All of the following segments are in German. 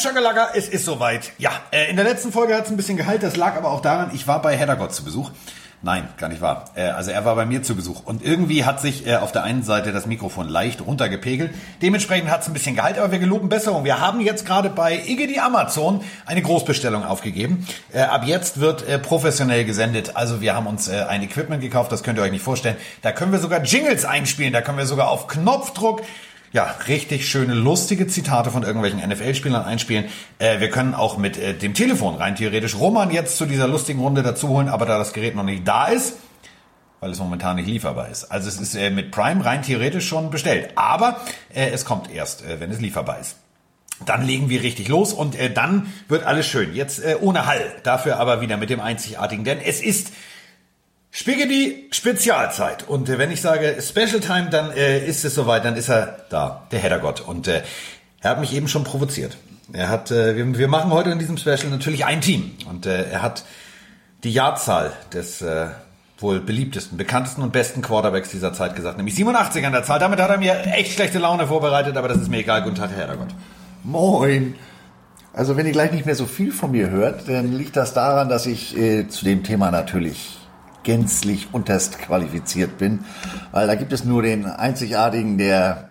Schakalaka, es ist soweit. Ja, äh, in der letzten Folge hat es ein bisschen geheilt, das lag aber auch daran, ich war bei Heddergott zu Besuch. Nein, gar nicht wahr. Äh, also er war bei mir zu Besuch. Und irgendwie hat sich äh, auf der einen Seite das Mikrofon leicht runtergepegelt. Dementsprechend hat es ein bisschen geheilt, aber wir geloben Besserung. Wir haben jetzt gerade bei Iggy Amazon eine Großbestellung aufgegeben. Ab jetzt wird professionell gesendet. Also wir haben uns ein Equipment gekauft, das könnt ihr euch nicht vorstellen. Da können wir sogar Jingles einspielen, da können wir sogar auf Knopfdruck ja, richtig schöne, lustige Zitate von irgendwelchen NFL-Spielern einspielen. Äh, wir können auch mit äh, dem Telefon rein theoretisch Roman jetzt zu dieser lustigen Runde dazu holen, aber da das Gerät noch nicht da ist, weil es momentan nicht lieferbar ist. Also es ist äh, mit Prime rein theoretisch schon bestellt, aber äh, es kommt erst, äh, wenn es lieferbar ist. Dann legen wir richtig los und äh, dann wird alles schön. Jetzt ohne Hall, dafür aber wieder mit dem Einzigartigen, denn es ist Spaghetti Spezialzeit. Und äh, wenn ich sage Special Time, dann äh, ist es soweit, dann ist er da, der Heddergott. Und äh, er hat mich eben schon provoziert. Er hat, äh, wir, wir machen heute in diesem Special natürlich ein Team. Und äh, er hat die Jahrzahl des äh, wohl beliebtesten, bekanntesten und besten Quarterbacks dieser Zeit gesagt, nämlich 87 an der Zahl. Damit hat er mir echt schlechte Laune vorbereitet, aber das ist mir egal. Guten Tag, Herr Heddergott. Moin. Also wenn ihr gleich nicht mehr so viel von mir hört, dann liegt das daran, dass ich äh, zu dem Thema natürlich gänzlich unterst qualifiziert bin, weil da gibt es nur den einzigartigen, der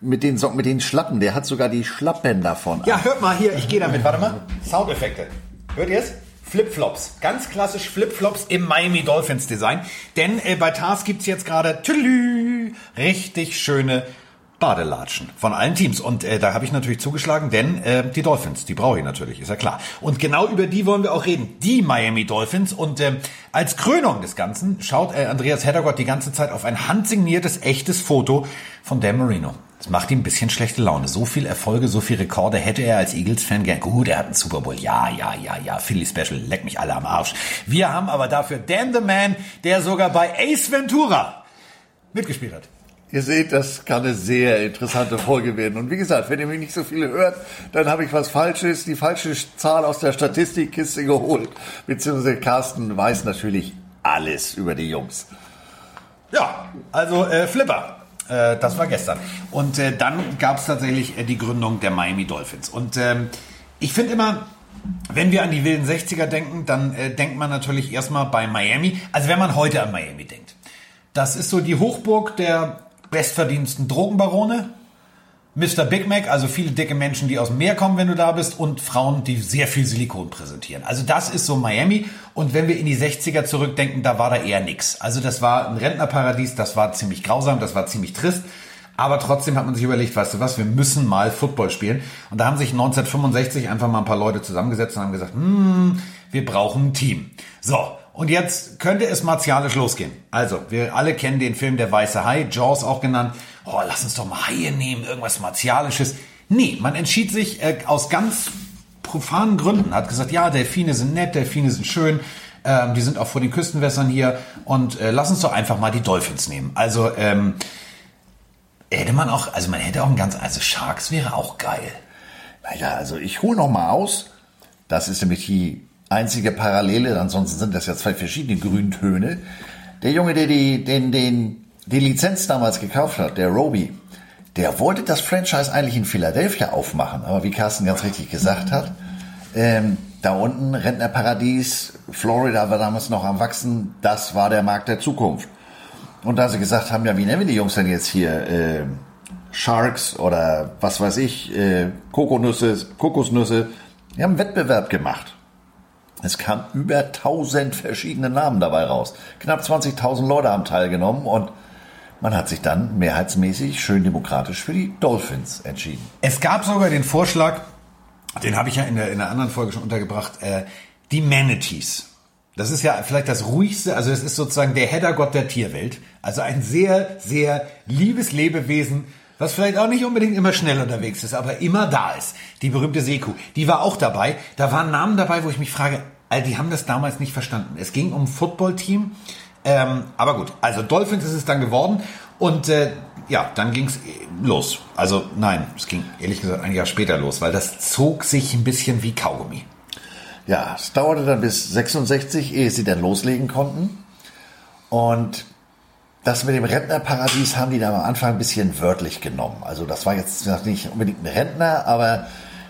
mit den Socken, mit den Schlappen, der hat sogar die Schlappen davon. Ja, hört mal hier, ich gehe damit. Warte mal. Soundeffekte. Hört ihr es? Flipflops. Ganz klassisch Flipflops im Miami Dolphins Design. Denn äh, bei Tars gibt's jetzt gerade richtig schöne Badelatschen von allen Teams. Und äh, da habe ich natürlich zugeschlagen, denn äh, die Dolphins, die brauche ich natürlich, ist ja klar. Und genau über die wollen wir auch reden. Die Miami Dolphins. Und äh, als Krönung des Ganzen schaut äh, Andreas Heddergott die ganze Zeit auf ein handsigniertes, echtes Foto von Dan Marino. Das macht ihm ein bisschen schlechte Laune. So viel Erfolge, so viel Rekorde hätte er als Eagles-Fan gern. Gut, er hat einen Super Bowl. Ja, ja, ja, ja. Philly Special. Leck mich alle am Arsch. Wir haben aber dafür Dan the Man, der sogar bei Ace Ventura mitgespielt hat. Ihr seht, das kann eine sehr interessante Folge werden. Und wie gesagt, wenn ihr mich nicht so viel hört, dann habe ich was Falsches, die falsche Zahl aus der Statistikkiste geholt. Beziehungsweise Carsten weiß natürlich alles über die Jungs. Ja, also äh, Flipper. Äh, das war gestern. Und äh, dann gab es tatsächlich äh, die Gründung der Miami Dolphins. Und ähm, ich finde immer, wenn wir an die wilden 60er denken, dann äh, denkt man natürlich erstmal bei Miami. Also wenn man heute an Miami denkt. Das ist so die Hochburg der bestverdiensten Drogenbarone, Mr. Big Mac, also viele dicke Menschen, die aus dem Meer kommen, wenn du da bist, und Frauen, die sehr viel Silikon präsentieren. Also das ist so Miami. Und wenn wir in die 60er zurückdenken, da war da eher nix. Also das war ein Rentnerparadies, das war ziemlich grausam, das war ziemlich trist. Aber trotzdem hat man sich überlegt, weißt du was, wir müssen mal Football spielen. Und da haben sich 1965 einfach mal ein paar Leute zusammengesetzt und haben gesagt, hm, wir brauchen ein Team. So, und jetzt könnte es martialisch losgehen. Also, wir alle kennen den Film Der Weiße Hai, Jaws auch genannt. Oh, lass uns doch mal Haie nehmen, irgendwas Martialisches. Nee, man entschied sich äh, aus ganz profanen Gründen. Hat gesagt, ja, Delfine sind nett, Delfine sind schön, ähm, die sind auch vor den Küstenwässern hier. Und äh, lass uns doch einfach mal die Dolphins nehmen. Also, ähm, hätte man auch, also man hätte auch ein ganz, also Sharks wäre auch geil. Naja, also ich hole noch mal aus. Das ist nämlich die einzige Parallele, ansonsten sind das ja zwei verschiedene Grüntöne. Der Junge, der die, den, den, die Lizenz damals gekauft hat, der Roby, der wollte das Franchise eigentlich in Philadelphia aufmachen, aber wie Carsten ganz richtig gesagt hat, ähm, da unten Rentnerparadies, Florida war damals noch am wachsen, das war der Markt der Zukunft. Und da sie gesagt haben, ja, wie nennen wir die Jungs denn jetzt hier? Äh, Sharks oder was weiß ich, äh, Kokosnüsse, Kokosnüsse. Die haben einen Wettbewerb gemacht. Es kamen über 1000 verschiedene Namen dabei raus. Knapp 20.000 Leute haben teilgenommen und man hat sich dann mehrheitsmäßig schön demokratisch für die Dolphins entschieden. Es gab sogar den Vorschlag, den habe ich ja in der, in der anderen Folge schon untergebracht, äh, die Manatees. Das ist ja vielleicht das ruhigste, also es ist sozusagen der Heddergott der Tierwelt. Also ein sehr, sehr liebes Lebewesen, was vielleicht auch nicht unbedingt immer schnell unterwegs ist, aber immer da ist. Die berühmte Seekuh, die war auch dabei. Da waren Namen dabei, wo ich mich frage, also die haben das damals nicht verstanden. Es ging um Footballteam, ähm, aber gut, also Dolphins ist es dann geworden und äh, ja, dann ging es los. Also nein, es ging ehrlich gesagt ein Jahr später los, weil das zog sich ein bisschen wie Kaugummi. Ja, es dauerte dann bis 66, ehe sie dann loslegen konnten. Und das mit dem Rentnerparadies haben die da am Anfang ein bisschen wörtlich genommen. Also das war jetzt nicht unbedingt ein Rentner, aber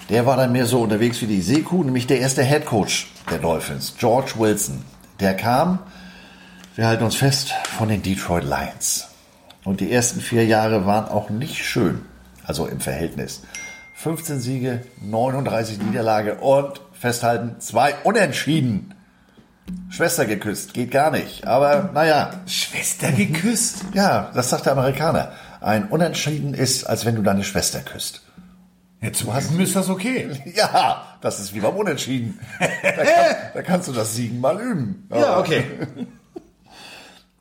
der war dann mehr so unterwegs wie die Seekuh, nämlich der erste Head Coach der Dolphins, George Wilson. Der kam, wir halten uns fest, von den Detroit Lions. Und die ersten vier Jahre waren auch nicht schön, also im Verhältnis. 15 Siege, 39 Niederlage und festhalten, zwei Unentschieden. Schwester geküsst, geht gar nicht. Aber naja. Schwester geküsst? Ja, das sagt der Amerikaner. Ein Unentschieden ist, als wenn du deine Schwester küsst. Ja, zum Üben ist das okay. Ja, das ist wie beim Unentschieden. Da, kann, da kannst du das Siegen mal üben. Ja, okay.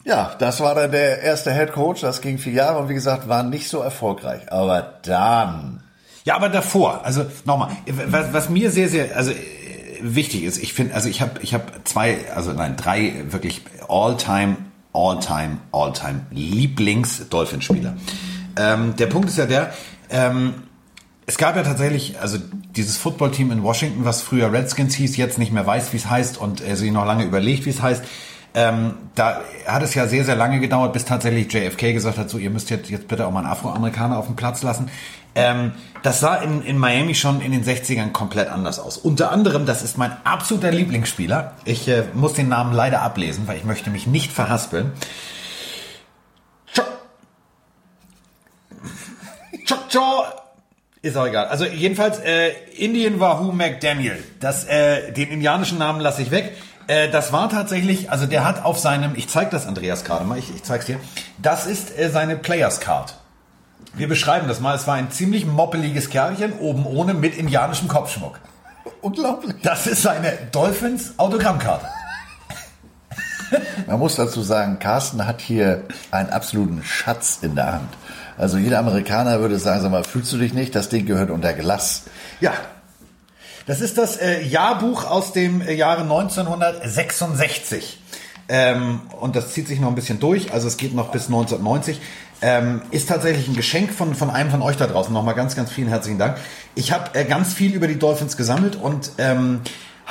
Ja, das war dann der erste Head Coach. Das ging vier Jahre und wie gesagt, war nicht so erfolgreich. Aber dann. Ja, aber davor, also nochmal, was, was mir sehr, sehr, also wichtig ist, ich finde, also ich habe ich hab zwei, also nein, drei wirklich All-Time, All-Time, All-Time Lieblings-Dolphinspieler. Ähm, der Punkt ist ja der, ähm, es gab ja tatsächlich, also dieses Footballteam in Washington, was früher Redskins hieß, jetzt nicht mehr weiß, wie es heißt und äh, sich noch lange überlegt, wie es heißt. Ähm, da hat es ja sehr, sehr lange gedauert, bis tatsächlich JFK gesagt hat, so ihr müsst jetzt, jetzt bitte auch mal einen Afroamerikaner auf den Platz lassen. Ähm, das sah in, in Miami schon in den 60ern komplett anders aus. Unter anderem, das ist mein absoluter Lieblingsspieler. Ich äh, muss den Namen leider ablesen, weil ich möchte mich nicht verhaspeln. Chuck Jaw ist auch egal. Also jedenfalls äh, Indian Wahoo McDaniel. Das, äh, den indianischen Namen lasse ich weg. Äh, das war tatsächlich, also der hat auf seinem, ich zeige das Andreas gerade mal, ich, ich zeige es dir. Das ist äh, seine Players Card. Wir beschreiben das mal. Es war ein ziemlich moppeliges Kerlchen, oben ohne, mit indianischem Kopfschmuck. Unglaublich. Das ist seine Dolphins Autogrammkarte. Man muss dazu sagen, Carsten hat hier einen absoluten Schatz in der Hand. Also jeder Amerikaner würde sagen, sag mal, fühlst du dich nicht? Das Ding gehört unter Glas. Ja. Das ist das äh, Jahrbuch aus dem äh, Jahre 1966. Ähm, und das zieht sich noch ein bisschen durch. Also es geht noch bis 1990. Ähm, ist tatsächlich ein Geschenk von, von einem von euch da draußen. Nochmal ganz, ganz vielen herzlichen Dank. Ich habe äh, ganz viel über die Dolphins gesammelt und ähm,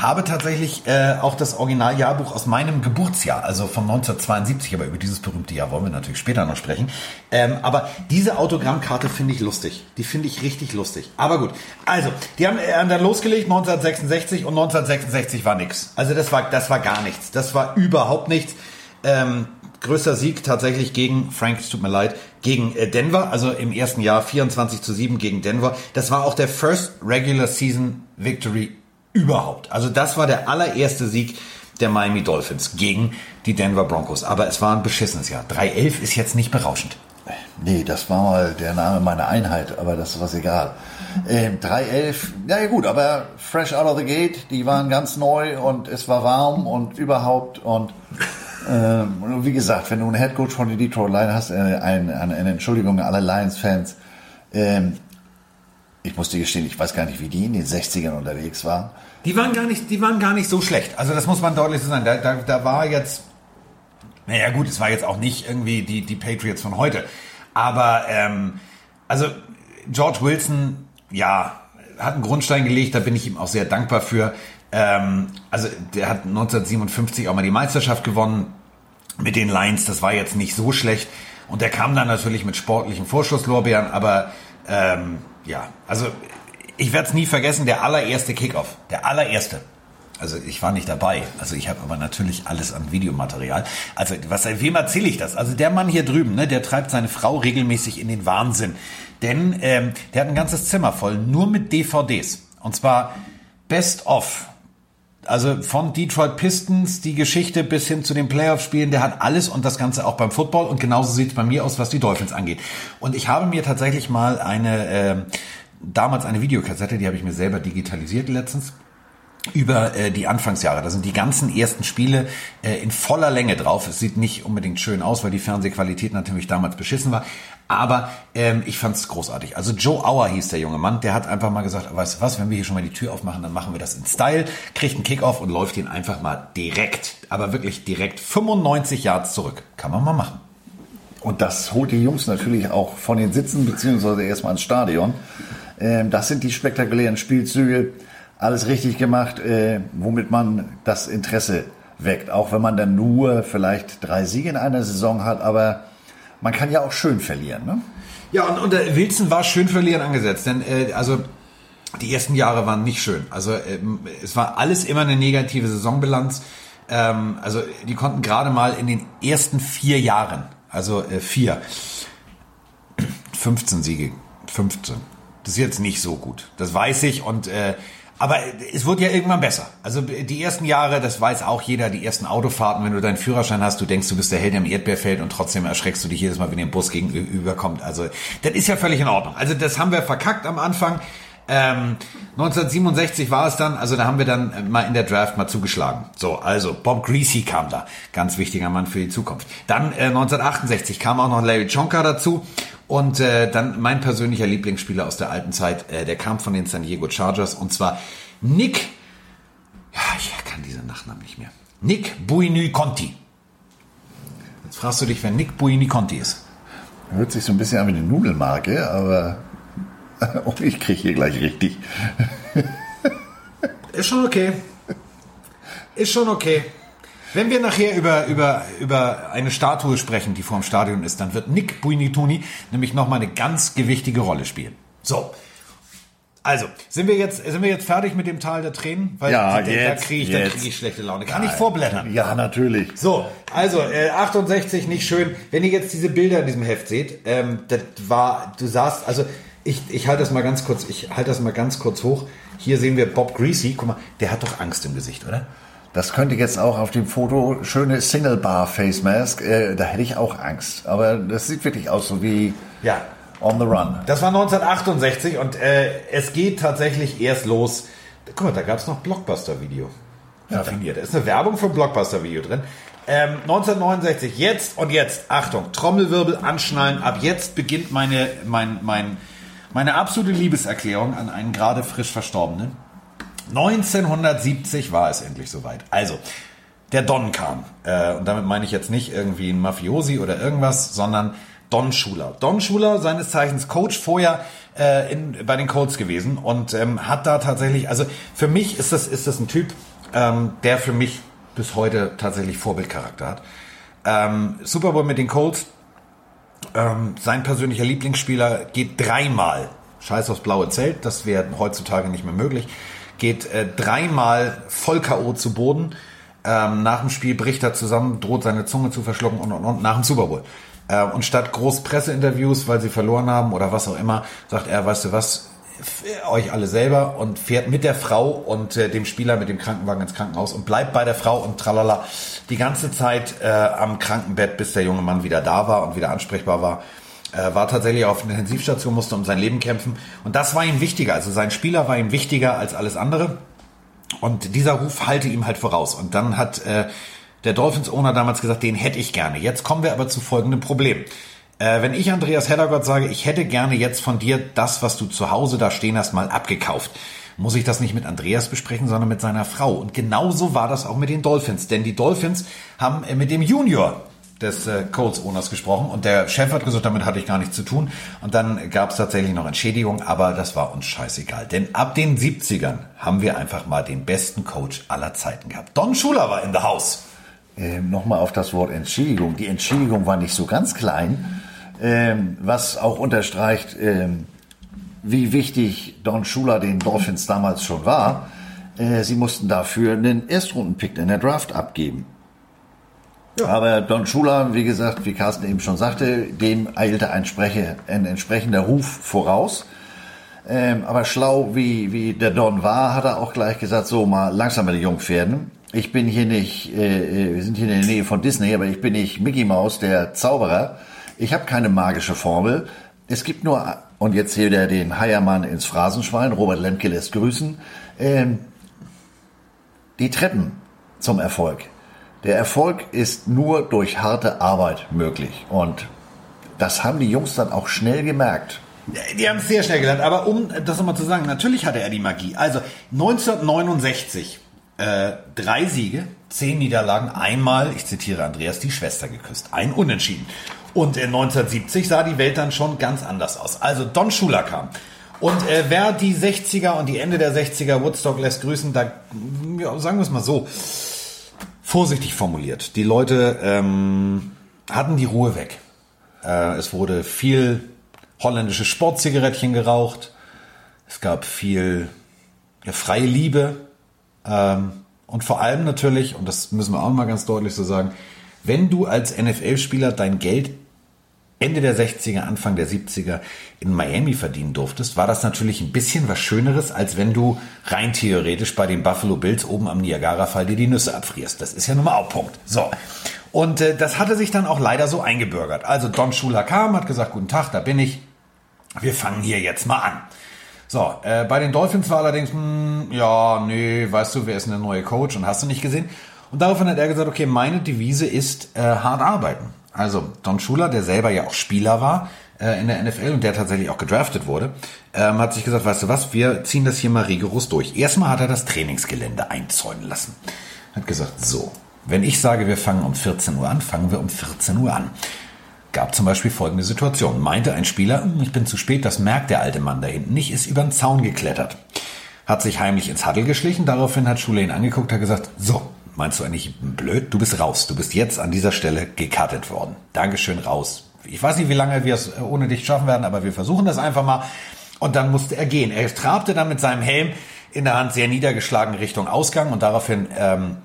habe tatsächlich äh, auch das Originaljahrbuch aus meinem Geburtsjahr, also von 1972, aber über dieses berühmte Jahr wollen wir natürlich später noch sprechen. Ähm, aber diese Autogrammkarte finde ich lustig. Die finde ich richtig lustig. Aber gut. Also, die haben, äh, dann losgelegt 1966 und 1966 war nix. Also das war, das war gar nichts. Das war überhaupt nichts. Ähm, größter Sieg tatsächlich gegen, Frank, es tut mir leid, gegen äh, Denver, also im ersten Jahr 24 zu 7 gegen Denver. Das war auch der First Regular Season Victory überhaupt. Also das war der allererste Sieg der Miami Dolphins gegen die Denver Broncos. Aber es war ein beschissenes Jahr. 3-11 ist jetzt nicht berauschend. Nee, das war mal der Name meiner Einheit, aber das was egal. Ähm, 3-11, ja gut, aber fresh out of the gate, die waren ganz neu und es war warm und überhaupt und ähm, wie gesagt, wenn du einen Headcoach von den Detroit Lions hast, äh, eine, eine, Entschuldigung alle Lions-Fans, ähm, ich muss dir gestehen, ich weiß gar nicht, wie die in den 60ern unterwegs waren. Die waren gar nicht, die waren gar nicht so schlecht. Also das muss man deutlich so sagen. Da, da, da war jetzt, naja gut, es war jetzt auch nicht irgendwie die, die Patriots von heute. Aber ähm, also George Wilson, ja, hat einen Grundstein gelegt, da bin ich ihm auch sehr dankbar für. Ähm, also der hat 1957 auch mal die Meisterschaft gewonnen mit den Lions. Das war jetzt nicht so schlecht. Und der kam dann natürlich mit sportlichen Vorschusslorbeeren, aber ähm, ja, also ich werde es nie vergessen, der allererste Kickoff, der allererste. Also ich war nicht dabei. Also ich habe aber natürlich alles an Videomaterial. Also was wem erzähle ich das? Also der Mann hier drüben, ne, der treibt seine Frau regelmäßig in den Wahnsinn, denn ähm, der hat ein ganzes Zimmer voll nur mit DVDs und zwar Best of. Also von Detroit Pistons, die Geschichte bis hin zu den Playoff-Spielen, der hat alles und das Ganze auch beim Football und genauso sieht es bei mir aus, was die Dolphins angeht. Und ich habe mir tatsächlich mal eine, äh, damals eine Videokassette, die habe ich mir selber digitalisiert letztens, über äh, die Anfangsjahre. Da sind die ganzen ersten Spiele äh, in voller Länge drauf. Es sieht nicht unbedingt schön aus, weil die Fernsehqualität natürlich damals beschissen war. Aber ähm, ich fand es großartig. Also Joe Auer hieß der junge Mann. Der hat einfach mal gesagt, weißt du was, wenn wir hier schon mal die Tür aufmachen, dann machen wir das in Style, kriegt einen Kickoff und läuft ihn einfach mal direkt, aber wirklich direkt 95 Yards zurück. Kann man mal machen. Und das holt die Jungs natürlich auch von den Sitzen, beziehungsweise erstmal ins Stadion. Ähm, das sind die spektakulären Spielzüge alles richtig gemacht, äh, womit man das Interesse weckt. Auch wenn man dann nur vielleicht drei Siege in einer Saison hat, aber man kann ja auch schön verlieren. Ne? Ja, und, und der Wilson war schön verlieren angesetzt, denn äh, also die ersten Jahre waren nicht schön. Also ähm, es war alles immer eine negative Saisonbilanz. Ähm, also die konnten gerade mal in den ersten vier Jahren, also äh, vier, 15 Siege, 15. Das ist jetzt nicht so gut. Das weiß ich und äh, aber es wird ja irgendwann besser. Also die ersten Jahre, das weiß auch jeder, die ersten Autofahrten, wenn du deinen Führerschein hast, du denkst, du bist der Held im Erdbeerfeld und trotzdem erschreckst du dich jedes Mal, wenn dir ein Bus gegenüberkommt. Also das ist ja völlig in Ordnung. Also das haben wir verkackt am Anfang. Ähm, 1967 war es dann, also da haben wir dann mal in der Draft mal zugeschlagen. So, also Bob Greasy kam da, ganz wichtiger Mann für die Zukunft. Dann äh, 1968 kam auch noch Larry Chonka dazu und äh, dann mein persönlicher Lieblingsspieler aus der alten Zeit, äh, der kam von den San Diego Chargers und zwar Nick, ja, ich kann diesen Nachnamen nicht mehr. Nick Buini Conti. Jetzt fragst du dich, wer Nick Buini Conti ist. Hört sich so ein bisschen an wie eine Nudelmarke, aber oh, ich kriege hier gleich richtig. Ist schon okay. Ist schon okay. Wenn wir nachher über, über, über eine Statue sprechen, die vor dem Stadion ist, dann wird Nick Buinitoni nämlich nochmal eine ganz gewichtige Rolle spielen. So. Also, sind wir jetzt, sind wir jetzt fertig mit dem Tal der Tränen? Weil Ja, da, jetzt, da kriege ich, da krieg ich schlechte Laune. Kann ich vorblättern? Ja, natürlich. So, also äh, 68 nicht schön. Wenn ihr jetzt diese Bilder in diesem Heft seht, ähm, das war, du sahst, also ich, ich halte das mal ganz kurz, ich halte das mal ganz kurz hoch. Hier sehen wir Bob Greasy. Guck mal, der hat doch Angst im Gesicht, oder? Das könnte jetzt auch auf dem Foto schöne Single Bar Face Mask. Äh, da hätte ich auch Angst. Aber das sieht wirklich aus so wie Ja. on the run. Das war 1968 und äh, es geht tatsächlich erst los. Guck mal, da gab es noch Blockbuster-Video. Raffiniert. Da ist eine Werbung für ein Blockbuster-Video drin. Ähm, 1969, jetzt und jetzt, Achtung, Trommelwirbel anschnallen. Ab jetzt beginnt meine, mein, mein, meine absolute Liebeserklärung an einen gerade frisch Verstorbenen. 1970 war es endlich soweit. Also, der Don kam. Äh, und damit meine ich jetzt nicht irgendwie ein Mafiosi oder irgendwas, sondern Don Schuler. Don Schuler, seines Zeichens Coach, vorher äh, in, bei den Colts gewesen und ähm, hat da tatsächlich, also für mich ist das, ist das ein Typ, ähm, der für mich bis heute tatsächlich Vorbildcharakter hat. Ähm, Super Bowl mit den Colts, ähm, sein persönlicher Lieblingsspieler geht dreimal, scheiß aufs blaue Zelt, das wäre heutzutage nicht mehr möglich, geht äh, dreimal voll K.O. zu Boden. Ähm, nach dem Spiel bricht er zusammen, droht seine Zunge zu verschlucken und, und, und nach dem Super Bowl. Äh, und statt groß Presseinterviews, weil sie verloren haben oder was auch immer, sagt er, weißt du was, euch alle selber und fährt mit der Frau und äh, dem Spieler mit dem Krankenwagen ins Krankenhaus und bleibt bei der Frau und tralala die ganze Zeit äh, am Krankenbett, bis der junge Mann wieder da war und wieder ansprechbar war. Äh, war tatsächlich auf Intensivstation, musste um sein Leben kämpfen. Und das war ihm wichtiger. Also sein Spieler war ihm wichtiger als alles andere. Und dieser Ruf halte ihm halt voraus. Und dann hat äh, der Dolphins-Owner damals gesagt, den hätte ich gerne. Jetzt kommen wir aber zu folgendem Problem. Äh, wenn ich Andreas Heddergott sage, ich hätte gerne jetzt von dir das, was du zu Hause da stehen hast, mal abgekauft, muss ich das nicht mit Andreas besprechen, sondern mit seiner Frau. Und genauso war das auch mit den Dolphins. Denn die Dolphins haben äh, mit dem Junior des äh, Colts-Owners gesprochen und der Chef hat gesagt, damit hatte ich gar nichts zu tun. Und dann gab es tatsächlich noch Entschädigung, aber das war uns scheißegal. Denn ab den 70ern haben wir einfach mal den besten Coach aller Zeiten gehabt. Don Schuler war in the house. Ähm, Nochmal auf das Wort Entschädigung. Die Entschädigung war nicht so ganz klein, ähm, was auch unterstreicht, ähm, wie wichtig Don Schuler den Dolphins damals schon war. Äh, sie mussten dafür einen Erstrundenpick in der Draft abgeben. Aber Don Schuler, wie gesagt, wie Carsten eben schon sagte, dem eilte ein, Spreche, ein entsprechender Ruf voraus. Ähm, aber schlau wie, wie der Don war, hat er auch gleich gesagt, so mal langsam mit den Jungpferden. Ich bin hier nicht, äh, äh, wir sind hier in der Nähe von Disney, aber ich bin nicht Mickey Mouse, der Zauberer. Ich habe keine magische Formel. Es gibt nur, und jetzt hier der den Heiermann ins Phrasenschwein, Robert Lemke lässt grüßen, ähm, die Treppen zum Erfolg. Der Erfolg ist nur durch harte Arbeit möglich. Und das haben die Jungs dann auch schnell gemerkt. Die haben es sehr schnell gelernt. Aber um das nochmal zu sagen, natürlich hatte er die Magie. Also 1969, äh, drei Siege, zehn Niederlagen, einmal, ich zitiere Andreas, die Schwester geküsst. Ein Unentschieden. Und äh, 1970 sah die Welt dann schon ganz anders aus. Also Don Schuler kam. Und äh, wer die 60er und die Ende der 60er Woodstock lässt grüßen, da, ja, sagen wir es mal so, vorsichtig formuliert. Die Leute ähm, hatten die Ruhe weg. Äh, es wurde viel holländische Sportzigarettchen geraucht. Es gab viel ja, freie Liebe ähm, und vor allem natürlich, und das müssen wir auch mal ganz deutlich so sagen, wenn du als NFL-Spieler dein Geld Ende der 60er, Anfang der 70er in Miami verdienen durftest, war das natürlich ein bisschen was Schöneres, als wenn du rein theoretisch bei den Buffalo Bills oben am Niagara-Fall dir die Nüsse abfrierst. Das ist ja nun mal auch Punkt. So. Und äh, das hatte sich dann auch leider so eingebürgert. Also Don Schuler kam, hat gesagt, guten Tag, da bin ich. Wir fangen hier jetzt mal an. So, äh, bei den Dolphins war allerdings, mh, hm, ja, nee, weißt du, wer ist denn der neue Coach und hast du nicht gesehen? Und daraufhin hat er gesagt, okay, meine Devise ist äh, hart arbeiten. Also Don Schuler, der selber ja auch Spieler war äh, in der NFL und der tatsächlich auch gedraftet wurde, ähm, hat sich gesagt, weißt du was, wir ziehen das hier mal rigoros durch. Erstmal hat er das Trainingsgelände einzäunen lassen. Hat gesagt, so, wenn ich sage, wir fangen um 14 Uhr an, fangen wir um 14 Uhr an. Gab zum Beispiel folgende Situation. Meinte ein Spieler, hm, ich bin zu spät, das merkt der alte Mann da hinten nicht, ist über den Zaun geklettert. Hat sich heimlich ins Huddle geschlichen, daraufhin hat Schule ihn angeguckt, hat gesagt, so, Meinst du eigentlich blöd? Du bist raus. Du bist jetzt an dieser Stelle gecuttet worden. Dankeschön, raus. Ich weiß nicht, wie lange wir es ohne dich schaffen werden, aber wir versuchen das einfach mal. Und dann musste er gehen. Er trabte dann mit seinem Helm in der Hand sehr niedergeschlagen Richtung Ausgang und daraufhin ähm,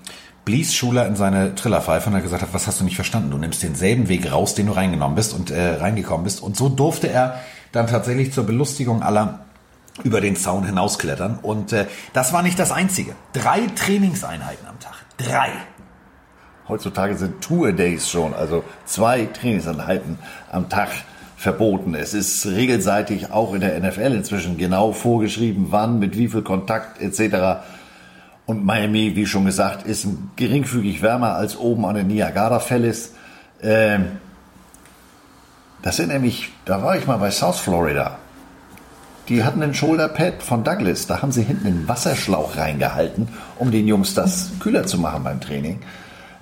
blies Schuler in seine Trillerpfeife und hat gesagt, was hast du nicht verstanden? Du nimmst denselben Weg raus, den du reingenommen bist und äh, reingekommen bist. Und so durfte er dann tatsächlich zur Belustigung aller über den Zaun hinausklettern. Und äh, das war nicht das Einzige. Drei Trainingseinheiten am Tag. Drei. Heutzutage sind Tour-Days schon, also zwei Trainingseinheiten am Tag verboten. Es ist regelseitig auch in der NFL inzwischen genau vorgeschrieben, wann, mit wie viel Kontakt etc. Und Miami, wie schon gesagt, ist geringfügig wärmer als oben an den Niagara-Fällis. Ähm, das sind nämlich, da war ich mal bei South Florida. Die hatten einen Shoulder-Pad von Douglas. Da haben sie hinten einen Wasserschlauch reingehalten, um den Jungs das kühler zu machen beim Training.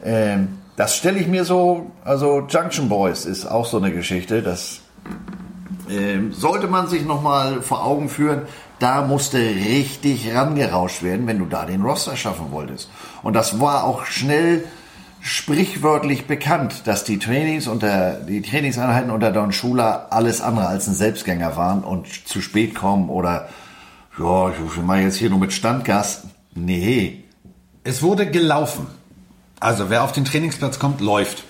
Ähm, das stelle ich mir so, also Junction Boys ist auch so eine Geschichte. Das ähm, sollte man sich nochmal vor Augen führen. Da musste richtig rangerauscht werden, wenn du da den Roster schaffen wolltest. Und das war auch schnell sprichwörtlich bekannt, dass die Trainings unter die Trainingseinheiten unter Don Schuler alles andere als ein Selbstgänger waren und zu spät kommen oder ja, ich mache jetzt hier nur mit Standgas. Nee. Es wurde gelaufen. Also wer auf den Trainingsplatz kommt, läuft.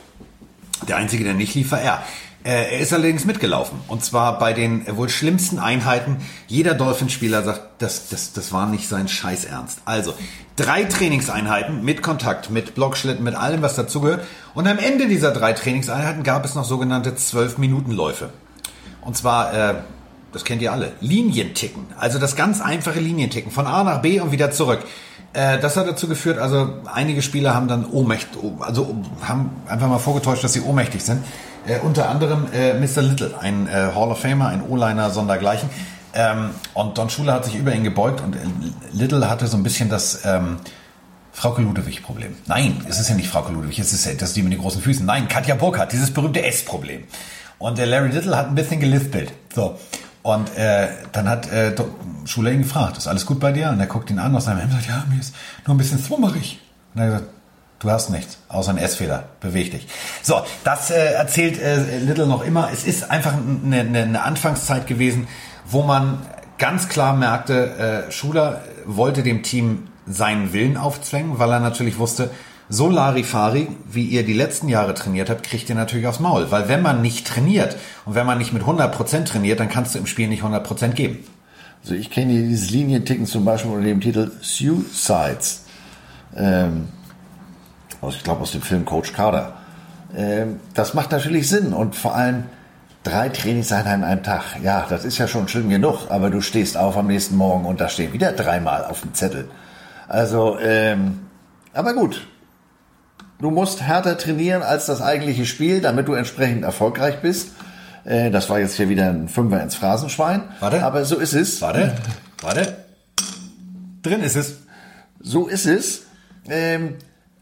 Der einzige, der nicht lief, war er. Äh, er ist allerdings mitgelaufen. Und zwar bei den wohl schlimmsten Einheiten. Jeder Dolphinspieler sagt, das, das, das war nicht sein Scheiß Ernst. Also, drei Trainingseinheiten mit Kontakt, mit Blockschlitten, mit allem, was dazugehört. Und am Ende dieser drei Trainingseinheiten gab es noch sogenannte 12-Minuten-Läufe. Und zwar, äh, das kennt ihr alle, Linienticken. Also das ganz einfache Linienticken von A nach B und wieder zurück. Äh, das hat dazu geführt, also einige Spieler haben dann ohnmächtig, also haben einfach mal vorgetäuscht, dass sie ohnmächtig sind. Äh, unter anderem äh, Mr. Little, ein äh, Hall of Famer, ein O-Liner sondergleichen. Ähm, und Don Schuler hat sich über ihn gebeugt und äh, Little hatte so ein bisschen das ähm, Frauke Ludewig-Problem. Nein, es ist ja nicht Frauke Ludewig, es ist das ist die mit den großen Füßen. Nein, Katja Burkhardt, dieses berühmte S-Problem. Und der Larry Little hat ein bisschen gelispelt. So. Und äh, dann hat äh, Schuler ihn gefragt, ist alles gut bei dir? Und er guckt ihn an aus seinem Hemd und sagt, ja, mir ist nur ein bisschen swummerig. Und er hat gesagt, Du hast nichts, außer ein S-Fehler. Beweg dich. So, das äh, erzählt äh, Little noch immer. Es ist einfach eine, eine, eine Anfangszeit gewesen, wo man ganz klar merkte, äh, Schuler wollte dem Team seinen Willen aufzwängen, weil er natürlich wusste, so Larifari, wie ihr die letzten Jahre trainiert habt, kriegt ihr natürlich aufs Maul. Weil wenn man nicht trainiert und wenn man nicht mit 100% trainiert, dann kannst du im Spiel nicht 100% geben. Also ich kenne dieses Linienticken zum Beispiel unter dem Titel Suicides. Ähm aus, ich glaube aus dem Film Coach Carter. Ähm, das macht natürlich Sinn und vor allem drei Trainingseinheiten einem Tag. Ja, das ist ja schon schlimm genug, aber du stehst auf am nächsten Morgen und da stehen wieder dreimal auf dem Zettel. Also, ähm, aber gut. Du musst härter trainieren als das eigentliche Spiel, damit du entsprechend erfolgreich bist. Äh, das war jetzt hier wieder ein Fünfer ins Phrasenschwein. Warte. Aber so ist es. Warte. Warte. Drin ist es. So ist es. Ähm,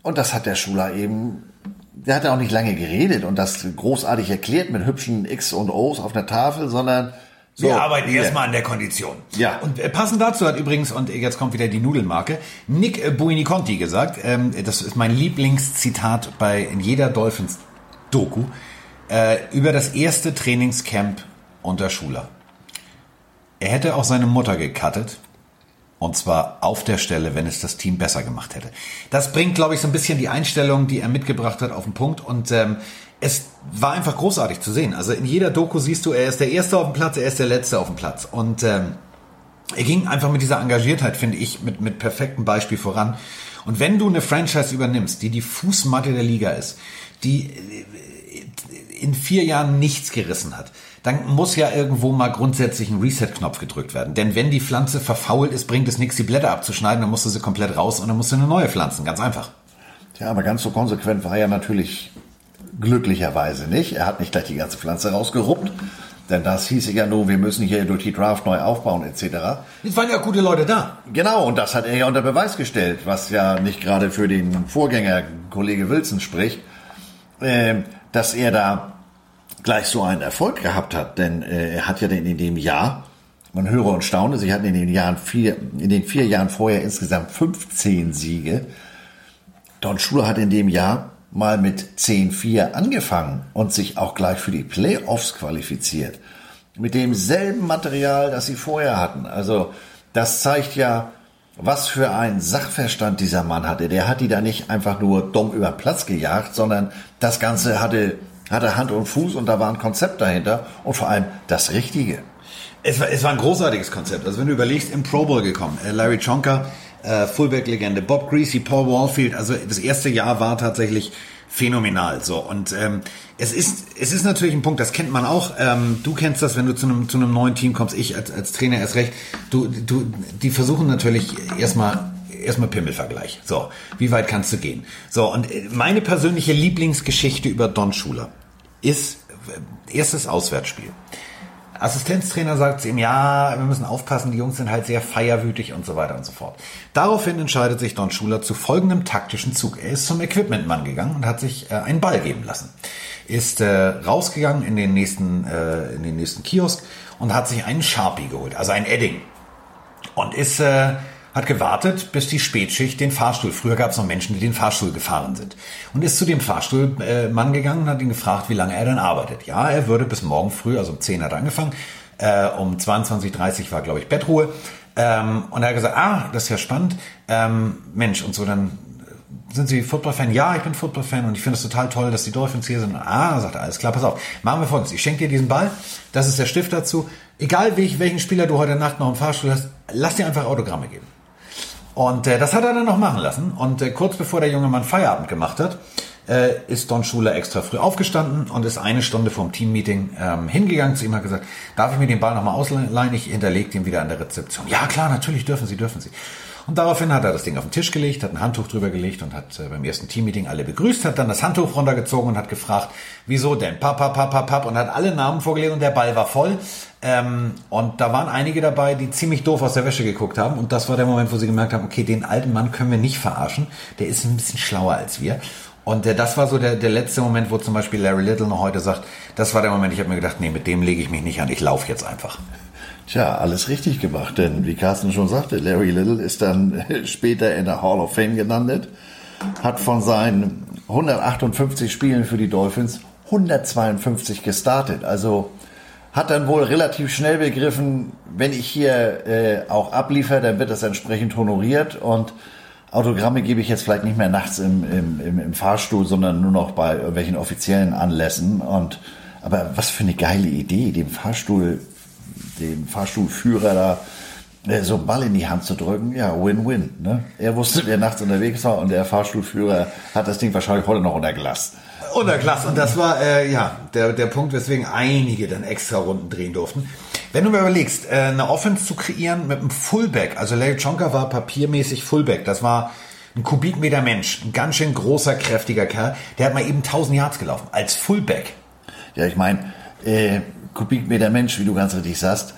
und das hat der Schuler eben, der hat ja auch nicht lange geredet und das großartig erklärt mit hübschen X und O's auf der Tafel, sondern so, wir arbeiten yeah. erstmal an der Kondition. Ja. Und äh, passend dazu hat übrigens, und jetzt kommt wieder die Nudelmarke, Nick äh, Buiniconti gesagt, ähm, das ist mein Lieblingszitat bei in jeder Dolphins-Doku, äh, über das erste Trainingscamp unter Schuler. er hätte auch seine Mutter gecuttet. Und zwar auf der Stelle, wenn es das Team besser gemacht hätte. Das bringt, glaube ich, so ein bisschen die Einstellung, die er mitgebracht hat, auf den Punkt. Und ähm, es war einfach großartig zu sehen. Also in jeder Doku siehst du, er ist der Erste auf dem Platz, er ist der Letzte auf dem Platz. Und ähm, er ging einfach mit dieser Engagiertheit, finde ich, mit, mit perfektem Beispiel voran. Und wenn du eine Franchise übernimmst, die die Fußmatte der Liga ist, die in vier Jahren nichts gerissen hat, dann muss ja irgendwo mal grundsätzlich ein Reset-Knopf gedrückt werden. Denn wenn die Pflanze verfault ist, bringt es nichts, die Blätter abzuschneiden, dann musst du sie komplett raus und dann musst du eine neue pflanzen. Ganz einfach. Ja, aber ganz so konsequent war er natürlich glücklicherweise nicht. Er hat nicht gleich die ganze Pflanze rausgeruppt. Denn das hieße ja nur, wir müssen hier durch die Draft neu aufbauen etc. Es waren ja gute Leute da. Genau, und das hat er ja unter Beweis gestellt, was ja nicht gerade für den Vorgänger Kollege Wilson spricht, äh, dass er da gleich so einen Erfolg gehabt hat, denn äh, er hat ja in dem Jahr, man höre und staune, sie hatten in den Jahren vier, in den vier Jahren vorher insgesamt 15 Siege. Don Schuler hat in dem Jahr mal mit 10-4 angefangen und sich auch gleich für die Playoffs qualifiziert. Mit demselben Material, das sie vorher hatten. Also das zeigt ja, was für ein Sachverstand dieser Mann hatte. Der hat die da nicht einfach nur dumm über den Platz gejagt, sondern das Ganze hatte hatte Hand und Fuß und da war ein Konzept dahinter und vor allem das Richtige. Es war, es war ein großartiges Konzept. Also wenn du überlegst, im Pro Bowl gekommen, äh, Larry Chonka, äh, Fullback-Legende, Bob Greasy, Paul Wallfield, also das erste Jahr war tatsächlich phänomenal. So und ähm, es ist es ist natürlich ein Punkt, das kennt man auch. Ähm, du kennst das, wenn du zu einem zu einem neuen Team kommst. Ich als, als Trainer erst recht. Du du die versuchen natürlich erstmal erstmal Pimmelvergleich. So, wie weit kannst du gehen? So und äh, meine persönliche Lieblingsgeschichte über Don Schuler ist erstes Auswärtsspiel. Assistenztrainer sagt ihm, ja, wir müssen aufpassen, die Jungs sind halt sehr feierwütig und so weiter und so fort. Daraufhin entscheidet sich Don Schuler zu folgendem taktischen Zug. Er ist zum Equipmentmann gegangen und hat sich äh, einen Ball geben lassen. Ist äh, rausgegangen in den nächsten, äh, in den nächsten Kiosk und hat sich einen Sharpie geholt, also ein Edding. Und ist äh, hat gewartet, bis die Spätschicht den Fahrstuhl, früher gab es noch Menschen, die den Fahrstuhl gefahren sind, und ist zu dem Fahrstuhlmann gegangen und hat ihn gefragt, wie lange er denn arbeitet. Ja, er würde bis morgen früh, also um 10 hat er angefangen, äh, um 22.30 war, glaube ich, Bettruhe. Ähm, und er hat gesagt, ah, das ist ja spannend. Ähm, Mensch, und so dann sind Sie Football-Fan? Ja, ich bin Football-Fan und ich finde es total toll, dass die Dolphins hier sind. Ah, sagt er, alles klar, pass auf. Machen wir folgendes. Ich schenke dir diesen Ball. Das ist der Stift dazu. Egal welchen Spieler du heute Nacht noch im Fahrstuhl hast, lass dir einfach Autogramme geben. Und äh, das hat er dann noch machen lassen. Und äh, kurz bevor der junge Mann Feierabend gemacht hat, äh, ist Don Schuler extra früh aufgestanden und ist eine Stunde vom Teammeeting ähm, hingegangen zu ihm hat gesagt, darf ich mir den Ball nochmal ausleihen? Ich hinterlege den wieder an der Rezeption. Ja, klar, natürlich dürfen Sie, dürfen Sie. Und daraufhin hat er das Ding auf den Tisch gelegt, hat ein Handtuch drüber gelegt und hat äh, beim ersten Teammeeting alle begrüßt, hat dann das Handtuch runtergezogen und hat gefragt, wieso denn? Pap, pap, pap, pap, pap und hat alle Namen vorgelesen und der Ball war voll. Ähm, und da waren einige dabei, die ziemlich doof aus der Wäsche geguckt haben. Und das war der Moment, wo sie gemerkt haben, okay, den alten Mann können wir nicht verarschen. Der ist ein bisschen schlauer als wir. Und äh, das war so der, der letzte Moment, wo zum Beispiel Larry Little noch heute sagt, das war der Moment, ich habe mir gedacht, nee, mit dem lege ich mich nicht an, ich laufe jetzt einfach. Tja, alles richtig gemacht, denn wie Carsten schon sagte, Larry Little ist dann später in der Hall of Fame gelandet, hat von seinen 158 Spielen für die Dolphins 152 gestartet. Also hat dann wohl relativ schnell begriffen, wenn ich hier äh, auch abliefere, dann wird das entsprechend honoriert und Autogramme gebe ich jetzt vielleicht nicht mehr nachts im, im, im, Fahrstuhl, sondern nur noch bei irgendwelchen offiziellen Anlässen. Und aber was für eine geile Idee, dem Fahrstuhl, dem Fahrstuhlführer da äh, so einen Ball in die Hand zu drücken. Ja, Win-Win. Ne? Er wusste, wer nachts unterwegs war und der Fahrstuhlführer hat das Ding wahrscheinlich heute noch unter Glas unter Glas. Und das war äh, ja der, der Punkt, weswegen einige dann extra Runden drehen durften. Wenn du mir überlegst, äh, eine Offense zu kreieren mit einem Fullback, also Larry Chonka war papiermäßig Fullback, das war ein Kubikmeter Mensch, ein ganz schön großer, kräftiger Kerl, der hat mal eben 1000 Yards gelaufen, als Fullback. Ja, ich meine, äh, Kubikmeter Mensch, wie du ganz richtig sagst,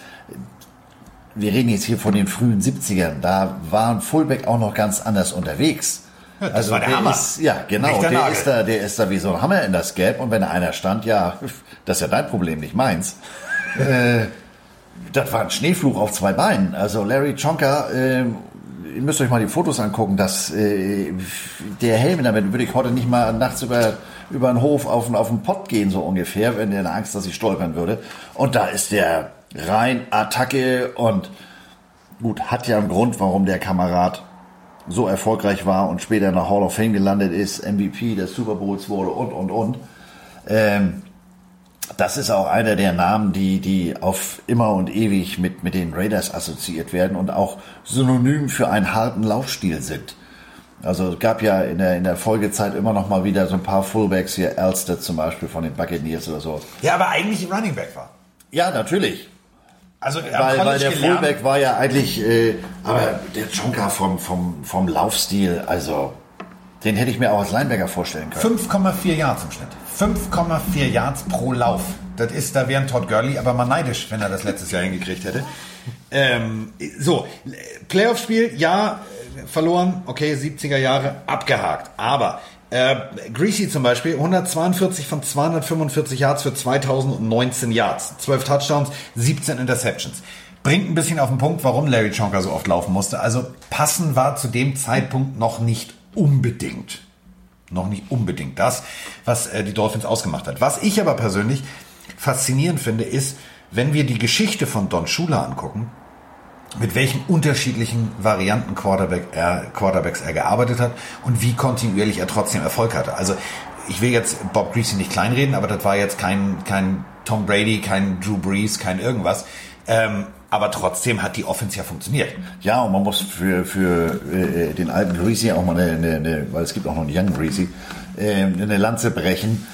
wir reden jetzt hier von den frühen 70ern, da waren Fullback auch noch ganz anders unterwegs. Das also war der, der Hammer. Ist, ja, genau. Der, der ist, da, der ist da wie so ein Hammer in das Gelb. Und wenn da einer stand, ja, das ist ja dein Problem, nicht meins. äh, das war ein Schneefluch auf zwei Beinen. Also Larry Chonka, äh, ihr müsst euch mal die Fotos angucken. dass äh, der Helm, damit würde ich heute nicht mal nachts über über den Hof auf, auf den Pott gehen, so ungefähr, wenn der eine Angst, dass ich stolpern würde. Und da ist der rein Attacke und gut, hat ja einen Grund, warum der Kamerad so erfolgreich war und später in der Hall of Fame gelandet ist, MVP des Super Bowls wurde und, und, und. Ähm, das ist auch einer der Namen, die, die auf immer und ewig mit, mit den Raiders assoziiert werden und auch synonym für einen harten Laufstil sind. Also es gab ja in der, in der Folgezeit immer noch mal wieder so ein paar Fullbacks hier, Elster zum Beispiel von den Buccaneers oder so. Ja, aber eigentlich Running Back war. Ja, natürlich. Also Weil, weil der gelernt. Fullback war ja eigentlich, äh, aber der Chonka vom, vom, vom Laufstil, also den hätte ich mir auch als Linebacker vorstellen können. 5,4 Yards im Schnitt. 5,4 Yards pro Lauf. Das ist, da wäre ein Todd Gurley aber mal neidisch, wenn er das letztes Jahr hingekriegt hätte. Ähm, so, Playoff-Spiel, ja, verloren, okay, 70er Jahre, abgehakt. Aber äh, Greasy zum Beispiel, 142 von 245 Yards für 2019 Yards. 12 Touchdowns, 17 Interceptions. Bringt ein bisschen auf den Punkt, warum Larry Chonka so oft laufen musste. Also passen war zu dem Zeitpunkt noch nicht unbedingt. Noch nicht unbedingt das, was äh, die Dolphins ausgemacht hat. Was ich aber persönlich faszinierend finde, ist, wenn wir die Geschichte von Don Shula angucken, mit welchen unterschiedlichen Varianten Quarterback er, Quarterbacks er gearbeitet hat und wie kontinuierlich er trotzdem Erfolg hatte. Also ich will jetzt Bob Greasy nicht kleinreden, aber das war jetzt kein, kein Tom Brady, kein Drew Brees, kein irgendwas. Ähm, aber trotzdem hat die Offense ja funktioniert. Ja, und man muss für, für äh, den alten Greasy auch mal eine, eine, eine, weil es gibt auch noch einen Young Greasy, äh, eine Lanze brechen.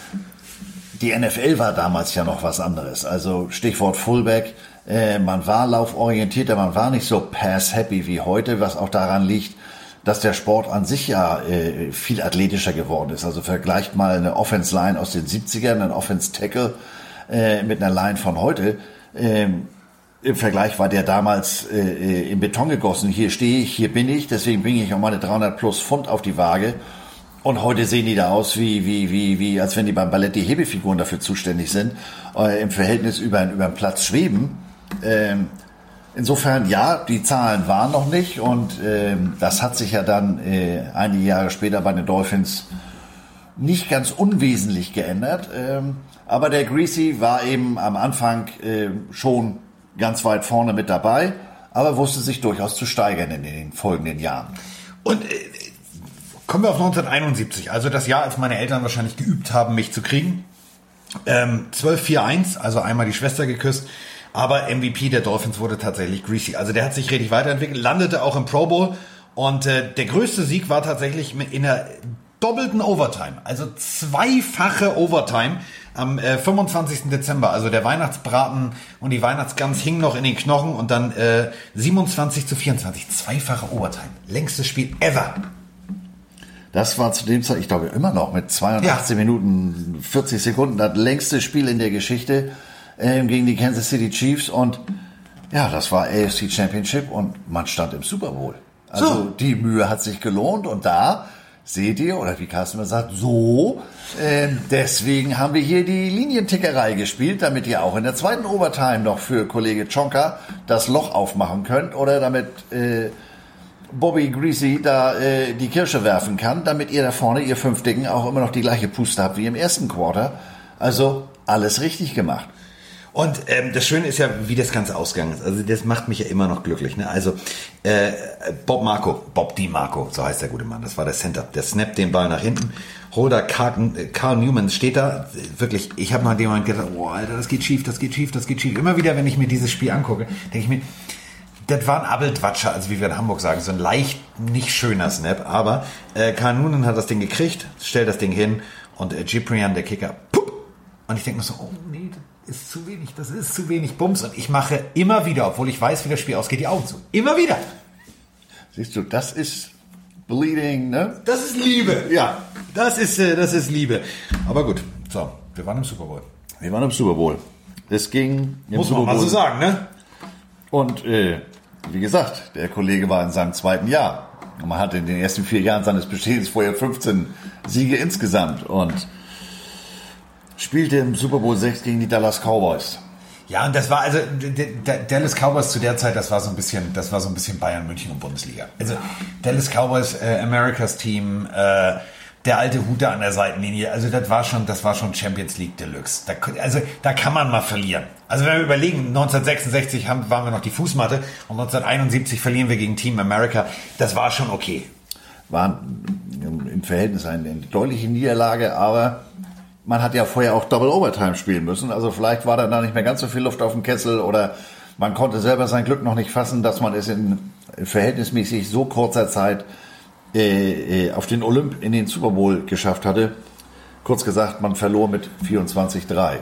Die NFL war damals ja noch was anderes. Also Stichwort Fullback. Äh, man war lauforientierter, man war nicht so pass-happy wie heute, was auch daran liegt, dass der Sport an sich ja äh, viel athletischer geworden ist. Also vergleicht mal eine Offense-Line aus den 70ern, ein Offense-Tackle äh, mit einer Line von heute. Ähm, Im Vergleich war der damals äh, in Beton gegossen. Hier stehe ich, hier bin ich, deswegen bringe ich auch meine 300 plus Pfund auf die Waage. Und heute sehen die da aus, wie, wie, wie, wie, als wenn die beim Ballett die Hebefiguren dafür zuständig sind, äh, im Verhältnis über, über den Platz schweben. Ähm, insofern, ja, die Zahlen waren noch nicht und ähm, das hat sich ja dann äh, einige Jahre später bei den Dolphins nicht ganz unwesentlich geändert. Ähm, aber der Greasy war eben am Anfang äh, schon ganz weit vorne mit dabei, aber wusste sich durchaus zu steigern in den folgenden Jahren. Und äh, kommen wir auf 1971, also das Jahr, als meine Eltern wahrscheinlich geübt haben, mich zu kriegen. Ähm, 12-4-1, also einmal die Schwester geküsst. Aber MVP der Dolphins wurde tatsächlich Greasy. Also der hat sich richtig weiterentwickelt, landete auch im Pro Bowl. Und äh, der größte Sieg war tatsächlich in der doppelten Overtime. Also zweifache Overtime am äh, 25. Dezember. Also der Weihnachtsbraten und die Weihnachtsgans hingen noch in den Knochen und dann äh, 27 zu 24. Zweifache Overtime. Längstes Spiel ever. Das war zu dem Zeit, ich glaube immer noch mit 82 ja. Minuten 40 Sekunden das längste Spiel in der Geschichte äh, gegen die Kansas City Chiefs und ja, das war AFC Championship und man stand im Super Bowl. Also so. die Mühe hat sich gelohnt und da seht ihr, oder wie Carsten mal sagt, so, äh, deswegen haben wir hier die Linientickerei gespielt, damit ihr auch in der zweiten Overtime noch für Kollege Chonka das Loch aufmachen könnt oder damit äh, Bobby Greasy da äh, die Kirsche werfen kann, damit ihr da vorne, ihr fünf Dicken, auch immer noch die gleiche Puste habt wie im ersten Quarter. Also alles richtig gemacht. Und ähm, das Schöne ist ja, wie das Ganze ausgegangen ist. Also das macht mich ja immer noch glücklich. Ne? Also äh, Bob Marco, Bob D. Marco, so heißt der gute Mann, das war der Center. Der snappt den Ball nach hinten. Holder Carl, Carl Newman steht da. Wirklich, ich habe mal dem Moment gedacht, oh Alter, das geht schief, das geht schief, das geht schief. Immer wieder, wenn ich mir dieses Spiel angucke, denke ich mir, das war ein Abeltwatscher, also wie wir in Hamburg sagen, so ein leicht nicht schöner Snap. Aber äh, Carl Noonan hat das Ding gekriegt, stellt das Ding hin und äh, Ciprian, der Kicker, pup, und ich denke mir so, oh nee, ist zu wenig, das ist zu wenig Bums. Und ich mache immer wieder, obwohl ich weiß, wie das Spiel ausgeht, die Augen zu. Immer wieder. Siehst du, das ist Bleeding, ne? Das ist Liebe. Ja, das ist, äh, das ist Liebe. Aber gut, so, wir waren im Super Bowl. Wir waren im Super Bowl. Es ging Muss Super man mal so sagen, ne? Und äh, wie gesagt, der Kollege war in seinem zweiten Jahr. Und man hatte in den ersten vier Jahren seines Bestehens vorher 15 Siege insgesamt. Und spielte im Super Bowl 6 gegen die Dallas Cowboys. Ja, und das war also Dallas Cowboys zu der Zeit, das war so ein bisschen, das war so ein bisschen Bayern München und Bundesliga. Also Dallas Cowboys, äh, Americas Team, äh, der alte Hut da an der Seitenlinie. Also das war schon, das war schon Champions League Deluxe. Da, also da kann man mal verlieren. Also wenn wir überlegen, 1966 haben, waren wir noch die Fußmatte und 1971 verlieren wir gegen Team America. Das war schon okay. War im Verhältnis eine deutliche Niederlage, aber man hat ja vorher auch Double Overtime spielen müssen. Also vielleicht war da nicht mehr ganz so viel Luft auf dem Kessel oder man konnte selber sein Glück noch nicht fassen, dass man es in verhältnismäßig so kurzer Zeit äh, äh, auf den Olymp in den Super Bowl geschafft hatte. Kurz gesagt, man verlor mit 24-3.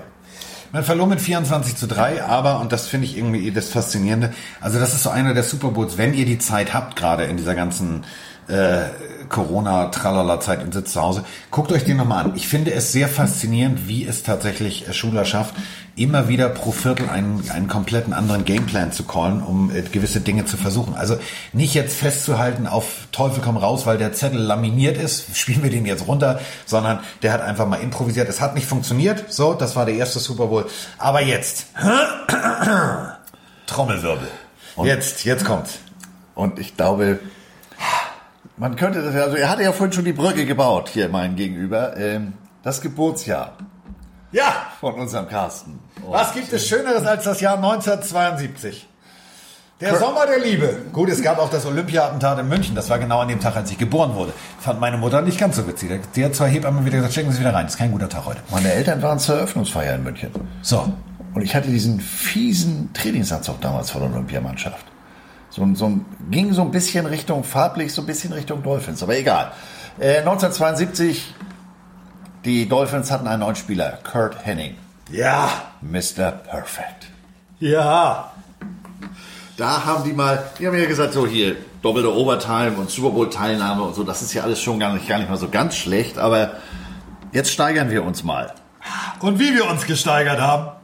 Man verlor mit 24 zu 3, aber, und das finde ich irgendwie das Faszinierende, also das ist so einer der Super Bowls, wenn ihr die Zeit habt, gerade in dieser ganzen äh, Corona-Tralala-Zeit und sitzt zu Hause. Guckt euch den nochmal an. Ich finde es sehr faszinierend, wie es tatsächlich äh, Schuler schafft, immer wieder pro Viertel einen, einen kompletten anderen Gameplan zu callen, um äh, gewisse Dinge zu versuchen. Also nicht jetzt festzuhalten auf Teufel komm raus, weil der Zettel laminiert ist, spielen wir den jetzt runter, sondern der hat einfach mal improvisiert. Es hat nicht funktioniert, so, das war der erste Super Bowl. Aber jetzt, Trommelwirbel. Und jetzt, jetzt kommt's. Und ich glaube, man könnte das ja, also er hatte ja vorhin schon die Brücke gebaut, hier mein Gegenüber. Ähm, das Geburtsjahr. Ja! Von unserem Carsten. Und Was gibt es Schöneres als das Jahr 1972? Der. Sommer der Liebe. Gut, es gab auch das Olympia-Attentat in München. Das war genau an dem Tag, als ich geboren wurde. Fand meine Mutter nicht ganz so witzig. Die hat zwei Hebammen wieder gesagt, stecken Sie wieder rein. Das ist kein guter Tag heute. Meine Eltern waren zur Eröffnungsfeier in München. So. Und ich hatte diesen fiesen Trainingsanzug damals von der Olympiamannschaft. So, so, ging so ein bisschen Richtung farblich, so ein bisschen Richtung Dolphins, aber egal. Äh, 1972, die Dolphins hatten einen neuen Spieler, Kurt Henning. Ja. Mr. Perfect. Ja. Da haben die mal, die haben ja gesagt, so hier, doppelte Overtime und Super Bowl Teilnahme und so, das ist ja alles schon gar nicht, gar nicht mal so ganz schlecht, aber jetzt steigern wir uns mal. Und wie wir uns gesteigert haben.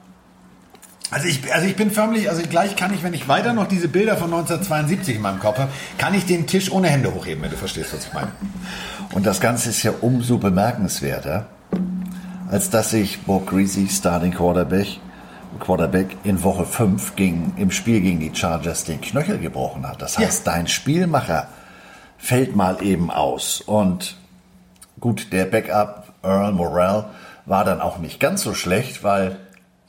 Also ich, also ich bin förmlich, also gleich kann ich, wenn ich weiter noch diese Bilder von 1972 in meinem Kopf habe, kann ich den Tisch ohne Hände hochheben, wenn du verstehst, was ich meine. Und das Ganze ist ja umso bemerkenswerter, als dass sich Bob Greasy, Starting Quarterback, Quarterback in Woche 5 gegen, im Spiel gegen die Chargers den Knöchel gebrochen hat. Das heißt, ja. dein Spielmacher fällt mal eben aus. Und gut, der Backup Earl Morrell war dann auch nicht ganz so schlecht, weil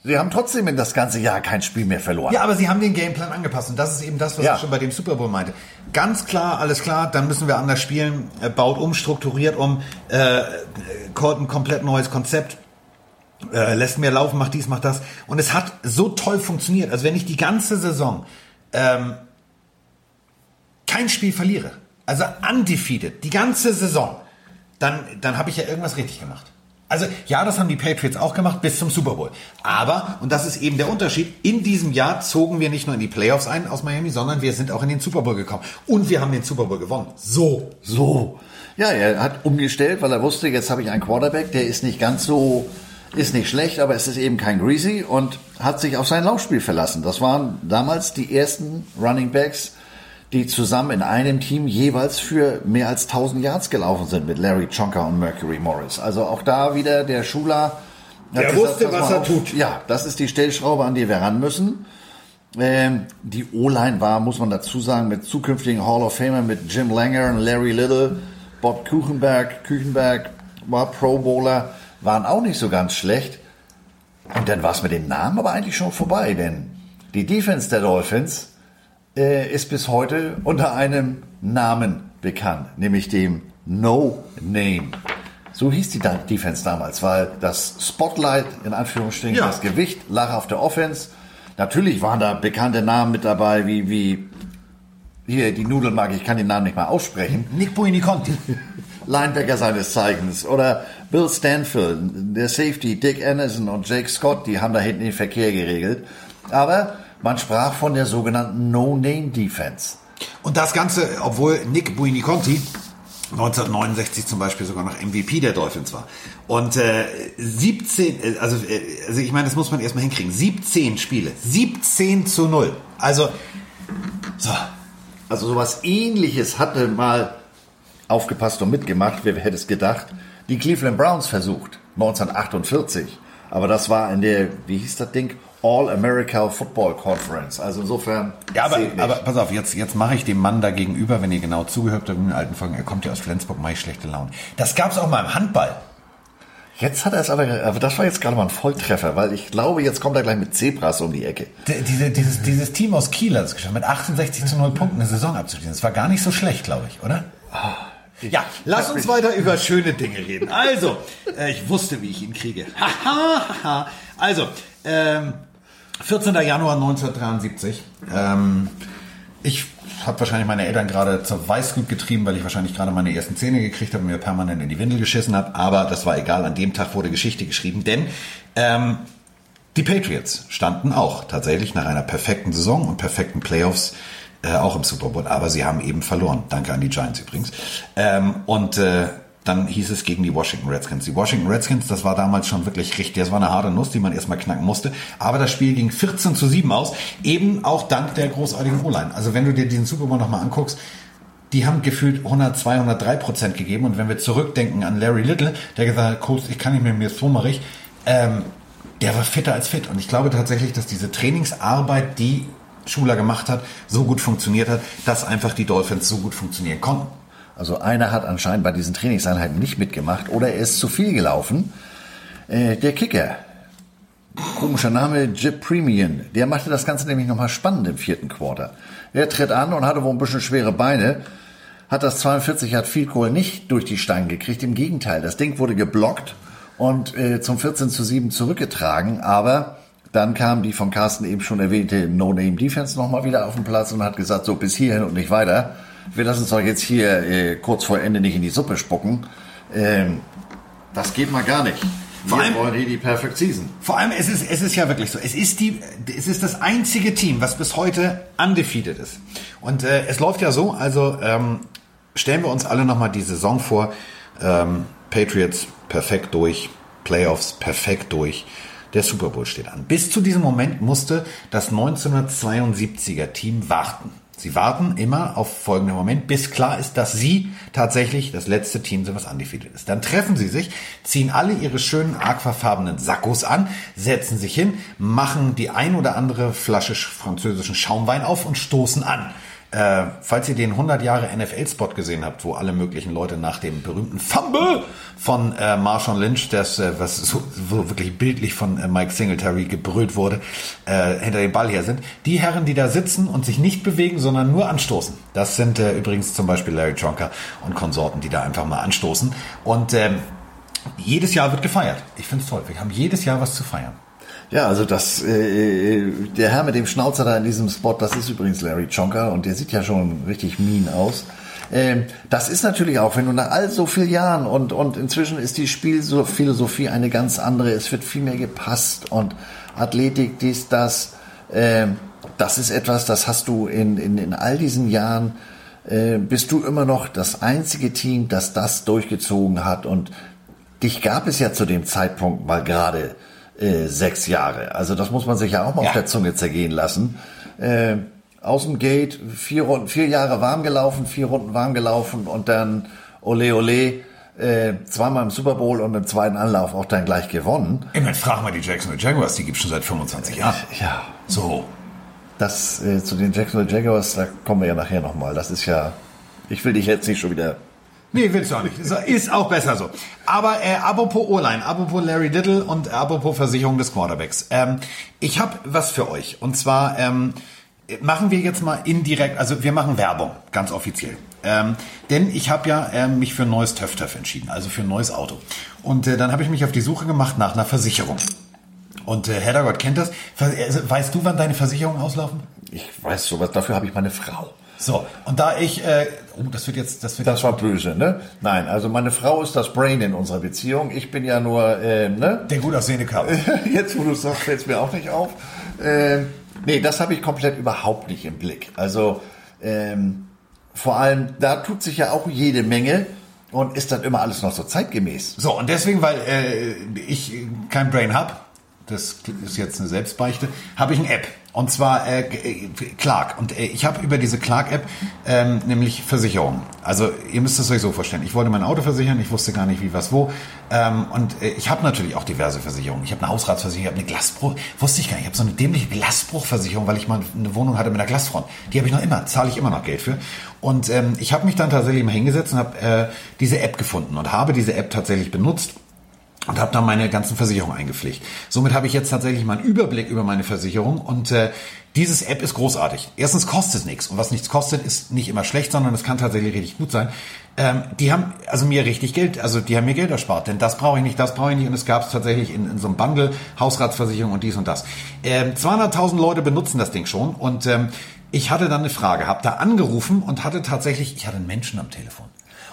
Sie haben trotzdem in das ganze Jahr kein Spiel mehr verloren. Ja, aber sie haben den Gameplan angepasst und das ist eben das, was ja. ich schon bei dem Super Bowl meinte. Ganz klar, alles klar, dann müssen wir anders spielen, äh, baut um, strukturiert um, äh, ein komplett neues Konzept, äh, lässt mehr laufen, macht dies, macht das. Und es hat so toll funktioniert. Also wenn ich die ganze Saison ähm, kein Spiel verliere, also undefeated, die ganze Saison, dann, dann habe ich ja irgendwas richtig gemacht. Also ja, das haben die Patriots auch gemacht bis zum Super Bowl. Aber, und das ist eben der Unterschied, in diesem Jahr zogen wir nicht nur in die Playoffs ein aus Miami, sondern wir sind auch in den Super Bowl gekommen. Und wir haben den Super Bowl gewonnen. So. So. Ja, er hat umgestellt, weil er wusste, jetzt habe ich einen Quarterback, der ist nicht ganz so, ist nicht schlecht, aber es ist eben kein Greasy und hat sich auf sein Laufspiel verlassen. Das waren damals die ersten Running Backs, die zusammen in einem Team jeweils für mehr als 1000 Yards gelaufen sind mit Larry Chonka und Mercury Morris. Also auch da wieder der Schuler. Der gesagt, wusste, was er auf, tut. Ja, das ist die Stellschraube, an die wir ran müssen. Ähm, die O-Line war, muss man dazu sagen, mit zukünftigen Hall of Famer, mit Jim Langer und Larry Little, Bob Kuchenberg, Küchenberg war Pro Bowler, waren auch nicht so ganz schlecht. Und dann war es mit den Namen aber eigentlich schon vorbei, denn die Defense der Dolphins äh, ist bis heute unter einem Namen bekannt, nämlich dem No Name. So hieß die Defense damals, weil das Spotlight, in Anführungsstrichen, ja. das Gewicht lag auf der Offense. Natürlich waren da bekannte Namen mit dabei, wie, wie hier die Nudelmarke, ich kann den Namen nicht mal aussprechen. Nick Buiniconti. Linebacker seines Zeichens. Oder Bill Stanfield, der Safety, Dick Anderson und Jake Scott, die haben da hinten den Verkehr geregelt. Aber man sprach von der sogenannten No-Name-Defense. Und das Ganze, obwohl Nick Buiniconti 1969 zum Beispiel sogar noch MVP der Dolphins war. Und äh, 17, äh, also, äh, also ich meine, das muss man erstmal hinkriegen. 17 Spiele, 17 zu 0. Also, so. Also sowas ähnliches hatte mal aufgepasst und mitgemacht, wer hätte es gedacht, die Cleveland Browns versucht, 1948. Aber das war in der, wie hieß das Ding? All-America Football Conference. Also insofern. Ja, aber, aber pass auf, jetzt, jetzt mache ich dem Mann da gegenüber, wenn ihr genau zugehört habt in den alten Folgen, er kommt ja aus Flensburg, mache ich schlechte Laune. Das gab's auch mal im Handball. Jetzt hat er es aber, aber das war jetzt gerade mal ein Volltreffer, weil ich glaube, jetzt kommt er gleich mit Zebras um die Ecke. D- Diese, dieses, dieses Team aus Kiel hat es geschafft, mit 68 zu 0 Punkten eine Saison abzuschließen. Das war gar nicht so schlecht, glaube ich, oder? Ja, lass uns weiter über schöne Dinge reden. Also, äh, ich wusste, wie ich ihn kriege. Haha, haha. also, ähm, 14. Januar 1973. Ähm, ich habe wahrscheinlich meine Eltern gerade zur Weißglut getrieben, weil ich wahrscheinlich gerade meine ersten Zähne gekriegt habe und mir permanent in die Windel geschissen habe. Aber das war egal. An dem Tag wurde Geschichte geschrieben, denn ähm, die Patriots standen auch tatsächlich nach einer perfekten Saison und perfekten Playoffs äh, auch im Super Bowl, aber sie haben eben verloren. Danke an die Giants übrigens. Ähm, und äh, dann hieß es gegen die Washington Redskins. Die Washington Redskins, das war damals schon wirklich richtig, das war eine harte Nuss, die man erstmal knacken musste. Aber das Spiel ging 14 zu 7 aus, eben auch dank der großartigen O-Line. Also wenn du dir diesen Super Bowl nochmal anguckst, die haben gefühlt 100, 200, 103 Prozent gegeben. Und wenn wir zurückdenken an Larry Little, der gesagt hat, Coach, ich kann nicht mehr, mir ist trummerig, ähm, der war fitter als fit. Und ich glaube tatsächlich, dass diese Trainingsarbeit, die Schuler gemacht hat, so gut funktioniert hat, dass einfach die Dolphins so gut funktionieren konnten. Also einer hat anscheinend bei diesen Trainingseinheiten nicht mitgemacht oder er ist zu viel gelaufen. Äh, der Kicker, komischer Name, Jip Premium, der machte das Ganze nämlich nochmal spannend im vierten Quarter. Er tritt an und hatte wohl ein bisschen schwere Beine, hat das 42 Yard Field Goal nicht durch die Stangen gekriegt. Im Gegenteil, das Ding wurde geblockt und äh, zum 14 zu 7 zurückgetragen, aber dann kam die von Carsten eben schon erwähnte No-Name-Defense nochmal wieder auf den Platz und hat gesagt, so bis hierhin und nicht weiter. Wir lassen uns doch jetzt hier äh, kurz vor Ende nicht in die Suppe spucken. Ähm, das geht mal gar nicht. Vor Wir allem- wollen hier die Perfect Season. Vor allem, es ist, es ist ja wirklich so. Es ist die, es ist das einzige Team, was bis heute undefeated ist. Und äh, es läuft ja so, also ähm, stellen wir uns alle nochmal die Saison vor. Ähm, Patriots perfekt durch, Playoffs perfekt durch. Der Super Bowl steht an. Bis zu diesem Moment musste das 1972er Team warten. Sie warten immer auf folgenden Moment, bis klar ist, dass sie tatsächlich das letzte Team sind, was undefeated ist. Dann treffen sie sich, ziehen alle ihre schönen aquafarbenen Sakkos an, setzen sich hin, machen die ein oder andere Flasche französischen Schaumwein auf und stoßen an. Äh, falls ihr den 100 Jahre NFL-Spot gesehen habt, wo alle möglichen Leute nach dem berühmten Fumble von äh, Marshawn Lynch, das äh, was so, so wirklich bildlich von äh, Mike Singletary gebrüllt wurde, äh, hinter dem Ball her sind, die Herren, die da sitzen und sich nicht bewegen, sondern nur anstoßen. Das sind äh, übrigens zum Beispiel Larry Jonker und Konsorten, die da einfach mal anstoßen. Und ähm, jedes Jahr wird gefeiert. Ich finde es toll. Wir haben jedes Jahr was zu feiern. Ja, also das, äh, der Herr mit dem Schnauzer da in diesem Spot, das ist übrigens Larry Chonka und der sieht ja schon richtig mean aus. Ähm, das ist natürlich auch, wenn du nach all so vielen Jahren und, und inzwischen ist die Spielphilosophie eine ganz andere, es wird viel mehr gepasst und Athletik, dies, das, ähm, das ist etwas, das hast du in, in, in all diesen Jahren, äh, bist du immer noch das einzige Team, das das durchgezogen hat und dich gab es ja zu dem Zeitpunkt mal gerade äh, sechs Jahre. Also das muss man sich ja auch mal Ja. auf der Zunge zergehen lassen. Äh, aus dem Gate, vier, Runden, vier Jahre warm gelaufen, vier Runden warm gelaufen und dann ole ole, äh, zweimal im Super Bowl und im zweiten Anlauf auch dann gleich gewonnen. Ich meine, frag mal die Jacksonville Jaguars, die gibt schon seit 25 Jahren. Ja, So. das äh, zu den Jacksonville Jaguars, da kommen wir ja nachher nochmal. Das ist ja, ich will dich jetzt nicht schon wieder Nee, willst du auch nicht. Ist- Ist auch besser so. Aber äh, apropos O-Line, apropos Larry Little und apropos Versicherung des Quarterbacks. Ähm, ich habe was für euch. Und zwar ähm, machen wir jetzt mal indirekt, also wir machen Werbung, ganz offiziell. Ähm, denn ich habe ja ähm, mich für ein neues TÜV-TÜV entschieden, also für ein neues Auto. Und äh, dann habe ich mich auf die Suche gemacht nach einer Versicherung. Und äh, Heddergott kennt das. Also, Weißt du, wann deine Versicherungen auslaufen? Ich weiß sowas, dafür habe ich meine Frau. So, und da ich, äh, oh, das wird jetzt, das wird Das war böse, ne? Nein, also meine Frau ist das Brain in unserer Beziehung. Ich bin ja nur, äh, ne? der gut aussehende Körper. Jetzt, wo du es sagst, fällt es mir auch nicht auf. Ähm, nee, das habe ich komplett überhaupt nicht im Blick. Also ähm, vor allem, da tut sich ja auch jede Menge und ist dann immer alles noch so zeitgemäß. So, und deswegen, weil äh, ich kein Brain hab, das ist jetzt eine Selbstbeichte, habe ich eine App. Und zwar äh, Clark. Und äh, ich habe über diese Clark-App ähm, nämlich Versicherungen. Also ihr müsst es euch so vorstellen. Ich wollte mein Auto versichern, ich wusste gar nicht wie, was, wo. Ähm, und äh, ich habe natürlich auch diverse Versicherungen. Ich habe eine Hausratsversicherung, ich habe eine Glasbruch, wusste ich gar nicht. Ich habe so eine dämliche Glasbruchversicherung, weil ich mal eine Wohnung hatte mit einer Glasfront. Die habe ich noch immer, zahle ich immer noch Geld für. Und ähm, ich habe mich dann tatsächlich mal hingesetzt und habe äh, diese App gefunden und habe diese App tatsächlich benutzt und habe dann meine ganzen Versicherungen eingepflegt. Somit habe ich jetzt tatsächlich mal einen Überblick über meine Versicherung und äh, dieses App ist großartig. Erstens kostet es nichts und was nichts kostet, ist nicht immer schlecht, sondern es kann tatsächlich richtig gut sein. Ähm, die haben also mir richtig Geld, also die haben mir Geld erspart, denn das brauche ich nicht, das brauche ich nicht und es gab es tatsächlich in, in so einem Bundle, Hausratsversicherung und dies und das. Ähm, 200.000 Leute benutzen das Ding schon und ähm, ich hatte dann eine Frage, habe da angerufen und hatte tatsächlich, ich hatte einen Menschen am Telefon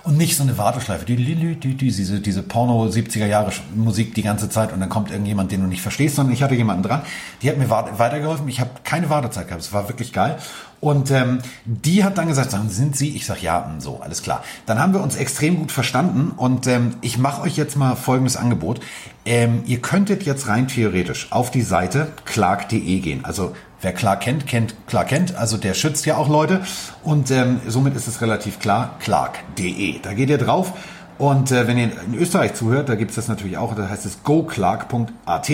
und nicht so eine Warteschleife, die, die, die, diese, diese Porno 70er Jahre Musik die ganze Zeit und dann kommt irgendjemand, den du nicht verstehst, sondern ich hatte jemanden dran, die hat mir weitergeholfen. Ich habe keine Wartezeit gehabt. Es war wirklich geil. Und ähm, die hat dann gesagt, sind Sie? Ich sag ja, hm, so, alles klar. Dann haben wir uns extrem gut verstanden und ähm, ich mache euch jetzt mal folgendes Angebot. Ähm, ihr könntet jetzt rein theoretisch auf die Seite clark.de gehen. Also wer Clark kennt, kennt Clark kennt. Also der schützt ja auch Leute und ähm, somit ist es relativ klar, clark.de. Da geht ihr drauf und äh, wenn ihr in Österreich zuhört, da gibt es das natürlich auch, da heißt es goclark.at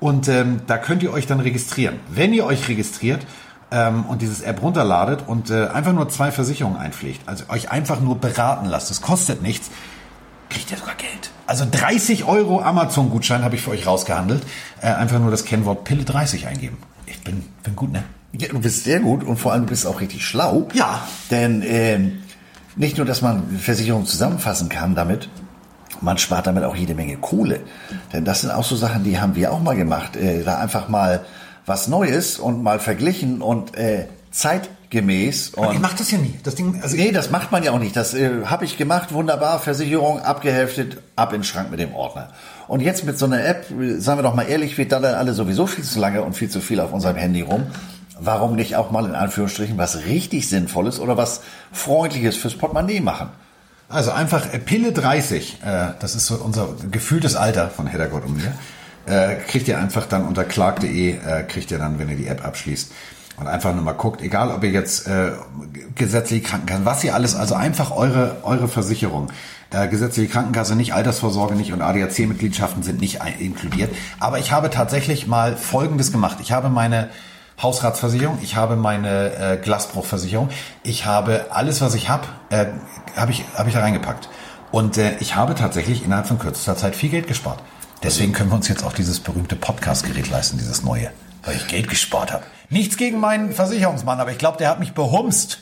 und ähm, da könnt ihr euch dann registrieren. Wenn ihr euch registriert, ähm, und dieses App runterladet und äh, einfach nur zwei Versicherungen einpflegt, also euch einfach nur beraten lasst, das kostet nichts, kriegt ihr sogar Geld. Also 30 Euro Amazon-Gutschein habe ich für euch rausgehandelt. Äh, einfach nur das Kennwort Pille 30 eingeben. Ich bin, bin gut, ne? Ja, du bist sehr gut und vor allem du bist auch richtig schlau. Ja. Denn ähm, nicht nur, dass man Versicherungen zusammenfassen kann damit, man spart damit auch jede Menge Kohle. Denn das sind auch so Sachen, die haben wir auch mal gemacht. Äh, da einfach mal was Neues und mal verglichen und äh, zeitgemäß. Und ich mache das ja nie. Das Ding, also nee, das macht man ja auch nicht. Das äh, habe ich gemacht, wunderbar, Versicherung abgeheftet, ab in den Schrank mit dem Ordner. Und jetzt mit so einer App, sagen wir doch mal ehrlich, wir dann alle sowieso viel zu lange und viel zu viel auf unserem Handy rum. Warum nicht auch mal in Anführungsstrichen was richtig Sinnvolles oder was Freundliches fürs Portemonnaie machen? Also einfach äh, Pille 30, äh, das ist so unser gefühltes Alter von Heddergott und mir äh, kriegt ihr einfach dann unter clark.de, äh, kriegt ihr dann, wenn ihr die App abschließt, und einfach nur mal guckt, egal ob ihr jetzt äh, gesetzliche Krankenkasse, was ihr alles, also einfach eure eure Versicherung, äh, gesetzliche Krankenkasse, nicht Altersvorsorge nicht und ADAC-Mitgliedschaften sind nicht inkludiert. Aber ich habe tatsächlich mal Folgendes gemacht: Ich habe meine Hausratsversicherung, ich habe meine äh, Glasbruchversicherung, ich habe alles, was ich habe, äh, habe ich habe ich da reingepackt und äh, ich habe tatsächlich innerhalb von kürzester Zeit viel Geld gespart. Deswegen können wir uns jetzt auch dieses berühmte Podcast-Gerät leisten, dieses neue, weil ich Geld gespart habe. Nichts gegen meinen Versicherungsmann, aber ich glaube, der hat mich behumst.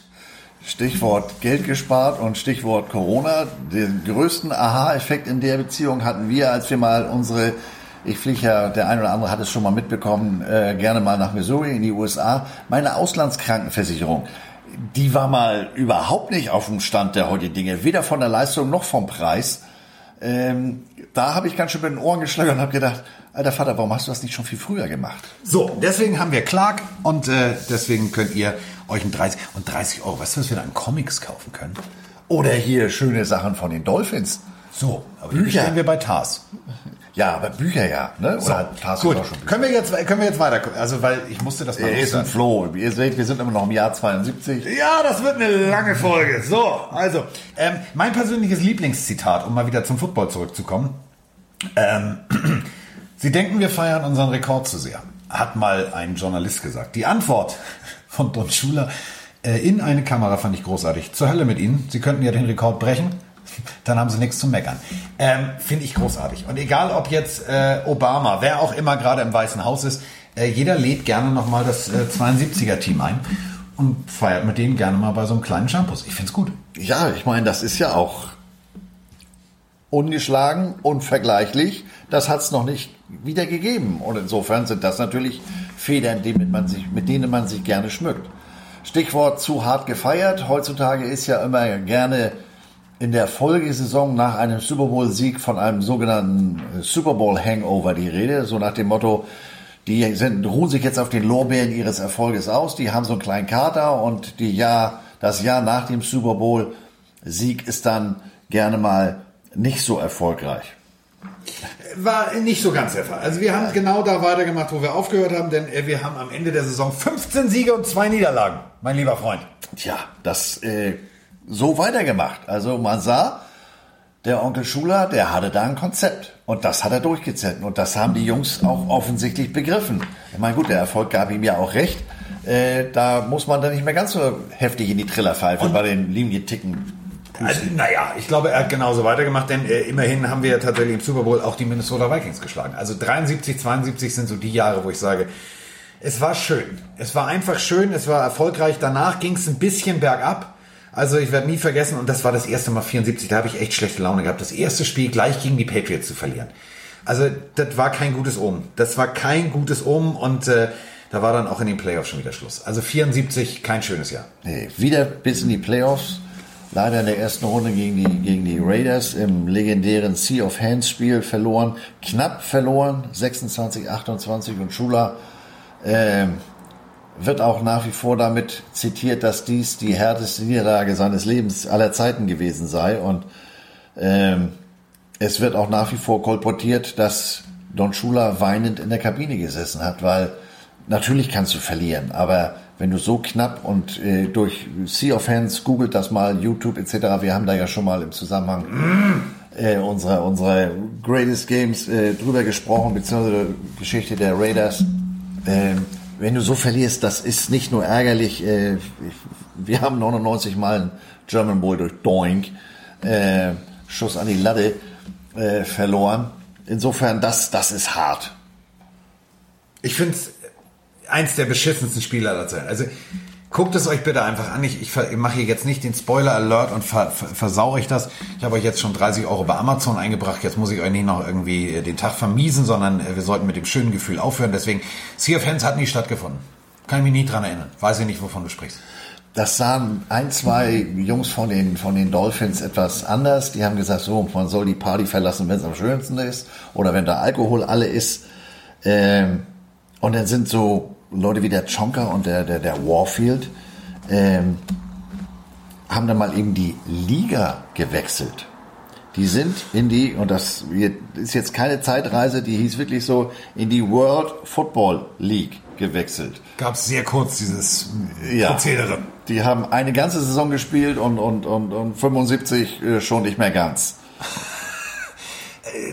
Stichwort Geld gespart und Stichwort Corona. Den größten Aha-Effekt in der Beziehung hatten wir, als wir mal unsere, ich fliege ja, der ein oder andere hat es schon mal mitbekommen, äh, gerne mal nach Missouri in die USA, meine Auslandskrankenversicherung. Die war mal überhaupt nicht auf dem Stand der heutigen Dinge, weder von der Leistung noch vom Preis. Ähm, da habe ich ganz schön mit den Ohren geschlagen und habe gedacht, alter Vater, warum hast du das nicht schon viel früher gemacht? So, deswegen haben wir Clark und äh, deswegen könnt ihr euch ein 30 und 30 Euro, weißt du, was wir da an Comics kaufen können? Oder hier schöne Sachen von den Dolphins. So, aber Bücher. Die wir bei Tars. Ja, aber Bücher ja, ne? So, Oder Tars gut. Schon können wir jetzt können wir jetzt weiter also weil ich musste das mal Er ist ein Floh. Ihr seht, wir sind immer noch im Jahr 72. Ja, das wird eine lange Folge. So, also ähm, mein persönliches Lieblingszitat, um mal wieder zum Football zurückzukommen. Ähm, Sie denken, wir feiern unseren Rekord zu sehr, hat mal ein Journalist gesagt. Die Antwort von Don Schuler äh, in eine Kamera fand ich großartig. Zur Hölle mit Ihnen. Sie könnten ja den Rekord brechen dann haben sie nichts zu meckern. Ähm, Finde ich großartig. Und egal ob jetzt äh, Obama, wer auch immer gerade im Weißen Haus ist, äh, jeder lädt gerne nochmal das äh, 72er-Team ein und feiert mit denen gerne mal bei so einem kleinen Shampoos. Ich finde es gut. Ja, ich meine, das ist ja auch ungeschlagen, unvergleichlich. Das hat es noch nicht wieder gegeben. Und insofern sind das natürlich Federn, die man sich, mit denen man sich gerne schmückt. Stichwort zu hart gefeiert. Heutzutage ist ja immer gerne in der Folgesaison nach einem Super Bowl-Sieg von einem sogenannten äh, Super Bowl-Hangover die Rede, so nach dem Motto, die sind, ruhen sich jetzt auf den Lorbeeren ihres Erfolges aus, die haben so einen kleinen Kater und die Jahr, das Jahr nach dem Super Bowl-Sieg ist dann gerne mal nicht so erfolgreich. War nicht so ganz der Fall. Also wir haben genau da weitergemacht, wo wir aufgehört haben, denn äh, wir haben am Ende der Saison 15 Siege und zwei Niederlagen, mein lieber Freund. Tja, das äh, so weitergemacht. Also man sah, der Onkel Schuler, der hatte da ein Konzept. Und das hat er durchgezogen. Und das haben die Jungs auch offensichtlich begriffen. Ich meine, gut, der Erfolg gab ihm ja auch recht. Äh, da muss man dann nicht mehr ganz so heftig in die Trillerpfeife bei den Linienticken also, naja, ich glaube, er hat genauso weitergemacht, denn äh, immerhin haben wir ja tatsächlich im Super Bowl auch die Minnesota Vikings geschlagen. Also 73, 72 sind so die Jahre, wo ich sage, es war schön. Es war einfach schön, es war erfolgreich. Danach ging es ein bisschen bergab. Also ich werde nie vergessen, und das war das erste Mal 74, da habe ich echt schlechte Laune gehabt, das erste Spiel gleich gegen die Patriots zu verlieren. Also das war kein gutes Omen. Das war kein gutes Omen und äh, da war dann auch in den Playoffs schon wieder Schluss. Also 74, kein schönes Jahr. Nee, wieder bis in die Playoffs. Leider in der ersten Runde gegen die, gegen die Raiders im legendären Sea of Hands Spiel verloren. Knapp verloren, 26, 28 und Schula äh, wird auch nach wie vor damit zitiert, dass dies die härteste Niederlage seines Lebens aller Zeiten gewesen sei. Und ähm, es wird auch nach wie vor kolportiert, dass Don Schula weinend in der Kabine gesessen hat, weil natürlich kannst du verlieren, aber wenn du so knapp und äh, durch Sea of Hands, googelt das mal, YouTube etc., wir haben da ja schon mal im Zusammenhang äh, unserer, unserer Greatest Games äh, drüber gesprochen, beziehungsweise Geschichte der Raiders. Ähm, wenn du so verlierst, das ist nicht nur ärgerlich, äh, wir haben 99 Mal einen German Bowl durch Doink, äh, Schuss an die Latte äh, verloren. Insofern, das, das ist hart. Ich finde es eins der beschissensten Spiele aller Zeiten. Also guckt es euch bitte einfach an. Ich, ich, ich mache hier jetzt nicht den Spoiler-Alert und ver, ver, versau euch das. Ich habe euch jetzt schon 30 Euro bei Amazon eingebracht. Jetzt muss ich euch nicht noch irgendwie äh, den Tag vermiesen, sondern äh, wir sollten mit dem schönen Gefühl aufhören. Deswegen, Sea of Hands hat nie stattgefunden. Kann ich mich nie dran erinnern. Weiß ich nicht, wovon du sprichst. Das sahen ein, zwei Jungs von den, von den Dolphins etwas anders. Die haben gesagt, so, man soll die Party verlassen, wenn es am schönsten ist oder wenn da Alkohol alle ist. Ähm, und dann sind so Leute wie der Chonka und der, der, der Warfield, ähm, haben dann mal eben die Liga gewechselt. Die sind in die, und das ist jetzt keine Zeitreise, die hieß wirklich so, in die World Football League gewechselt. Gab es sehr kurz dieses Ja. Prozedere. Die haben eine ganze Saison gespielt und, und, und, und 75 äh, schon nicht mehr ganz.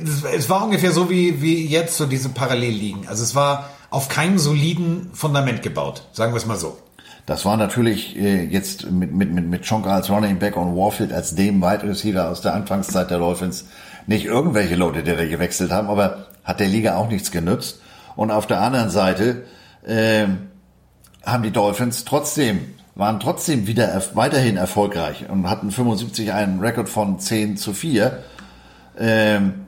Es- Es war ungefähr so wie, wie jetzt so diese Parallelligen. Also es war auf keinem soliden Fundament gebaut, sagen wir es mal so. Das war natürlich äh, jetzt mit, mit, mit, mit Chonka als Running Back und Warfield als dem Wide Receiver aus der Anfangszeit der Dolphins nicht irgendwelche Leute, die da gewechselt haben, aber hat der Liga auch nichts genützt. Und auf der anderen Seite ähm, haben die Dolphins trotzdem, waren trotzdem wieder weiterhin erfolgreich und hatten 75 einen Rekord von 10 zu 4. Ähm,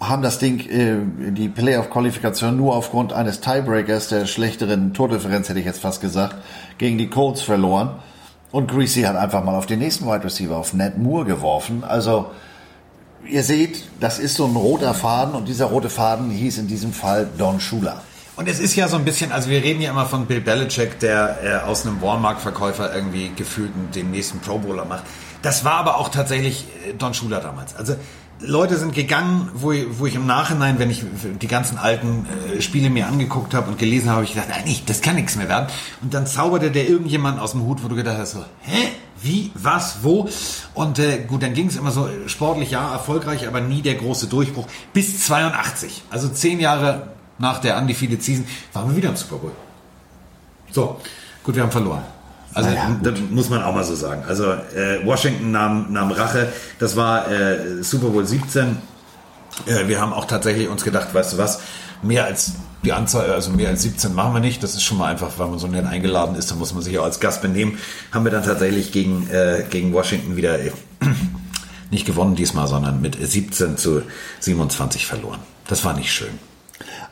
haben das Ding, äh, die Playoff-Qualifikation nur aufgrund eines Tiebreakers, der schlechteren Tordifferenz, hätte ich jetzt fast gesagt, gegen die Colts verloren. Und Greasy hat einfach mal auf den nächsten Wide Receiver, auf Ned Moore geworfen. Also, ihr seht, das ist so ein roter Faden und dieser rote Faden hieß in diesem Fall Don Shula. Und es ist ja so ein bisschen, also wir reden ja immer von Bill Belichick, der äh, aus einem Walmart-Verkäufer irgendwie gefühlt den nächsten Pro Bowler macht. Das war aber auch tatsächlich äh, Don Shula damals. Also Leute sind gegangen, wo ich, wo ich im Nachhinein, wenn ich die ganzen alten äh, Spiele mir angeguckt habe und gelesen habe, ich gedacht, nein, nicht, das kann nichts mehr werden. Und dann zauberte der irgendjemand aus dem Hut, wo du gedacht hast, so, hä? Wie, was, wo? Und äh, gut, dann ging es immer so sportlich, ja, erfolgreich, aber nie der große Durchbruch. Bis 82, also zehn Jahre nach der Undefeated Season, waren wir wieder im Super Bowl. So, gut, wir haben verloren. Also gut. das muss man auch mal so sagen. Also äh, Washington nahm, nahm Rache. Das war äh, Super Bowl 17. Äh, wir haben auch tatsächlich uns gedacht, weißt du was, mehr als die Anzahl, also mehr als 17 machen wir nicht. Das ist schon mal einfach, weil man so nett eingeladen ist, da muss man sich auch als Gast benehmen. Haben wir dann tatsächlich gegen, äh, gegen Washington wieder äh, nicht gewonnen diesmal, sondern mit 17 zu 27 verloren. Das war nicht schön.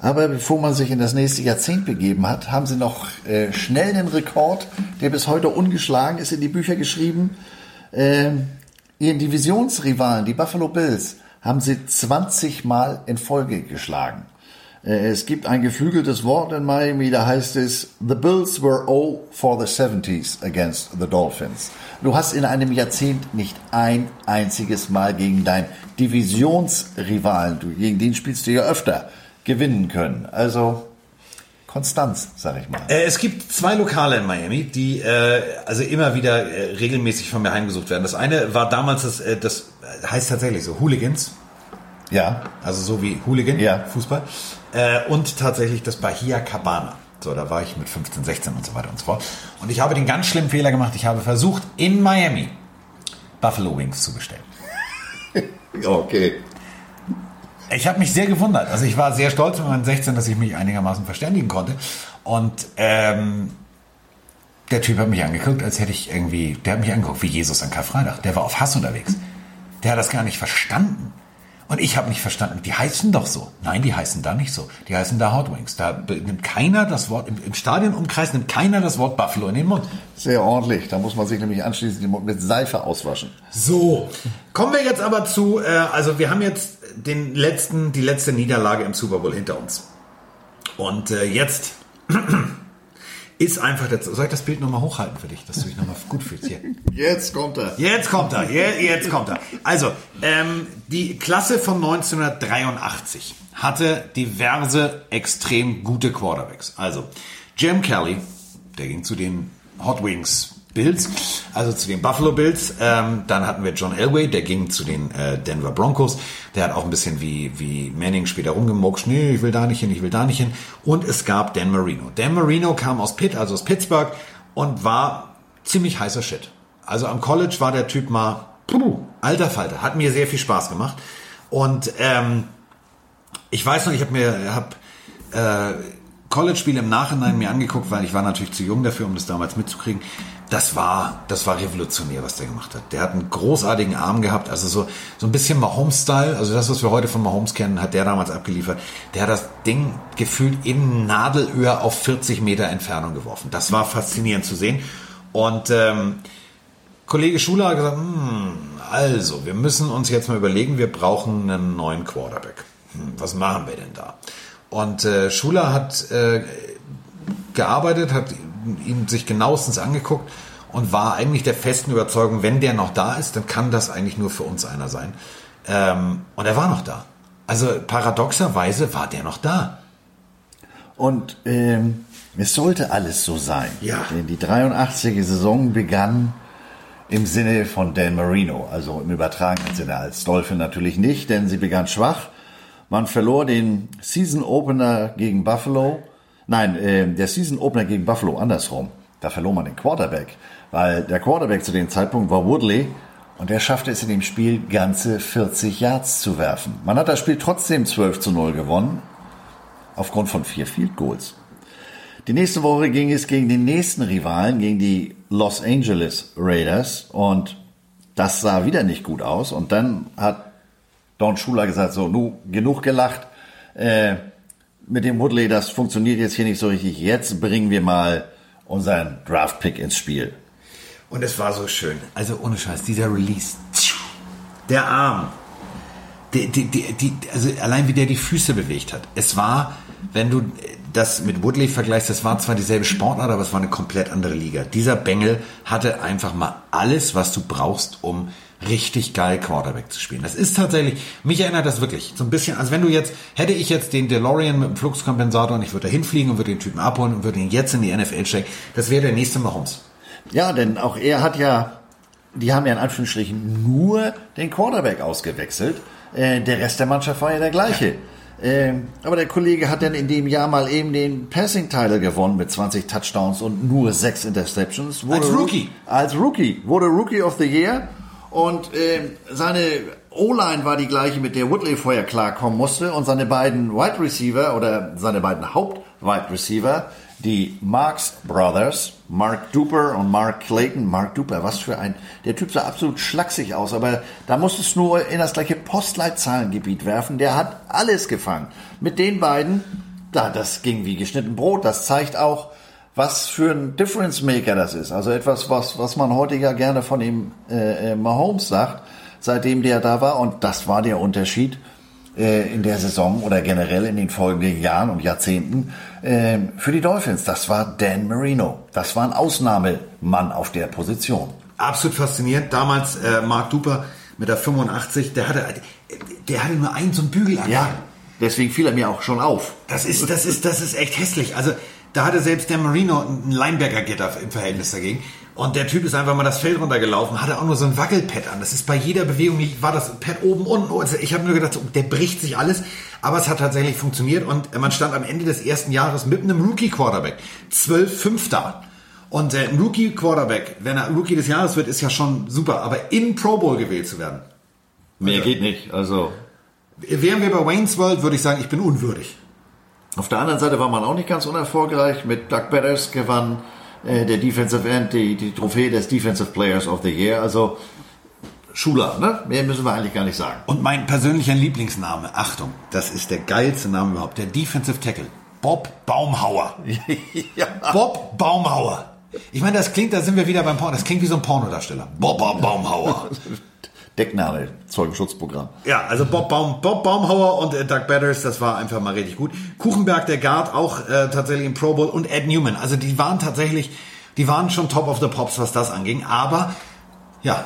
Aber bevor man sich in das nächste Jahrzehnt begeben hat, haben sie noch äh, schnell den Rekord, der bis heute ungeschlagen ist, in die Bücher geschrieben. Ähm, ihren Divisionsrivalen, die Buffalo Bills, haben sie 20 Mal in Folge geschlagen. Äh, Es gibt ein geflügeltes Wort in Miami, da heißt es, The Bills were all for the 70s against the Dolphins. Du hast in einem Jahrzehnt nicht ein einziges Mal gegen deinen Divisionsrivalen, du, gegen den spielst du ja öfter, gewinnen können. Also Konstanz, sag ich mal. Äh, es gibt zwei Lokale in Miami, die äh, also immer wieder äh, regelmäßig von mir heimgesucht werden. Das eine war damals das, äh, das heißt tatsächlich so Hooligans, Ja, also so wie Hooligan, Ja. Fußball, äh, und tatsächlich das Bahia Cabana. So, da war ich mit 15, 16 und so weiter und so fort. Und ich habe den ganz schlimmen Fehler gemacht. Ich habe versucht, in Miami Buffalo Wings zu bestellen. okay. Ich habe mich sehr gewundert. Also ich war sehr stolz mit meinen 16, dass ich mich einigermaßen verständigen konnte. Und ähm, der Typ hat mich angeguckt, als hätte ich irgendwie, der hat mich angeguckt wie Jesus an Karfreitag. Der war auf Hass unterwegs. Der hat das gar nicht verstanden. Und ich habe nicht verstanden, die heißen doch so. Nein, die heißen da nicht so. Die heißen da Hot Wings. Da nimmt keiner das Wort, im, im Stadionumkreis nimmt keiner das Wort Buffalo in den Mund. Sehr ordentlich. Da muss man sich nämlich anschließend den Mund mit Seife auswaschen. So, kommen wir jetzt aber zu, äh, also wir haben jetzt den letzten, die letzte Niederlage im Super Bowl hinter uns. Und äh, jetzt ist einfach, der, soll ich das Bild nochmal hochhalten für dich, dass du dich nochmal gut fühlst hier? Jetzt kommt er. Jetzt kommt er, je- jetzt kommt er. Also, ähm, die Klasse von 1983 hatte diverse extrem gute Quarterbacks. Also, Jim Kelly, der ging zu den Hot Wings Bills, also zu den Buffalo Bills. Ähm, dann hatten wir John Elway, der ging zu den äh, Denver Broncos. Der hat auch ein bisschen wie, wie Manning später rumgemuckscht. Nee, ich will da nicht hin, ich will da nicht hin. Und es gab Dan Marino. Dan Marino kam aus Pitt, also aus Pittsburgh und war ziemlich heißer Shit. Also am College war der Typ mal, puh, alter Falter, hat mir sehr viel Spaß gemacht. Und ähm, ich weiß noch, ich habe mir hab, äh, College-Spiele im Nachhinein mir angeguckt, weil ich war natürlich zu jung dafür, um das damals mitzukriegen. Das war, das war revolutionär, was der gemacht hat. Der hat einen großartigen Arm gehabt, also so, so ein bisschen Mahomes-Style, also das, was wir heute von Mahomes kennen, hat der damals abgeliefert. Der hat das Ding gefühlt in Nadelöhr auf 40 Meter Entfernung geworfen. Das war faszinierend zu sehen. Und ähm, Kollege Schuler hat gesagt, hm, also, wir müssen uns jetzt mal überlegen, wir brauchen einen neuen Quarterback. Hm, was machen wir denn da? Und äh, Schuler hat äh, gearbeitet, hat ihn sich genauestens angeguckt und war eigentlich der festen Überzeugung, wenn der noch da ist, dann kann das eigentlich nur für uns einer sein. Ähm, und er war noch da. Also paradoxerweise war der noch da. Und ähm, es sollte alles so sein. Ja. Denn die 83er Saison begann im Sinne von Dan Marino, also im übertragenen Sinne als Dolphin natürlich nicht, denn sie begann schwach. Man verlor den Season Opener gegen Buffalo. Nein, äh, der Season Opener gegen Buffalo andersrum. Da verlor man den Quarterback, weil der Quarterback zu dem Zeitpunkt war Woodley und der schaffte es in dem Spiel ganze 40 Yards zu werfen. Man hat das Spiel trotzdem 12 zu 0 gewonnen, aufgrund von vier Field Goals. Die nächste Woche ging es gegen den nächsten Rivalen, gegen die Los Angeles Raiders und das sah wieder nicht gut aus und dann hat Don Schuler gesagt, so, nu, genug gelacht, äh, mit dem Woodley, das funktioniert jetzt hier nicht so richtig, jetzt bringen wir mal unseren Draft-Pick ins Spiel. Und es war so schön. Also ohne Scheiß, dieser Release. Der Arm. Die, die, die, die, also allein wie der die Füße bewegt hat. Es war, wenn du das mit Woodley vergleichst, das war zwar dieselbe Sportart, aber es war eine komplett andere Liga. Dieser Bengel hatte einfach mal alles, was du brauchst, um richtig geil Quarterback zu spielen. Das ist tatsächlich, mich erinnert das wirklich so ein bisschen, als wenn du jetzt, hätte ich jetzt den DeLorean mit dem Fluxkompensator und ich würde da hinfliegen und würde den Typen abholen und würde ihn jetzt in die NFL stecken, das wäre der nächste Mahomes. Ja, denn auch er hat ja, die haben ja in Anführungsstrichen nur den Quarterback ausgewechselt. Äh, der Rest der Mannschaft war ja der gleiche. Ähm, aber der Kollege hat dann in dem Jahr mal eben den Passing-Title gewonnen mit 20 Touchdowns und nur 6 Interceptions. Wurde Als Rookie. Als Rookie. Wurde Rookie of the Year. Und ähm, seine O-Line war die gleiche, mit der Woodley vorher klarkommen musste. Und seine beiden Wide Receiver oder seine beiden Haupt-Wide Receiver, die Marks Brothers, Mark Duper und Mark Clayton. Mark Duper, was für ein... Der Typ sah absolut schlaksig aus, aber da musstest du nur in das gleiche Postleitzahlengebiet werfen. Der hat alles gefangen. Mit den beiden, da, das ging wie geschnitten Brot. Das zeigt auch, was für ein Difference Maker das ist. Also etwas, was, was man heute ja gerne von dem äh, äh, Mahomes sagt, seitdem der da war. Und das war der Unterschied. äh, in der Saison oder generell in den folgenden Jahren und Jahrzehnten äh, für die Dolphins. Das war Dan Marino. Das war ein Ausnahmemann auf der Position. Absolut faszinierend. Damals äh, Mark Duper mit der 85, der hatte, der hatte nur einen so einen Bügel an. Ja, deswegen fiel er mir auch schon auf. Das ist, das ist, das ist echt hässlich. Also da hatte selbst der Marino ein Linebacker-Gitter im Verhältnis dagegen. Und der Typ ist einfach mal das Feld runtergelaufen, hatte auch nur so ein Wackelpad an. Das ist bei jeder Bewegung, war das Pad oben, unten. Also ich habe nur gedacht, der bricht sich alles. Aber es hat tatsächlich funktioniert und man stand am Ende des ersten Jahres mit einem Rookie-Quarterback. 12-5 da. Und äh, ein Rookie-Quarterback, wenn er Rookie des Jahres wird, ist ja schon super. Aber in Pro Bowl gewählt zu werden. Mehr geht nicht. Also Wären wir bei Wayne's World, würde ich sagen, ich bin unwürdig. Auf der anderen Seite war man auch nicht ganz unerfolgreich. Mit Doug Betters gewann äh, der Defensive End die, die Trophäe des Defensive Players of the Year. Also Schuler, ne? Mehr müssen wir eigentlich gar nicht sagen. Und mein persönlicher Lieblingsname, Achtung, das ist der geilste Name überhaupt, der Defensive Tackle. Bob Baumhauer. ja. Bob Baumhauer. Ich meine, das klingt, da sind wir wieder beim Porno, das klingt wie so ein Pornodarsteller. Bob Baumhauer. Deckname, Zeugenschutzprogramm. Ja, also Bob, Baum, Bob Baumhauer und äh, Doug Batters, das war einfach mal richtig gut. Kuchenberg, der Guard, auch äh, tatsächlich im Pro Bowl und Ed Newman. Also die waren tatsächlich, die waren schon top of the pops, was das anging. Aber ja,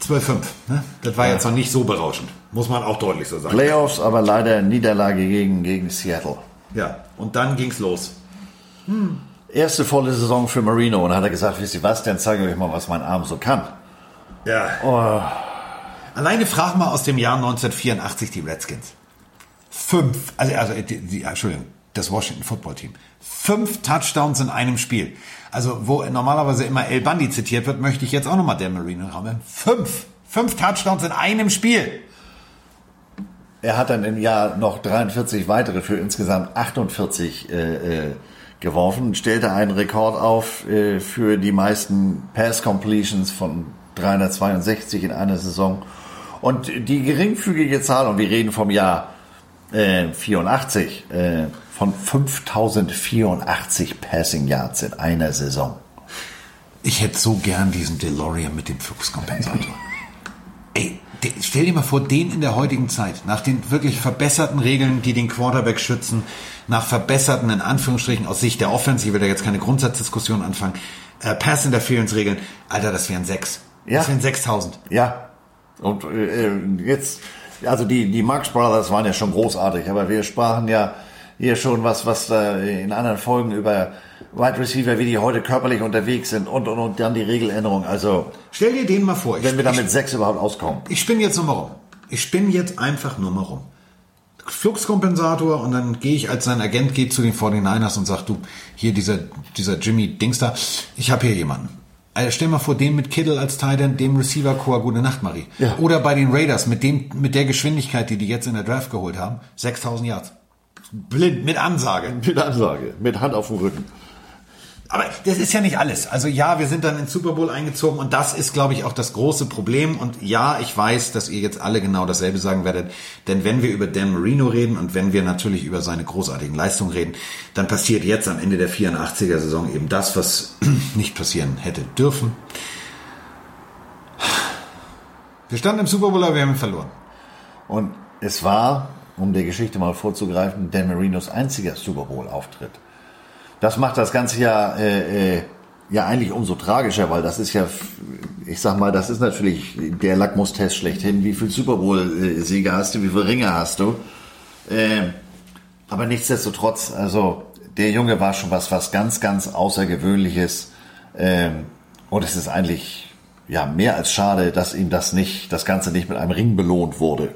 äh, 12-5. Ne? Das war ja. jetzt noch nicht so berauschend. Muss man auch deutlich so sagen. Playoffs, aber leider Niederlage gegen, gegen Seattle. Ja, und dann ging's los. Hm. Erste volle Saison für Marino und dann hat er gesagt, wisst ihr was, dann zeige ich euch mal, was mein Arm so kann. Ja. Oh. Alleine frag mal aus dem Jahr 1984 die Redskins. Fünf, also, also die, die, Entschuldigung, das Washington Football Team. Fünf Touchdowns in einem Spiel. Also, wo normalerweise immer El Bundy zitiert wird, möchte ich jetzt auch nochmal Dan Marino haben. Fünf. Fünf Touchdowns in einem Spiel. Er hat dann im Jahr noch 43 weitere für insgesamt 48 äh, äh, geworfen, stellte einen Rekord auf äh, für die meisten Pass Completions von 362 in einer Saison. Und die geringfügige Zahl, und wir reden vom Jahr äh, 84, äh, von 5084 Passing Yards in einer Saison. Ich hätte so gern diesen DeLorean mit dem Fluxkompensator. Ey, stell dir mal vor, den in der heutigen Zeit, nach den wirklich verbesserten Regeln, die den Quarterback schützen, nach verbesserten, in Anführungsstrichen, aus Sicht der Offense, ich will da jetzt keine Grundsatzdiskussion anfangen, äh, Pass-Interference-Regeln, Alter, das wären sechs. Ja. Das wären 6000. Ja. Und äh, jetzt, also die, die Marx Brothers waren ja schon großartig, aber wir sprachen ja hier schon was, was da in anderen Folgen über Wide Receiver, wie die heute körperlich unterwegs sind und, und, und dann die Regeländerung. Also. Stell dir den mal vor. Wenn wir damit sechs überhaupt auskommen. Ich spinne jetzt nur mal rum. Ich spinne jetzt einfach nur mal rum. Fluxkompensator und dann gehe ich als sein Agent, gehe zu den 49ers und sag, du, hier dieser, dieser Jimmy Dingster, ich habe hier jemanden. Also stell mal vor, den mit Kittle als Titan, dem Receiver Core, gute Nacht, Marie. Ja. Oder bei den Raiders mit dem, mit der Geschwindigkeit, die die jetzt in der Draft geholt haben, 6000 Yards. Blind, mit Ansage. Mit Ansage, mit Hand auf dem Rücken. Aber das ist ja nicht alles. Also ja, wir sind dann ins Super Bowl eingezogen und das ist, glaube ich, auch das große Problem. Und ja, ich weiß, dass ihr jetzt alle genau dasselbe sagen werdet. Denn wenn wir über Dan Marino reden und wenn wir natürlich über seine großartigen Leistungen reden, dann passiert jetzt am Ende der 84er Saison eben das, was nicht passieren hätte dürfen. Wir standen im Super Bowl, aber wir haben verloren. Und es war, um der Geschichte mal vorzugreifen, Dan Marinos einziger Super Bowl-Auftritt. Das macht das Ganze ja, äh, äh, ja eigentlich umso tragischer, weil das ist ja, ich sag mal, das ist natürlich der Lackmustest schlechthin. Wie viel Super Bowl-Sieger hast du, wie viele Ringe hast du? Äh, aber nichtsdestotrotz, also der Junge war schon was, was ganz, ganz Außergewöhnliches. Ähm, und es ist eigentlich ja mehr als schade, dass ihm das nicht, das Ganze nicht mit einem Ring belohnt wurde.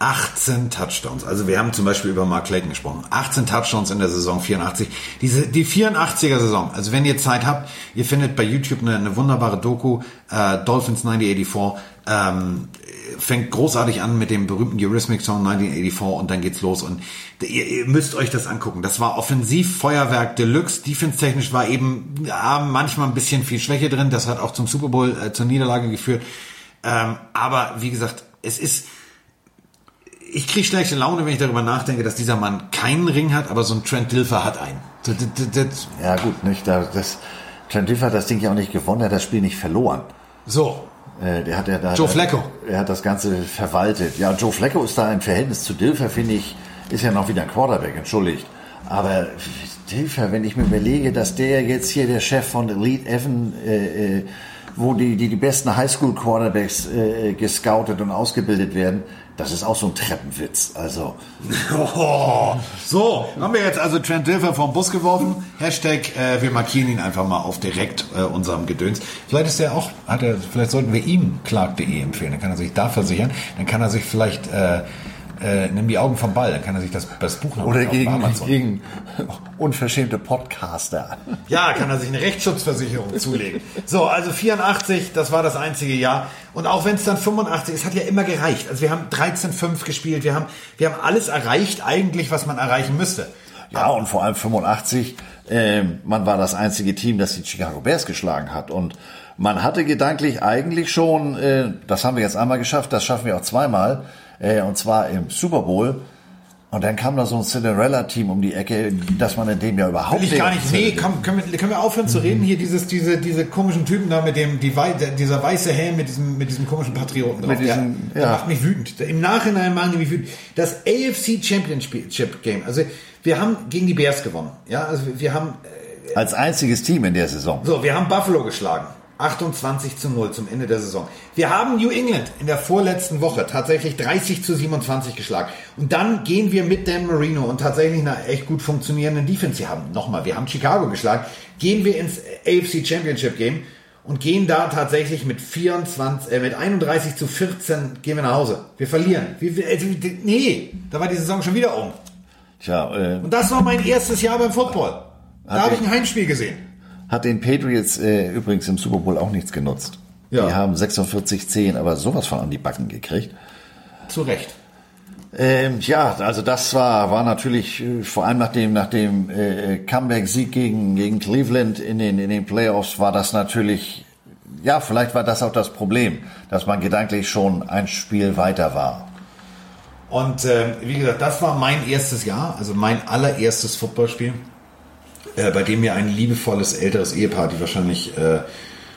18 Touchdowns. Also wir haben zum Beispiel über Mark Clayton gesprochen. 18 Touchdowns in der Saison 84. Diese, die 84er Saison. Also wenn ihr Zeit habt, ihr findet bei YouTube eine, eine wunderbare Doku, äh, Dolphins 1984. Ähm, fängt großartig an mit dem berühmten Eurythmic Song 1984 und dann geht's los und ihr, ihr müsst euch das angucken. Das war Offensivfeuerwerk Deluxe. Defense-technisch war eben ja, manchmal ein bisschen viel Schwäche drin. Das hat auch zum Super Bowl, äh, zur Niederlage geführt. Ähm, aber wie gesagt, es ist ich kriege schlechte Laune, wenn ich darüber nachdenke, dass dieser Mann keinen Ring hat, aber so ein Trent Dilfer hat einen. Das, das, das, ja gut, nicht. Das, Trent Dilfer hat das Ding ja auch nicht gewonnen, er hat das Spiel nicht verloren. So. Äh, der hat ja da. Joe Flacco. Er hat das Ganze verwaltet. Ja, Joe Flacco ist da im Verhältnis zu Dilfer, finde ich, ist ja noch wieder ein Quarterback, entschuldigt. Aber Dilfer, wenn ich mir überlege, dass der jetzt hier der Chef von Elite Evan, äh, äh, wo die, die, die besten Highschool-Quarterbacks äh, gescoutet und ausgebildet werden, das ist auch so ein Treppenwitz. Also. Oh, so, haben wir jetzt also Trent Dilfer vom Bus geworfen. Hashtag, äh, wir markieren ihn einfach mal auf direkt äh, unserem Gedöns. Vielleicht ist er auch, hat er, vielleicht sollten wir ihm clark.de empfehlen. Dann kann er sich da versichern. Dann kann er sich vielleicht äh, äh, nimm die Augen vom Ball, dann kann er sich das, das Buch noch Oder gegen, gegen unverschämte Podcaster. Ja, kann er sich eine Rechtsschutzversicherung zulegen. So, also 84, das war das einzige Jahr. Und auch wenn es dann 85, es hat ja immer gereicht. Also wir haben 13-5 gespielt, wir haben, wir haben alles erreicht eigentlich, was man erreichen müsste. Ja, und vor allem 85, äh, man war das einzige Team, das die Chicago Bears geschlagen hat. Und man hatte gedanklich eigentlich schon, äh, das haben wir jetzt einmal geschafft, das schaffen wir auch zweimal, äh, und zwar im Super Bowl. Und dann kam da so ein Cinderella-Team um die Ecke, dass man in dem ja überhaupt Will ich gar nicht. Nee, komm, können, wir, können wir aufhören zu reden? Hier dieses, diese, diese komischen Typen da mit dem, die, der- dieser weiße Helm mit diesem, mit diesem komischen Patrioten drauf. Mit diesem, der, der ja. macht mich wütend. Im Nachhinein machen die mich wütend. Das AFC Championship Game. Also, wir haben gegen die Bears gewonnen. Ja, also wir haben, Als einziges Team in der Saison. so, wir haben Buffalo geschlagen. 28 zu 0 zum Ende der Saison. Wir haben New England in der vorletzten Woche tatsächlich 30 zu 27 geschlagen. Und dann gehen wir mit Dan Marino und tatsächlich einer echt gut funktionierenden Defense. Wir haben nochmal, wir haben Chicago geschlagen. Gehen wir ins AFC Championship Game und gehen da tatsächlich mit 24, äh, mit 31 zu 14 gehen wir nach Hause. Wir verlieren. Wir, also, nee, da war die Saison schon wieder um. Tja, äh, Und das war mein erstes Jahr beim Football. Da habe ich- ein Heimspiel gesehen. Hat den Patriots äh, übrigens im Super Bowl auch nichts genutzt. Ja. Die haben 46-10, aber sowas von an die Backen gekriegt. Zu Recht. Ähm, ja, also das war, war natürlich äh, vor allem nach dem, nach dem äh, Comeback-Sieg gegen, gegen Cleveland in den, in den Playoffs war das natürlich, ja, vielleicht war das auch das Problem, dass man gedanklich schon ein Spiel weiter war. Und äh, wie gesagt, das war mein erstes Jahr, also mein allererstes Footballspiel, äh, bei dem mir ein liebevolles älteres Ehepaar, die wahrscheinlich äh,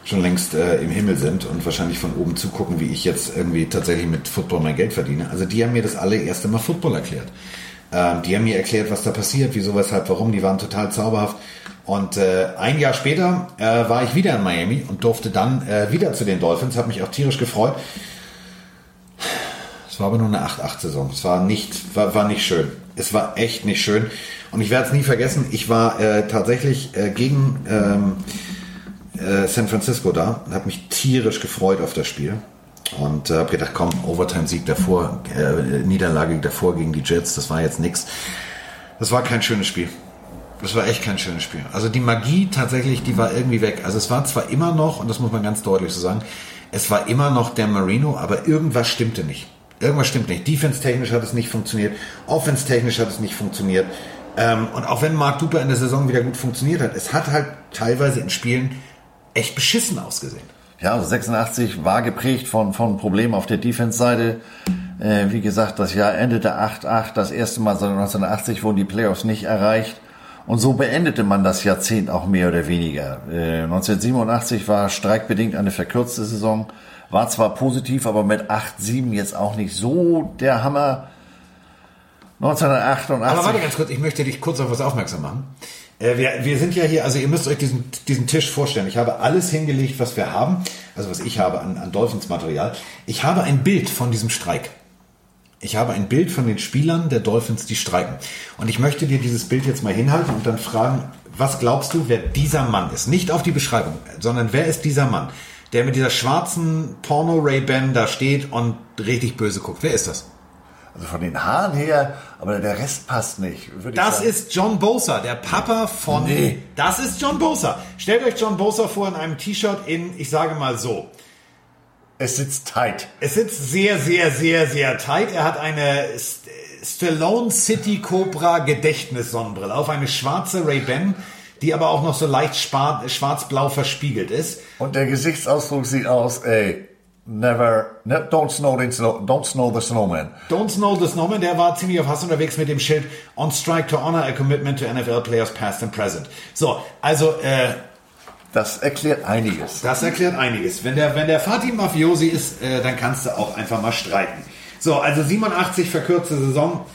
schon längst äh, im Himmel sind und wahrscheinlich von oben zugucken, wie ich jetzt irgendwie tatsächlich mit Football mein Geld verdiene. Also die haben mir das allererste Mal Football erklärt. Ähm, die haben mir erklärt, was da passiert, wieso, weshalb, warum. Die waren total zauberhaft. Und äh, ein Jahr später äh, war ich wieder in Miami und durfte dann äh, wieder zu den Dolphins. Habe mich auch tierisch gefreut. Es war aber nur eine 8-8-Saison. Es war nicht, war, war nicht schön. Es war echt nicht schön. Und ich werde es nie vergessen, ich war äh, tatsächlich äh, gegen ähm, äh, San Francisco da und habe mich tierisch gefreut auf das Spiel. Und äh, habe gedacht, komm, Overtime-Sieg davor, äh, Niederlage davor gegen die Jets, das war jetzt nix. Das war kein schönes Spiel. Das war echt kein schönes Spiel. Also die Magie tatsächlich, die war irgendwie weg. Also es war zwar immer noch, und das muss man ganz deutlich so sagen, es war immer noch der Marino, aber irgendwas stimmte nicht. Irgendwas stimmt nicht. Defense-technisch hat es nicht funktioniert, Offense-technisch hat es nicht funktioniert. Ähm, und auch wenn Mark Duper in der Saison wieder gut funktioniert hat, es hat halt teilweise in Spielen echt beschissen ausgesehen. Ja, also 86 war geprägt von, von Problemen auf der Defense-Seite. Äh, wie gesagt, das Jahr endete 8-8. Das erste Mal seit 1980 wurden die Playoffs nicht erreicht. Und so beendete man das Jahrzehnt auch mehr oder weniger. Äh, 1987 war streikbedingt eine verkürzte Saison. War zwar positiv, aber mit 8-7 jetzt auch nicht so der Hammer. 1988. Aber warte ganz kurz, ich möchte dich kurz auf was aufmerksam machen. Äh, wir, wir sind ja hier, also ihr müsst euch diesen, diesen Tisch vorstellen. Ich habe alles hingelegt, was wir haben, also was ich habe an, an Dolphins-Material. Ich habe ein Bild von diesem Streik. Ich habe ein Bild von den Spielern der Dolphins, die streiken. Und ich möchte dir dieses Bild jetzt mal hinhalten und dann fragen, was glaubst du, wer dieser Mann ist? Nicht auf die Beschreibung, sondern wer ist dieser Mann, der mit dieser schwarzen Porno-Ray-Ban da steht und richtig böse guckt? Wer ist das? Also von den Haaren her, aber der Rest passt nicht. Das sagen. ist John Bosa, der Papa von. Nee. Das ist John Bosa. Stellt euch John Bosa vor in einem T-Shirt in, ich sage mal so. Es sitzt tight. Es sitzt sehr, sehr, sehr, sehr tight. Er hat eine St Stallone City Cobra Gedächtnissonnenbrille auf, eine schwarze Ray-Ban, die aber auch noch so leicht schwar- schwarz-blau verspiegelt ist. Und der Gesichtsausdruck sieht aus, ey, never, ne, don't snow the don't snow the snowman. Don't Snow the Snowman, der war ziemlich auf Hass unterwegs mit dem Schild On Strike to Honor a Commitment to NFL Players Past and Present. So, also, äh, Das erklärt einiges. Das erklärt einiges. Wenn der, wenn der Fatih Mafiosi ist, äh, dann kannst du auch einfach mal streiten. So, also 87 verkürzte Saison.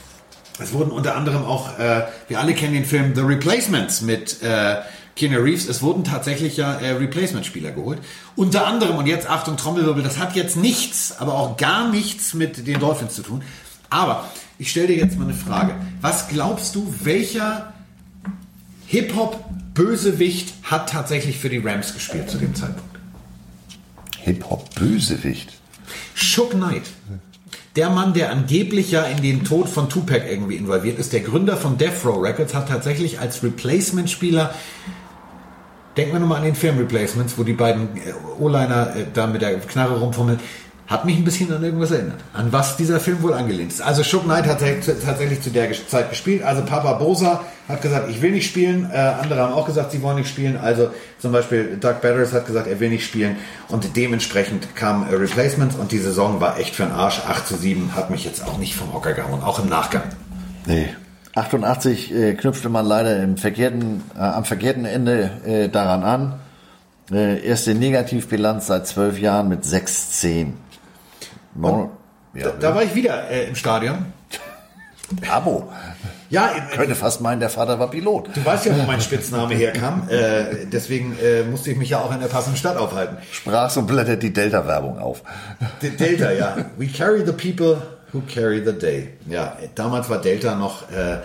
Es wurden unter anderem auch, äh, wir alle kennen den Film The Replacements mit äh, Keanu Reeves. Es wurden tatsächlich ja äh, Replacement-Spieler geholt. Unter anderem, und jetzt Achtung Trommelwirbel, das hat jetzt nichts, aber auch gar nichts mit den Dolphins zu tun. Aber ich stelle dir jetzt mal eine Frage. Was glaubst du, welcher Hip-Hop-Bösewicht hat tatsächlich für die Rams gespielt zu dem Zeitpunkt? Hip-Hop-Bösewicht? Shook Knight. Der Mann, der angeblich ja in den Tod von Tupac irgendwie involviert ist, der Gründer von Death Row Records, hat tatsächlich als Replacement-Spieler Denken wir nochmal an den Film Replacements, wo die beiden äh, O-Liner äh, da mit der Knarre rumfummeln. Hat mich ein bisschen an irgendwas erinnert. An was dieser Film wohl angelehnt ist. Also Shook Knight hat tatsächlich zu der Zeit gespielt. Also Papa Bosa hat gesagt, ich will nicht spielen. Äh, andere haben auch gesagt, sie wollen nicht spielen. Also zum Beispiel Doug Batters hat gesagt, er will nicht spielen. Und dementsprechend kam äh, Replacements und die Saison war echt für den Arsch. 8 zu 7 hat mich jetzt auch nicht vom Hocker gehauen. Auch im Nachgang. Nee. 88 äh, knüpfte man leider im verkehrten, äh, am verkehrten Ende äh, daran an. Äh, erste Negativbilanz seit zwölf Jahren mit 6-10. No, ja, da, da, war ich wieder äh, im Stadion. Abo. Ja, ich könnte fast meinen, der Vater war Pilot. Du weißt ja, wo mein Spitzname herkam. Äh, deswegen äh, musste ich mich ja auch in der passenden Stadt aufhalten. Sprachst und blättert die Delta-Werbung auf. D Delta, ja. We carry the people who carry the day. Ja, damals war Delta noch äh,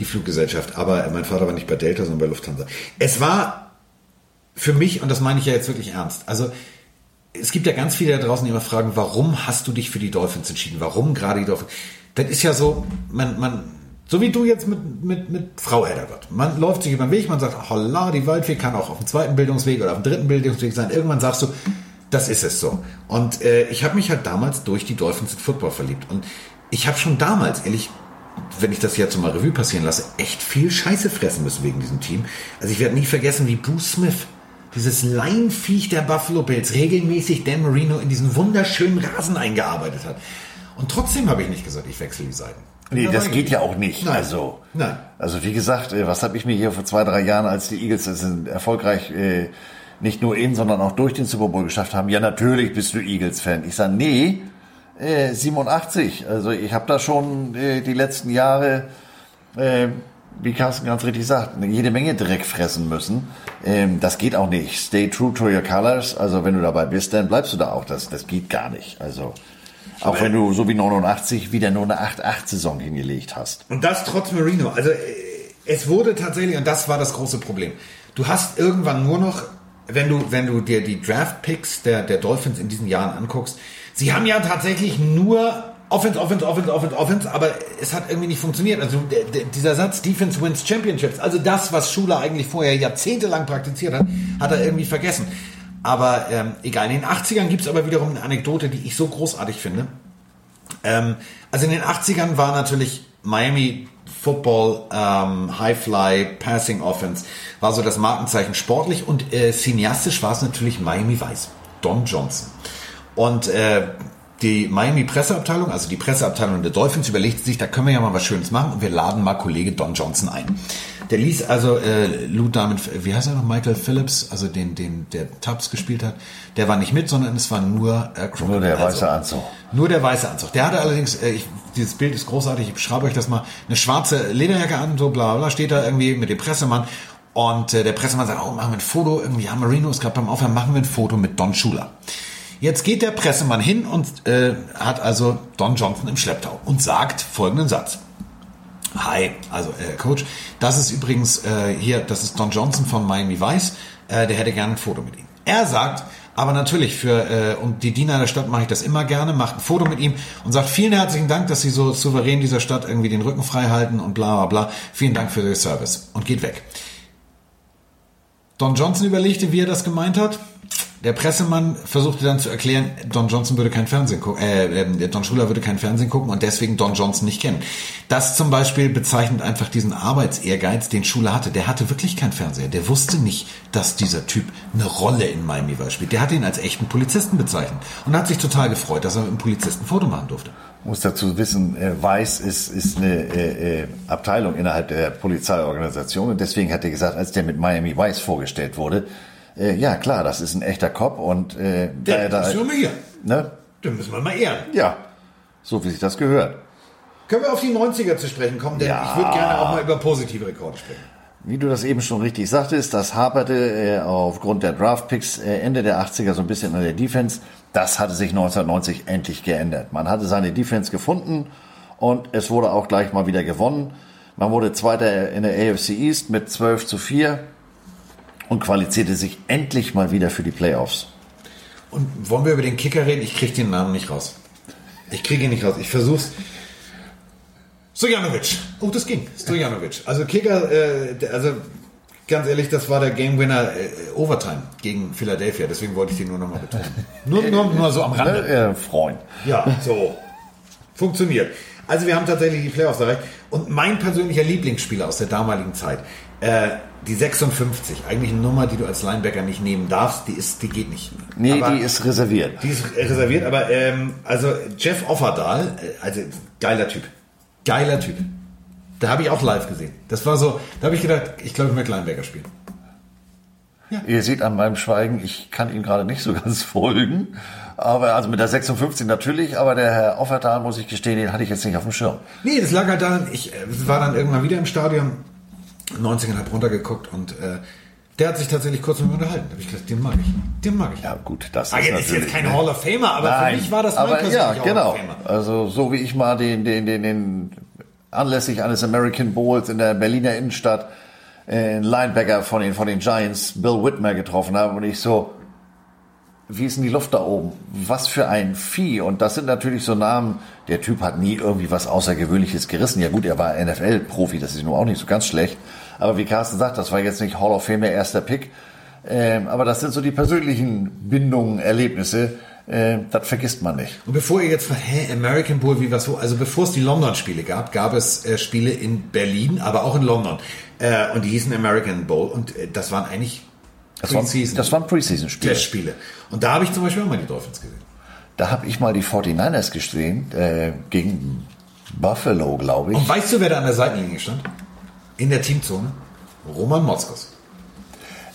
die Fluggesellschaft, aber mein Vater war nicht bei Delta, sondern bei Lufthansa. Es war für mich, und das meine ich ja jetzt wirklich ernst, also es gibt ja ganz viele da draußen, die immer fragen, warum hast du dich für die Dolphins entschieden? Warum gerade die Dolphins? Das ist ja so, man, man, so wie du jetzt mit, mit, mit Frau Heddergott. Man läuft sich über den Weg, man sagt, holla, die Waldfee kann auch auf dem zweiten Bildungsweg oder auf dem dritten Bildungsweg sein. Irgendwann sagst du, das ist es so. Und äh, ich habe mich halt damals durch die Dolphins in Football verliebt. Und ich habe schon damals, ehrlich, wenn ich das jetzt so mal Revue passieren lasse, echt viel Scheiße fressen müssen wegen diesem Team. Also ich werde nie vergessen, wie Bruce Smith dieses Leinviech der Buffalo Bills regelmäßig Dan Marino in diesen wunderschönen Rasen eingearbeitet hat. Und trotzdem habe ich nicht gesagt, ich wechsle die Seiten. Nee, das geht ja auch nicht. Nein. Also, Nein. also wie gesagt, äh, was habe ich mir hier vor zwei, drei Jahren, als die Eagles sind erfolgreich äh, nicht nur in, sondern auch durch den Super Bowl geschafft haben, ja natürlich bist du Eagles-Fan. Ich sage, nee, äh, 87. Also ich habe da schon äh, die letzten Jahre äh, wie Carsten ganz richtig sagt, jede Menge Dreck fressen müssen. Ähm, das geht auch nicht. Stay true to your colors. Also wenn du dabei bist, dann bleibst du da auch. Das, das geht gar nicht. Also auch Aber wenn du so wie 89 wieder nur eine 8-8-Saison hingelegt hast. Und das trotz Marino. Also es wurde tatsächlich, und das war das große Problem. Du hast irgendwann nur noch, wenn du, wenn du dir die Draft-Picks der, der Dolphins in diesen Jahren anguckst, sie haben ja tatsächlich nur Offense, Offense, Offense, Offense, Offense, aber es hat irgendwie nicht funktioniert. Also dieser Satz Defense wins Championships, also das, was Schuler eigentlich vorher jahrzehntelang praktiziert hat, hat er irgendwie vergessen. Aber ähm, egal, in den 80ern gibt es aber wiederum eine Anekdote, die ich so großartig finde. Ähm, also in den 80ern war natürlich Miami Football, ähm, High Fly, Passing Offense, war so das Markenzeichen sportlich und äh, cineastisch war es natürlich Miami Weiß, Don Johnson. Und äh, die Miami Presseabteilung, also die Presseabteilung der Dolphins, überlegte sich, da können wir ja mal was Schönes machen und wir laden mal Kollege Don Johnson ein. Der ließ also äh, Lou Diamond, wie heißt er noch, Michael Phillips, also den, den der Tubbs gespielt hat, der war nicht mit, sondern es war nur äh, Crockett. Nur der also, weiße Anzug. Nur der weiße Anzug. Der hatte allerdings, äh, ich, dieses Bild ist großartig, ich beschreibe euch das mal, eine schwarze Lederjacke an, so bla bla, steht da irgendwie mit dem Pressemann und äh, der Pressemann sagt, oh, machen wir ein Foto, irgendwie, ja, Marino ist gerade beim Aufhören, machen wir ein Foto mit Don Schuler. Jetzt geht der Pressemann hin und äh, hat also Don Johnson im Schlepptau und sagt folgenden Satz. Hi, also äh, Coach, das ist übrigens äh, hier, das ist Don Johnson von Miami Vice, äh, der hätte gerne ein Foto mit ihm. Er sagt, aber natürlich für äh, und die Diener der Stadt mache ich das immer gerne, macht ein Foto mit ihm und sagt vielen herzlichen Dank, dass Sie so souverän dieser Stadt irgendwie den Rücken frei halten und bla bla bla. Vielen Dank für den Service und geht weg. Don Johnson überlegte, wie er das gemeint hat der Pressemann versuchte dann zu erklären, Don Johnson würde kein Fernsehen gucken, äh, äh, Don Schuler würde kein Fernsehen gucken und deswegen Don Johnson nicht kennen. Das zum Beispiel bezeichnet einfach diesen Arbeitsehrgeiz, den Schuler hatte. Der hatte wirklich kein Fernseher. Der wusste nicht, dass dieser Typ eine Rolle in Miami war spielt. Der hat ihn als echten Polizisten bezeichnet und hat sich total gefreut, dass er mit einem Polizisten Foto machen durfte. muss dazu wissen, äh, Weiß ist, ist eine äh, äh, Abteilung innerhalb der Polizeiorganisation und deswegen hat er gesagt, als der mit Miami Weiß vorgestellt wurde, Äh, ja, klar, das ist ein echter Cop und äh, Der, da, wir mal hier. ne? Den müssen wir mal ehren. Ja, so wie sich das gehört. Können wir auf die 90er zu sprechen kommen, denn Ja. ich würde gerne auch mal über positive Rekorde sprechen. Wie du das eben schon richtig sagtest, das haperte äh, aufgrund der Draftpicks äh, Ende der 80er so ein bisschen an der Defense. Das hatte sich 1990 endlich geändert. Man hatte seine Defense gefunden und es wurde auch gleich mal wieder gewonnen. Man wurde Zweiter in der AFC East mit 12 zu 4 und qualifizierte sich endlich mal wieder für die Playoffs. Und wollen wir über den Kicker reden? Ich kriege den Namen nicht raus. Ich kriege ihn nicht raus. Ich versuch's. Stojanovic. Oh, das ging. Stojanovic. Also Kicker, äh, also ganz ehrlich, das war der Game Winner äh, Overtime gegen Philadelphia. Deswegen wollte ich den nur nochmal betonen. Nur, nur, nur so am Rande. Äh, Freund. Ja, so. Funktioniert. Also wir haben tatsächlich die Playoffs erreicht. Und mein persönlicher Lieblingsspieler aus der damaligen Zeit, äh, die 56, eigentlich eine Nummer, die du als Linebacker nicht nehmen darfst, die ist, die geht nicht. Nee, Aber- die ist reserviert. die ist reserviert, aber ähm, also Jeff Offerdahl, äh, also geiler Typ. Geiler Typ. Da habe ich auch live gesehen. Das war so, da habe ich gedacht, ich glaube, ich möchte Linebacker spielen. Ihr seht an meinem Schweigen, ich kann ihm gerade nicht so ganz folgen. Aber also mit der 56 natürlich, aber der Herr Offertal, muss ich gestehen, den hatte ich jetzt nicht auf dem Schirm. Nee, das lag halt daran, ich äh, war dann irgendwann wieder im Stadion, 90 halb runtergeguckt und äh, der hat sich tatsächlich kurz mit mir unterhalten. Da habe ich gedacht, den mag ich. Den mag ich. Ja gut, das Ah, ist jetzt ist jetzt kein Hall of Famer, aber für mich war das mein aber ja, Hall genau. of Famer. Also so wie ich mal den, den, den, den anlässlich eines American Bowls in der Berliner Innenstadt äh, einen Linebacker von den, von den Giants, Bill Whitmer, getroffen habe und ich so, wie ist denn die Luft da oben? Was für ein Vieh. Und das sind natürlich so Namen, der Typ hat nie irgendwie was Außergewöhnliches gerissen. Ja gut, er war NFL-Profi, das ist nun auch nicht so ganz schlecht. Aber wie Carsten sagt, das war jetzt nicht Hall of Fame der erster Pick. Ähm, aber das sind so die persönlichen Bindungen, Erlebnisse. Äh, das vergisst man nicht. Und bevor ihr jetzt fragt, hä, American Bowl, wie was wo? Also bevor es die London-Spiele gab, gab es äh, Spiele in Berlin, aber auch in London. Äh, und die hießen American Bowl und äh, das waren eigentlich Das waren, das waren Preseason-Spiele. Testspiele. Und da habe ich zum Beispiel auch mal die Dolphins gesehen. Da habe ich mal die 49ers gesehen, äh, gegen Buffalo, glaube ich. Und weißt du, wer da an der Seitenlinie stand? In der Teamzone? Roman Moskos.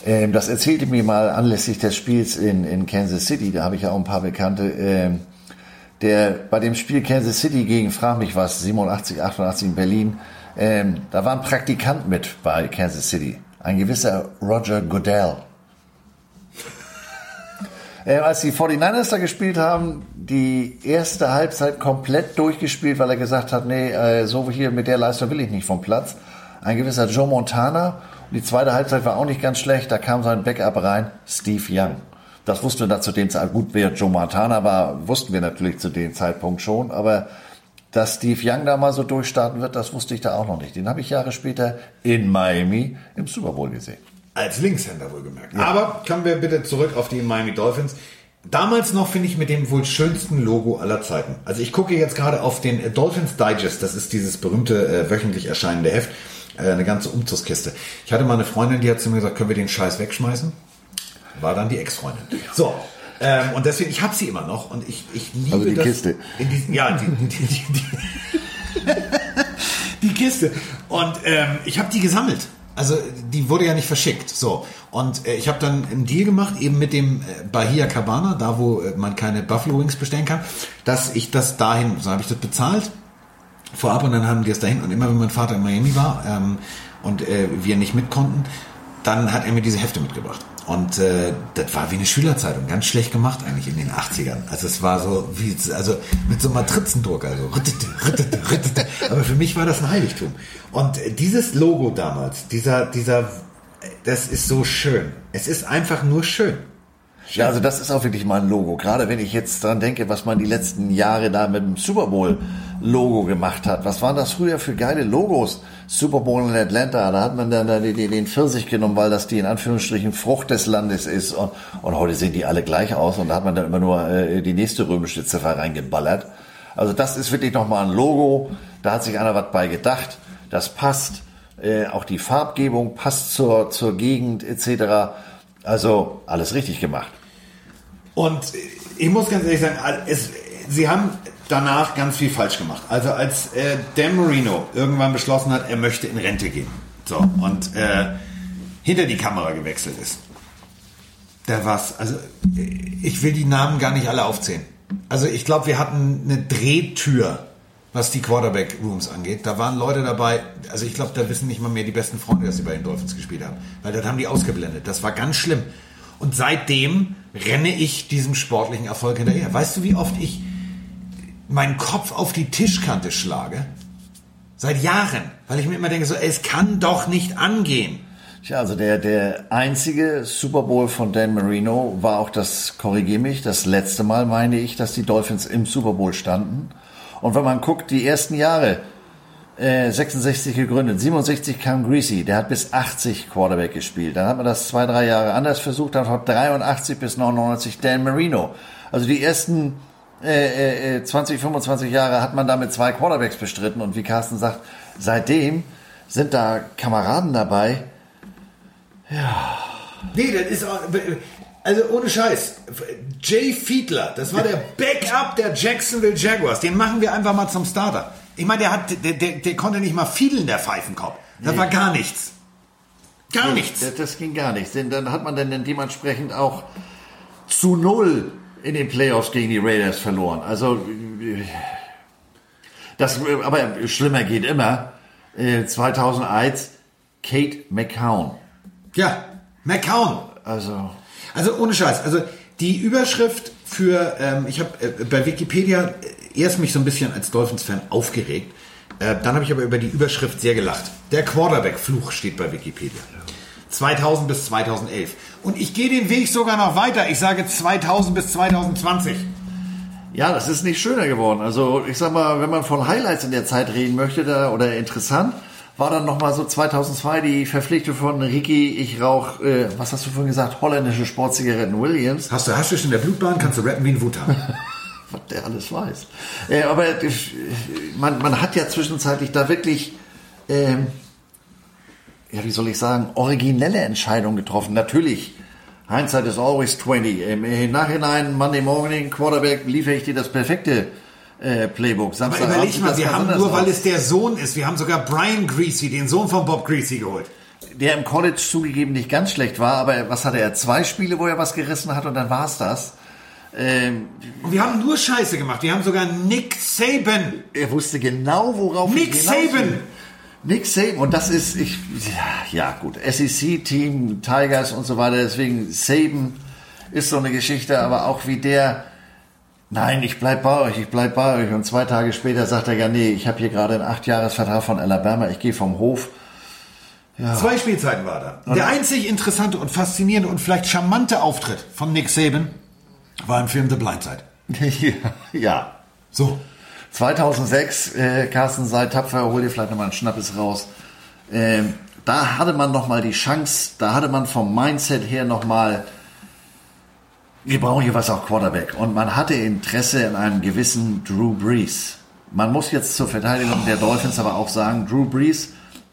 Ähm, das erzählte mir mal anlässlich des Spiels in, in Kansas City, da habe ich ja auch ein paar Bekannte, ähm, der bei dem Spiel Kansas City gegen, frag mich was, 87, 88 in Berlin, ähm, da war ein Praktikant mit bei Kansas City, ein gewisser Roger Goodell. Ähm, als die 49ers da gespielt haben, die erste Halbzeit komplett durchgespielt, weil er gesagt hat, nee, äh, so hier mit der Leistung will ich nicht vom Platz. Ein gewisser Joe Montana. Und die zweite Halbzeit war auch nicht ganz schlecht. Da kam sein Backup rein, Steve Young. Das wussten wir da zu dem Zeitpunkt. Gut, wer Joe Montana war, wussten wir natürlich zu dem Zeitpunkt schon. Aber dass Steve Young da mal so durchstarten wird, das wusste ich da auch noch nicht. Den habe ich Jahre später in Miami im Super Bowl gesehen. Als Linkshänder wohlgemerkt. Aber kommen wir bitte zurück auf die Miami Dolphins. Damals noch, finde ich, mit dem wohl schönsten Logo aller Zeiten. Also ich gucke jetzt gerade auf den äh, Dolphins Digest. Das ist dieses berühmte äh, wöchentlich erscheinende Heft. Äh, eine ganze Umzugskiste. Ich hatte mal eine Freundin, die hat zu mir gesagt, können wir den Scheiß wegschmeißen? War dann die Ex-Freundin. So. Ähm, und deswegen, ich habe sie immer noch und ich, ich liebe Also die das. Kiste. Diesen, ja, die, die, die, die, die Kiste. Und ähm, ich habe die gesammelt. Also die wurde ja nicht verschickt. So. Und äh, ich habe dann einen Deal gemacht, eben mit dem äh, Bahia Cabana, da wo äh, man keine Buffalo Wings bestellen kann, dass ich das dahin, so habe ich das bezahlt vorab und dann haben die es dahin. Und immer wenn mein Vater in Miami war ähm, und äh, wir nicht mit konnten, dann hat er mir diese Hefte mitgebracht. Und äh, das war wie eine Schülerzeitung, ganz schlecht gemacht eigentlich in den 80ern. Also es war so wie also mit so einem Matrizendruck, also rittete, rittete, rittete. aber für mich war das ein Heiligtum. Und dieses Logo damals, dieser dieser das ist so schön. Es ist einfach nur schön. Ja, also das ist auch wirklich mal ein Logo. Gerade wenn ich jetzt dran denke, was man die letzten Jahre da mit dem Super Bowl Logo gemacht hat. Was waren das früher für geile Logos? Super Bowl in Atlanta, da hat man dann den Pfirsich genommen, weil das die in Anführungsstrichen Frucht des Landes ist. Und, und heute sehen die alle gleich aus und da hat man dann immer nur äh, die nächste römische Ziffer reingeballert. Also das ist wirklich nochmal ein Logo. Da hat sich einer was bei gedacht. Das passt. Äh, auch die Farbgebung passt zur, zur Gegend etc. Also alles richtig gemacht. Und ich muss ganz ehrlich sagen, es, sie haben danach ganz viel falsch gemacht. Also als äh, Dan Marino irgendwann beschlossen hat, er möchte in Rente gehen. So, und äh, hinter die Kamera gewechselt ist. Da war's. Also ich will die Namen gar nicht alle aufzählen. Also ich glaube, wir hatten eine Drehtür, was die Quarterback Rooms angeht. Da waren Leute dabei. Also ich glaube, da wissen nicht mal mehr die besten Freunde, dass sie bei den Dolphins gespielt haben, weil das haben die ausgeblendet. Das war ganz schlimm. Und seitdem renne ich diesem sportlichen Erfolg hinterher. Weißt du, wie oft ich meinen Kopf auf die Tischkante schlage? Seit Jahren, weil ich mir immer denke, so, es kann doch nicht angehen. Tja, also der, der einzige Super Bowl von Dan Marino war auch das, korrigier mich, das letzte Mal meine ich, dass die Dolphins im Super Bowl standen. Und wenn man guckt, die ersten Jahre, äh, 66 gegründet, 67 kam Greasy, der hat bis 80 Quarterback gespielt. Dann hat man das zwei, drei Jahre anders versucht, dann hat 83 bis 99 Dan Marino. Also die ersten äh, äh, 20, 25 Jahre hat man damit zwei Quarterbacks bestritten und wie Carsten sagt, seitdem sind da Kameraden dabei, ja. Nee, das ist auch, also ohne Scheiß. Jay Fiedler, das war der Backup der Jacksonville Jaguars. Den machen wir einfach mal zum Starter. Ich meine, der hat, der, der, der konnte nicht mal fiedeln, der Pfeifenkopf. Das nee. war gar nichts. Gar nee, nichts. Das, das, ging gar nichts. Denn dann hat man dann dementsprechend auch zu null in den Playoffs gegen die Raiders verloren. Also, das, aber schlimmer geht immer. 2001 äh, Kate McCown ja, McCown. Also. Also ohne Scheiß. Also die Überschrift für, ähm, ich habe äh, bei Wikipedia erst mich so ein bisschen als Dolphins-Fan aufgeregt. Äh, dann habe ich aber über die Überschrift sehr gelacht. Der Quarterback-Fluch steht bei Wikipedia. 2000 bis 2011. Und ich gehe den Weg sogar noch weiter. Ich sage 2000 bis 2020. Ja, das ist nicht schöner geworden. Also ich sag mal, wenn man von Highlights in der Zeit reden möchte da, oder interessant, war dann nochmal so 2002 die Verpflichtung von Ricky, ich rauch, äh, was hast du vorhin gesagt, holländische Sportzigaretten Williams. Hast du Haschisch in der Blutbahn, kannst du rappen wie ein Wutan. was der alles weiß. Äh, aber äh, man, man hat ja zwischenzeitlich da wirklich, ähm, ja, wie soll ich sagen, originelle Entscheidungen getroffen. Natürlich, Hindsight is always 20. Im Nachhinein, Monday Morning, Quarterback, liefere ich dir das perfekte äh, Playbook. Samstag Aber überleg mal, wir haben nur, weil es der Sohn ist, wir haben sogar Brian Greasy, den Sohn von Bob Greasy geholt. Der im College zugegeben nicht ganz schlecht war, aber was hatte er? Zwei Spiele, wo er was gerissen hat und dann war es das. Ähm, und wir haben nur Scheiße gemacht. Wir haben sogar Nick Saban. Er wusste genau, worauf Nick Saban. Nick Saban. Und das ist, ich, ja, ja gut, SEC-Team, Tigers und so weiter. Deswegen Saban ist so eine Geschichte, aber auch wie der Nein, ich bleib bei euch, ich bleib bei euch. Und zwei Tage später sagt er ja, nee, ich habe hier gerade einen Achtjahresvertrag von Alabama, ich gehe vom Hof. Ja. Zwei Spielzeiten war da. Und Der einzig interessante und faszinierende und vielleicht charmante Auftritt von Nick Saban war im Film The Blind Side. ja, ja. So. 2006, äh, Carsten sei tapfer, hol dir vielleicht nochmal einen Schnappes raus. Ähm, da hatte man nochmal die Chance, da hatte man vom Mindset her nochmal wir brauchen hier was auch Quarterback. Und man hatte Interesse in einem gewissen Drew Brees. Man muss jetzt zur Verteidigung der Dolphins aber auch sagen, Drew Brees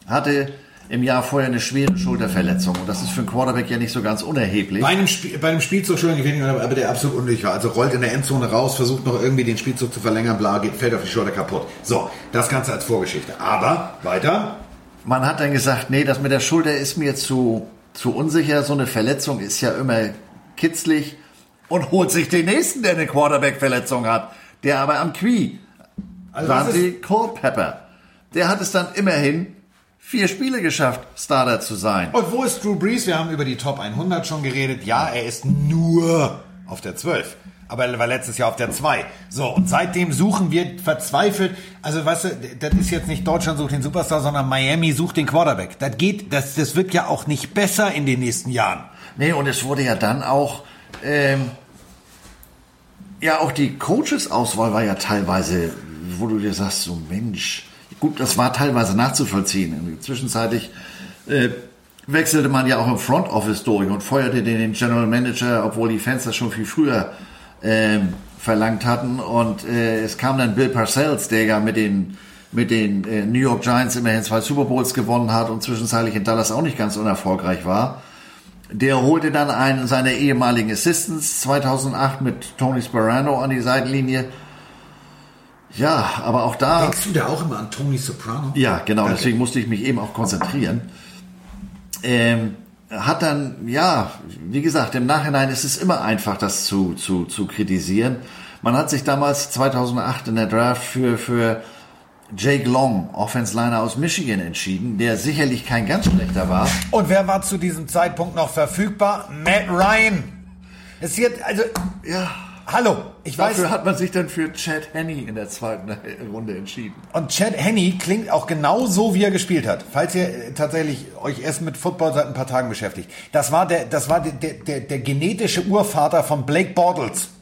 hatte im Jahr vorher eine schwere Schulterverletzung. Und das ist für einen Quarterback ja nicht so ganz unerheblich. Bei einem, Spiel, bei einem Spielzug, Entschuldigung, aber der absolut unnötig war. Also rollt in der Endzone raus, versucht noch irgendwie den Spielzug zu verlängern, bla, geht, fällt auf die Schulter kaputt. So, das Ganze als Vorgeschichte. Aber, weiter. Man hat dann gesagt, nee, das mit der Schulter ist mir zu, zu unsicher. So eine Verletzung ist ja immer kitzlig und holt sich den nächsten, der eine Quarterback-Verletzung hat, der aber am Knie. Also Randy Culpepper. Der hat es dann immerhin vier Spiele geschafft, Starter zu sein. Und wo ist Drew Brees? Wir haben über die Top 100 schon geredet. Ja, er ist nur auf der 12. Aber er war letztes Jahr auf der 2. So, und seitdem suchen wir verzweifelt, also weißt du, das ist jetzt nicht Deutschland sucht den Superstar, sondern Miami sucht den Quarterback. Das geht, das, das wird ja auch nicht besser in den nächsten Jahren. Nee, und es wurde ja dann auch, ähm, ja, auch die Coaches-Auswahl war ja teilweise, wo du dir sagst, so Mensch, gut, das war teilweise nachzuvollziehen. Zwischenzeitlich äh, wechselte man ja auch im Front Office durch und feuerte den General Manager, obwohl die Fans das schon viel früher äh, verlangt hatten. Und äh, es kam dann Bill Parcells, der ja mit den mit den äh, New York Giants immerhin zwei Super Bowls gewonnen hat und zwischenzeitlich in Dallas auch nicht ganz unerfolgreich war. Der holte dann einen seiner ehemaligen Assistants 2008 mit Tony Sperano an die Seitenlinie. Ja, aber auch da. Denkst du da auch immer an Tony Soprano? Ja, genau. Okay. Deswegen musste ich mich eben auch konzentrieren. Ähm, hat dann, ja, wie gesagt, im Nachhinein ist es immer einfach, das zu, zu, zu kritisieren. Man hat sich damals 2008 in der Draft für, für Jake Long, Offense Liner aus Michigan, entschieden, der sicherlich kein ganz schlechter war. Und wer war zu diesem Zeitpunkt noch verfügbar? Matt Ryan. Es wird, also, Ja. hallo, ich weiß. Dafür hat man sich dann für Chad Henney in der zweiten Runde entschieden. Und Chad Henney klingt auch genau so, wie er gespielt hat. Falls ihr äh, tatsächlich euch erst mit Football seit ein paar Tagen beschäftigt. Das war der, das war der, der, der genetische Urvater von Blake Bortles.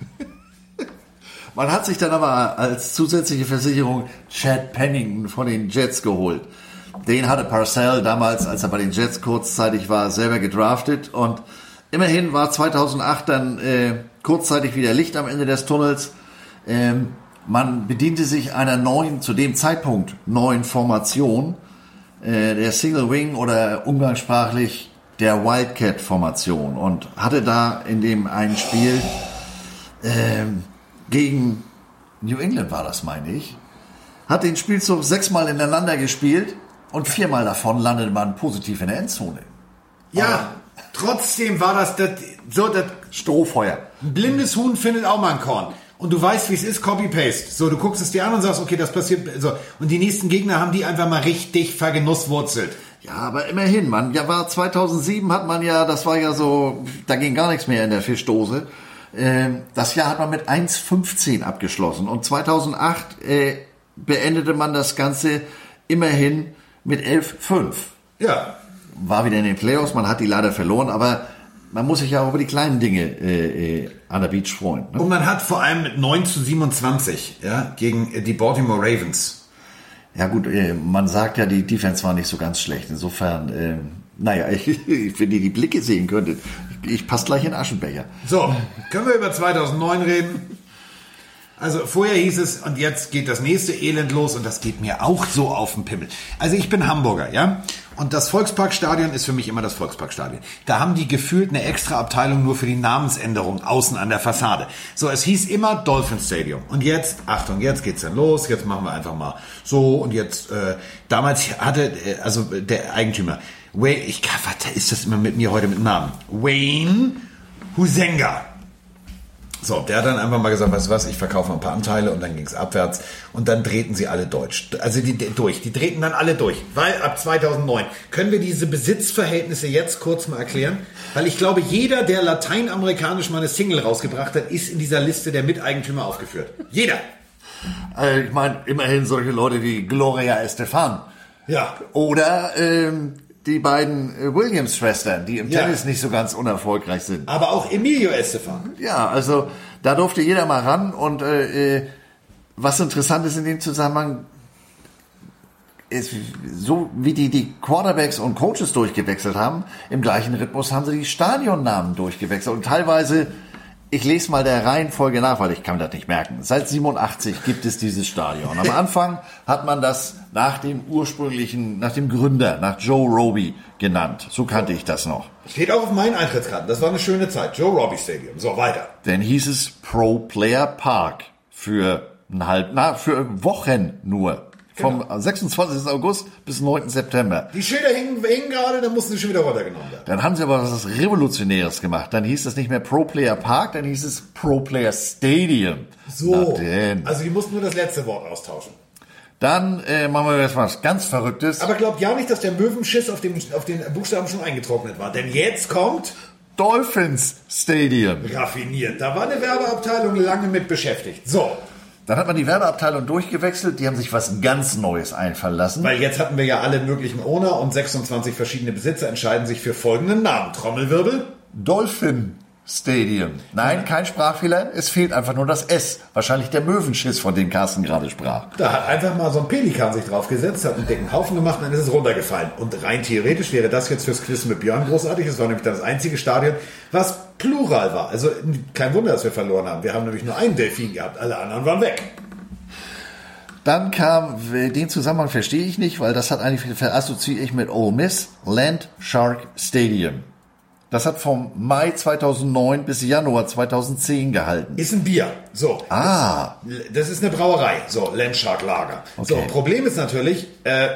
Man hat sich dann aber als zusätzliche Versicherung Chad Pennington von den Jets geholt. Den hatte Parcell damals, als er bei den Jets kurzzeitig war, selber gedraftet und immerhin war 2008 dann äh, kurzzeitig wieder Licht am Ende des Tunnels. Ähm, man bediente sich einer neuen, zu dem Zeitpunkt neuen Formation, äh, der Single Wing oder umgangssprachlich der Wildcat Formation und hatte da in dem einen Spiel ähm, gegen New England war das, meine ich, hat den Spielzug sechsmal ineinander gespielt und viermal davon landete man positiv in der Endzone. Ja, trotzdem war das, das so, das Strohfeuer. ein blindes Huhn findet auch mal ein Korn. Und du weißt, wie es ist, Copy-Paste. So, du guckst es dir an und sagst, okay, das passiert, so. Und die nächsten Gegner haben die einfach mal richtig vergenusswurzelt. Ja, aber immerhin, man, ja war 2007 hat man ja, das war ja so, da ging gar nichts mehr in der Fischdose. Ähm, das Jahr hat man mit 1,15 abgeschlossen und 2008 äh, beendete man das Ganze immerhin mit 11,5. Ja. War wieder in den Playoffs, man hat die leider verloren, aber man muss sich ja auch über die kleinen Dinge äh, äh, an der Beach freuen. Ne? Und man hat vor allem mit 9 zu 27, ja, gegen äh, die Baltimore Ravens. Ja gut, äh, man sagt ja, die Defense war nicht so ganz schlecht. Insofern, äh, naja, ich, wenn ihr die Blicke sehen könntet, ich passe gleich in Aschenbecher. So, können wir über 2009 reden? Also vorher hieß es, und jetzt geht das nächste Elend los und das geht mir auch so auf den Pimmel. Also ich bin Hamburger, ja? Und das Volksparkstadion ist für mich immer das Volksparkstadion. Da haben die gefühlt eine extra Abteilung nur für die Namensänderung außen an der Fassade. So, es hieß immer Dolphin Stadium. Und jetzt, Achtung, jetzt geht's dann los, jetzt machen wir einfach mal so und jetzt, äh, damals hatte, äh, also der Eigentümer, Wayne, ich, was ist das immer mit mir heute mit Namen? Wayne Husenga. So, der hat dann einfach mal gesagt, weißt du was, ich verkaufe mal ein paar Anteile und dann ging es abwärts und dann drehten sie alle deutsch. Also die, durch, die drehten dann alle durch, weil ab 2009 können wir diese Besitzverhältnisse jetzt kurz mal erklären, weil ich glaube, jeder, der lateinamerikanisch mal eine Single rausgebracht hat, ist in dieser Liste der Miteigentümer aufgeführt. Jeder. Äh, ich meine, immerhin solche Leute wie Gloria Estefan. Ja. Oder ähm, die beiden äh, Williams-Schwestern, die im Ja. Tennis nicht so ganz unerfolgreich sind. Aber auch Emilio Estefan. Ja, also da durfte jeder mal ran und äh, äh, was interessant ist in dem Zusammenhang, ist, so wie die die Quarterbacks und Coaches durchgewechselt haben, im gleichen Rhythmus haben sie die Stadionnamen durchgewechselt und teilweise, ich lese mal der Reihenfolge nach, weil ich kann das nicht merken. Seit 87 gibt es dieses Stadion. Am Anfang hat man das nach dem ursprünglichen, nach dem Gründer, nach Joe Roby genannt. So kannte ich das noch. Steht auch auf meinen Eintrittskarten. Das war eine schöne Zeit. Joe Robbie Stadium. So, weiter. Dann hieß es Pro Player Park für ein halb, na, für Wochen nur. Vom 26. August bis 9. September. Die Schilder hingen, hingen gerade, dann mussten sie schon wieder runtergenommen werden. Dann haben sie aber was Revolutionäres gemacht. Dann hieß es nicht mehr Pro Player Park, dann hieß es Pro Player Stadium. So. Also die mussten nur das letzte Wort austauschen. Dann äh, machen wir jetzt was ganz Verrücktes. Aber glaubt ja nicht, dass der Möwenschiss auf, dem, auf den Buchstaben schon eingetrocknet war. Denn jetzt kommt Dolphins Stadium. raffiniert. Da war eine Werbeabteilung lange mit beschäftigt. So, Dann hat man die Werbeabteilung durchgewechselt. Die haben sich was ganz Neues einfallen lassen. weil jetzt hatten wir ja alle möglichen Owner und 26 verschiedene Besitzer entscheiden sich für folgenden Namen. Trommelwirbel. Dolphin Stadium. Nein, kein Sprachfehler. Es fehlt einfach nur das S. Wahrscheinlich der Möwenschiss, von dem Carsten gerade sprach. Da hat einfach mal so ein Pelikan sich draufgesetzt, hat einen dicken Haufen gemacht und dann ist es runtergefallen. Und rein theoretisch wäre das jetzt fürs Quiz mit Björn großartig. Es war nämlich das einzige Stadion, was plural war. Also kein Wunder, dass wir verloren haben. Wir haben nämlich nur einen Delfin gehabt, alle anderen waren weg. Dann kam, den Zusammenhang verstehe ich nicht, weil das hat eigentlich, verassoziiere ich mit Ole Miss, Land Shark Stadium. Das hat vom Mai 2009 bis Januar 2010 gehalten. Ist ein Bier. So. Ah. Das ist eine Brauerei. So, Landshark Lager. So, Okay. Problem ist natürlich, äh,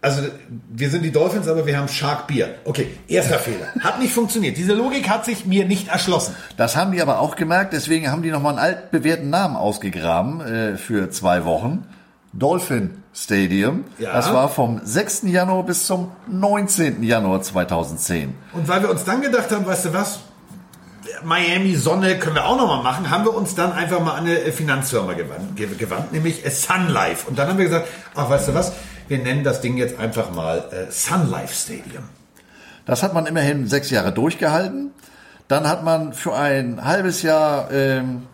also wir sind die Dolphins, aber wir haben Shark Beer. Okay, erster Fehler. Hat nicht funktioniert. Diese Logik hat sich mir nicht erschlossen. Das haben die aber auch gemerkt, deswegen haben die nochmal einen altbewährten Namen ausgegraben äh, für zwei Wochen. Dolphin Stadium. Ja. Das war vom 6. Januar bis zum 19. Januar 2010. Und weil wir uns dann gedacht haben, weißt du was, Miami Sonne können wir auch nochmal machen, haben wir uns dann einfach mal an eine Finanzfirma gewandt, ge- gewandt nämlich äh, Sun Life. Und dann haben wir gesagt, ach weißt du was, wir nennen das Ding jetzt einfach mal äh, Sun Life Stadium. Das hat man immerhin sechs Jahre durchgehalten. Dann hat man für ein halbes Jahr ähm,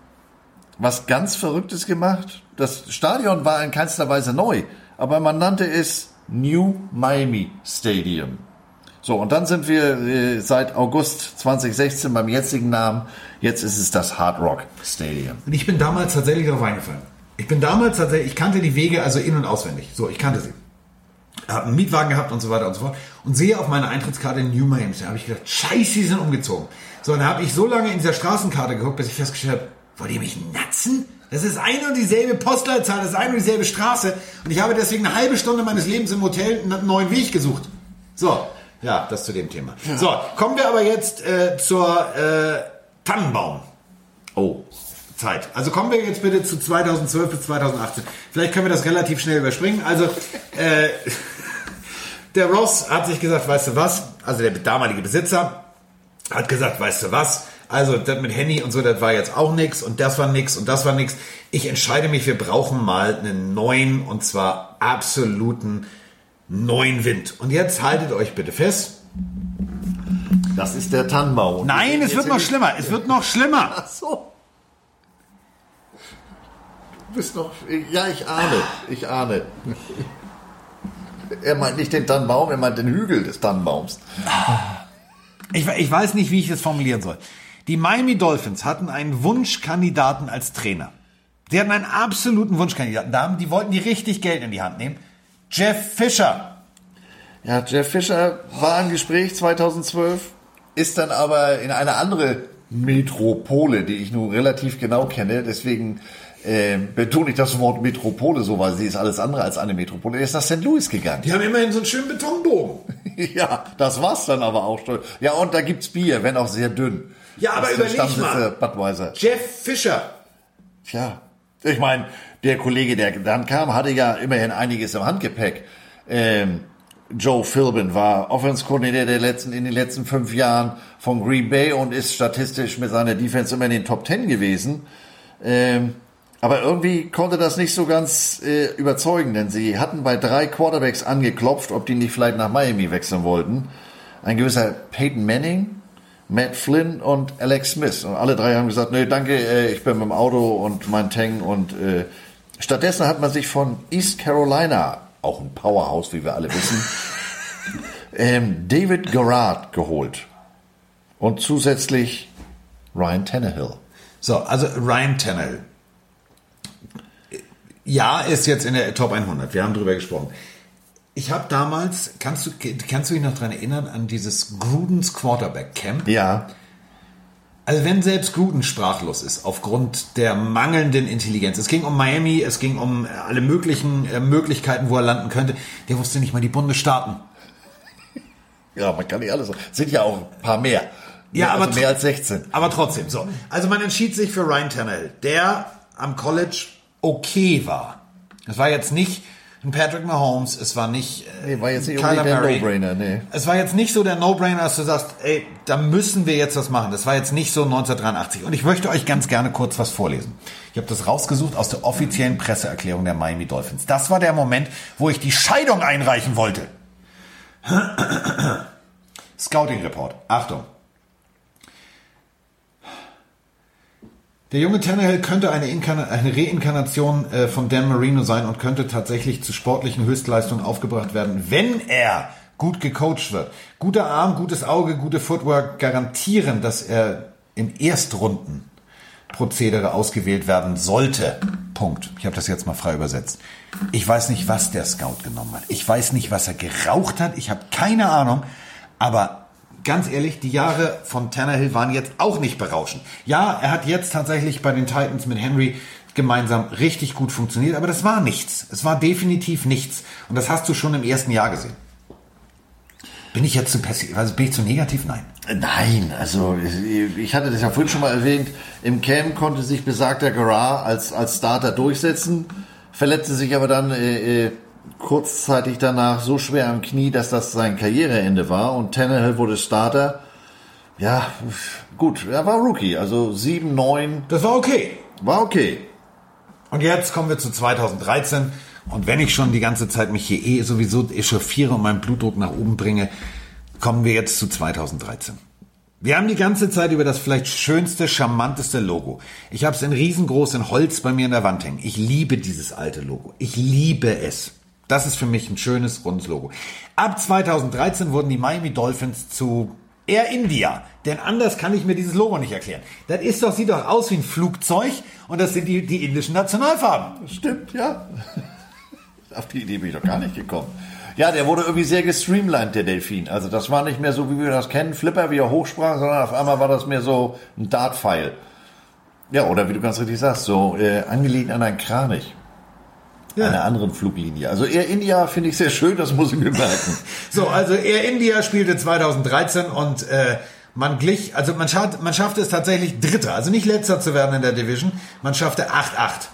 was ganz Verrücktes gemacht. Das Stadion war in keinster Weise neu, aber man nannte es New Miami Stadium. So, und dann sind wir äh, seit August 2016 beim jetzigen Namen. Jetzt ist es das Hard Rock Stadium. Und ich bin damals tatsächlich darauf eingefallen. Ich bin damals tatsächlich, ich kannte die Wege also in- und auswendig. So, ich kannte sie. Hab einen Mietwagen gehabt und so weiter und so fort. Und sehe auf meiner Eintrittskarte New Miami. Da habe ich gedacht, scheiße, die sind umgezogen. So, dann habe ich so lange in dieser Straßenkarte geguckt, bis ich festgestellt habe, wollt ihr mich natzen? Das ist ein und dieselbe Postleitzahl, das ist ein und dieselbe Straße. Und ich habe deswegen eine halbe Stunde meines Lebens im Hotel einen neuen Weg gesucht. So, ja, das zu dem Thema. So, kommen wir aber jetzt äh, zur äh, Tannenbaum. Oh, Zeit. Also kommen wir jetzt bitte zu 2012 bis 2018. Vielleicht können wir das relativ schnell überspringen. Also äh, der Ross hat sich gesagt, weißt du was? Also der damalige Besitzer hat gesagt, weißt du was? Also das mit Henny und so, das war jetzt auch nix und das war nix und das war nix. Ich entscheide mich, wir brauchen mal einen neuen und zwar absoluten neuen Wind. Und jetzt haltet euch bitte fest. das ist der Tannenbaum. Nein, es wird noch schlimmer. Es wird noch schlimmer. Ach so. Du bist noch. Ja, ich ahne. Ich ahne. Er meint nicht den Tannenbaum, er meint den Hügel des Tannenbaums. Ich, ich weiß nicht, wie ich das formulieren soll. Die Miami Dolphins hatten einen Wunschkandidaten als Trainer. Die hatten einen absoluten Wunschkandidaten. Da haben, die wollten die richtig Geld in die Hand nehmen. Jeff Fisher. Ja, Jeff Fischer war im Gespräch 2012, ist dann aber in eine andere Metropole, die ich nun relativ genau kenne. Deswegen äh, betone ich das Wort Metropole so, weil sie ist alles andere als eine Metropole. Er ist nach St. Louis gegangen. Die haben immerhin so einen schönen Betonbogen. Ja, das war's dann aber auch schon. Ja, und da gibt's Bier, wenn auch sehr dünn. Ja, aber Das ist der überleg mal. der Budweiser. Jeff Fisher. Tja, ich meine, der Kollege, der dann kam, hatte ja immerhin einiges im Handgepäck. Ähm, Joe Philbin war Offense-Koordinator der letzten, in den letzten fünf Jahren von Green Bay und ist statistisch mit seiner Defense immer in den Top Ten gewesen. Ähm, aber irgendwie konnte das nicht so ganz äh, überzeugen, denn sie hatten bei drei Quarterbacks angeklopft, ob die nicht vielleicht nach Miami wechseln wollten. Ein gewisser Peyton Manning, Matt Flynn und Alex Smith. Und alle drei haben gesagt, nee, danke, äh, ich bin mit dem Auto und mein Tang. Und äh, stattdessen hat man sich von East Carolina, auch ein Powerhouse, wie wir alle wissen, ähm, David Garrard geholt. Und zusätzlich Ryan Tannehill. So, also Ryan Tannehill. Ja, ist jetzt in der Top 100. Wir haben drüber gesprochen. Ich habe damals, kannst du, kannst du dich noch dran erinnern, an dieses Grudens Quarterback Camp? Ja, Also wenn selbst Gruden sprachlos ist aufgrund der mangelnden Intelligenz. Es ging um Miami, es ging um alle möglichen äh, Möglichkeiten, wo er landen könnte. Der wusste nicht mal die Bundesstaaten. ja, man kann nicht alles. Sind ja auch ein paar mehr. Ja, also aber mehr als 16. Aber trotzdem, so. Also man entschied sich für Ryan Tannehill, der am College okay war. Es war jetzt nicht ein Patrick Mahomes, es war nicht äh, Nee, war jetzt nicht Kyler der. No-Brainer, nee. Es war jetzt nicht so der No-Brainer, dass du sagst, ey, da müssen wir jetzt was machen. Das war jetzt nicht so 1983. Und ich möchte euch ganz gerne kurz was vorlesen. Ich habe das rausgesucht aus der offiziellen Presseerklärung der Miami Dolphins. Das war der Moment, wo ich die Scheidung einreichen wollte. Scouting Report. Achtung. Der junge Tannehill könnte eine, eine Reinkarnation äh, von Dan Marino sein und könnte tatsächlich zu sportlichen Höchstleistungen aufgebracht werden, wenn er gut gecoacht wird. Guter Arm, gutes Auge, gute Footwork garantieren, dass er im Erstrunden Prozedere ausgewählt werden sollte. Punkt. Ich habe das jetzt mal frei übersetzt. Ich weiß nicht, was der Scout genommen hat. Ich weiß nicht, was er geraucht hat. Ich habe keine Ahnung. Aber ganz ehrlich, die Jahre von Tannehill waren jetzt auch nicht berauschend. Ja, er hat jetzt tatsächlich bei den Titans mit Henry gemeinsam richtig gut funktioniert, aber das war nichts. Es war definitiv nichts. Und das hast du schon im ersten Jahr gesehen. Bin ich jetzt zu passiv, also bin ich zu negativ? Nein. Nein, also ich hatte das ja vorhin schon mal erwähnt. Im Camp konnte sich besagter Gerard als, als Starter durchsetzen, verletzte sich aber dann äh, äh, kurzzeitig danach so schwer am Knie, dass das sein Karriereende war und Tannehill wurde Starter. Ja, gut, er war Rookie, also 7, 9. Das war okay. War okay. Und jetzt kommen wir zu 2013. Und wenn ich schon die ganze Zeit mich hier eh sowieso echauffiere und meinen Blutdruck nach oben bringe, kommen wir jetzt zu 2013. Wir haben die ganze Zeit über das vielleicht schönste, charmanteste Logo. Ich habe es in riesengroß in Holz bei mir in der Wand hängen. Ich liebe dieses alte Logo. Ich liebe es. Das ist für mich ein schönes, rundes Logo. Ab 2013 wurden die Miami Dolphins zu Air India. Denn anders kann ich mir dieses Logo nicht erklären. Das ist doch, sieht doch aus wie ein Flugzeug und das sind die, die indischen Nationalfarben. Stimmt, ja. Auf die Idee bin ich doch gar nicht gekommen. Ja, der wurde irgendwie sehr gestreamlined, der Delfin. Also das war nicht mehr so, wie wir das kennen, Flipper, wie er hochsprang, sondern auf einmal war das mehr so ein Dart-Pfeil. Ja, oder wie du ganz richtig sagst, so äh, angelehnt an einen Kranich. Ja. Einer anderen Fluglinie. Also Air India finde ich sehr schön, das muss ich mir merken. so, also Air India spielte 2013 und äh, man glich, also man, schaffte, man schaffte es tatsächlich Dritter, also nicht Letzter zu werden in der Division. Man schaffte 8-8.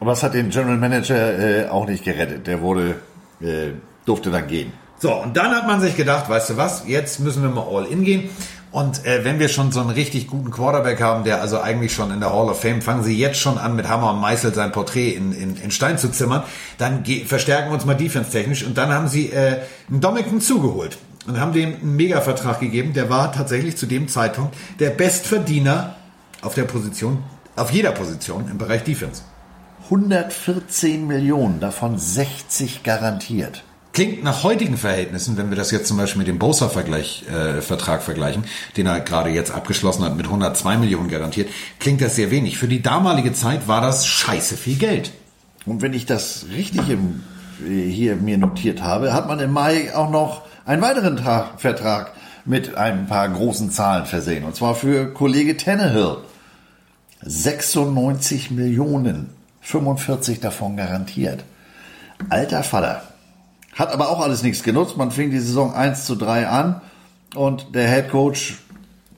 Aber das hat den General Manager äh, auch nicht gerettet. Der wurde, äh, durfte dann gehen. So, und dann hat man sich gedacht, weißt du was, jetzt müssen wir mal all in gehen. Und äh, wenn wir schon so einen richtig guten Quarterback haben, der also eigentlich schon in der Hall of Fame, fangen sie jetzt schon an, mit Hammer und Meißel sein Porträt in, in, in Stein zu zimmern, dann verstärken wir uns mal defense-technisch. Und dann haben sie äh, einen Dominican zugeholt und haben dem einen Mega-Vertrag gegeben. Der war tatsächlich zu dem Zeitpunkt der Bestverdiener auf der Position, auf jeder Position im Bereich Defense. 114 Millionen, davon 60 garantiert. Klingt nach heutigen Verhältnissen, wenn wir das jetzt zum Beispiel mit dem Bosa-Vertrag äh, vergleichen, den er gerade jetzt abgeschlossen hat mit 102 Millionen garantiert, klingt das sehr wenig. Für die damalige Zeit war das scheiße viel Geld. Und wenn ich das richtig im, äh, hier mir notiert habe, hat man im Mai auch noch einen weiteren Tag, Vertrag mit ein paar großen Zahlen versehen. Und zwar für Kollege Tannehill. 96 Millionen 45 davon garantiert. Alter Vater. Hat aber auch alles nichts genutzt. Man fing die Saison 1 zu 3 an und der Head Coach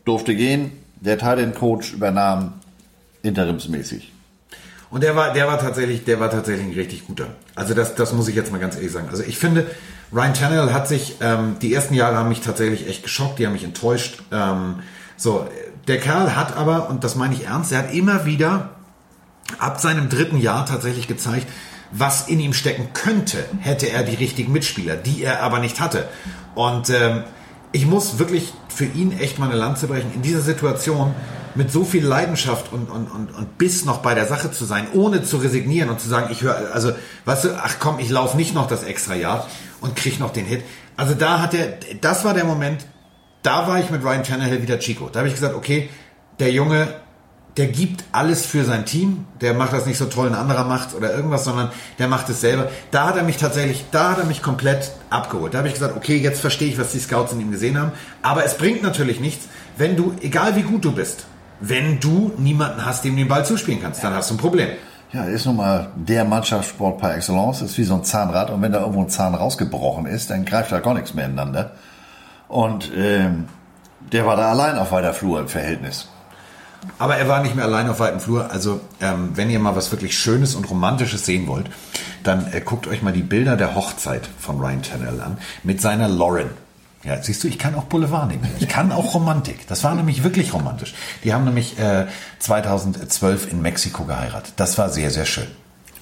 durfte gehen. Der Tight Coach übernahm interimsmäßig. Und der war, der war tatsächlich, der war tatsächlich ein richtig guter. Also das, das muss ich jetzt mal ganz ehrlich sagen. Also ich finde, Ryan Tannehill hat sich, ähm, die ersten Jahre haben mich tatsächlich echt geschockt, die haben mich enttäuscht. Ähm, so, der Kerl hat aber, und das meine ich ernst, er hat immer wieder ab seinem dritten Jahr tatsächlich gezeigt, was in ihm stecken könnte, hätte er die richtigen Mitspieler, die er aber nicht hatte. Und ähm, ich muss wirklich für ihn echt mal eine Lanze brechen. In dieser Situation mit so viel Leidenschaft und, und, und, und Biss noch bei der Sache zu sein, ohne zu resignieren und zu sagen, ich höre, also, weißt du, ach komm, ich laufe nicht noch das extra Jahr und krieg noch den Hit. Also da hat er, das war der Moment, da war ich mit Ryan Tannehill wieder Chico. Da habe ich gesagt, okay, der Junge der gibt alles für sein Team. Der macht das nicht so toll, ein anderer macht oder irgendwas, sondern der macht es selber. Da hat er mich tatsächlich, da hat er mich komplett abgeholt. Da habe ich gesagt, okay, jetzt verstehe ich, was die Scouts in ihm gesehen haben. Aber es bringt natürlich nichts, wenn du, egal wie gut du bist, wenn du niemanden hast, dem den Ball zuspielen kannst, dann hast du ein Problem. Ja, ist nun mal der Mannschaftssport par excellence, ist wie so ein Zahnrad und wenn da irgendwo ein Zahn rausgebrochen ist, dann greift da gar nichts mehr ineinander. Und ähm, der war da allein auf weiter Flur im Verhältnis. Aber er war nicht mehr allein auf weiten Flur. Also, ähm, wenn ihr mal was wirklich Schönes und Romantisches sehen wollt, dann äh, guckt euch mal die Bilder der Hochzeit von Ryan Tannehill an mit seiner Lauren. Ja, siehst du, ich kann auch Boulevard nehmen. Ich kann auch Romantik. Das war nämlich wirklich romantisch. Die haben nämlich äh, 2012 in Mexiko geheiratet. Das war sehr, sehr schön.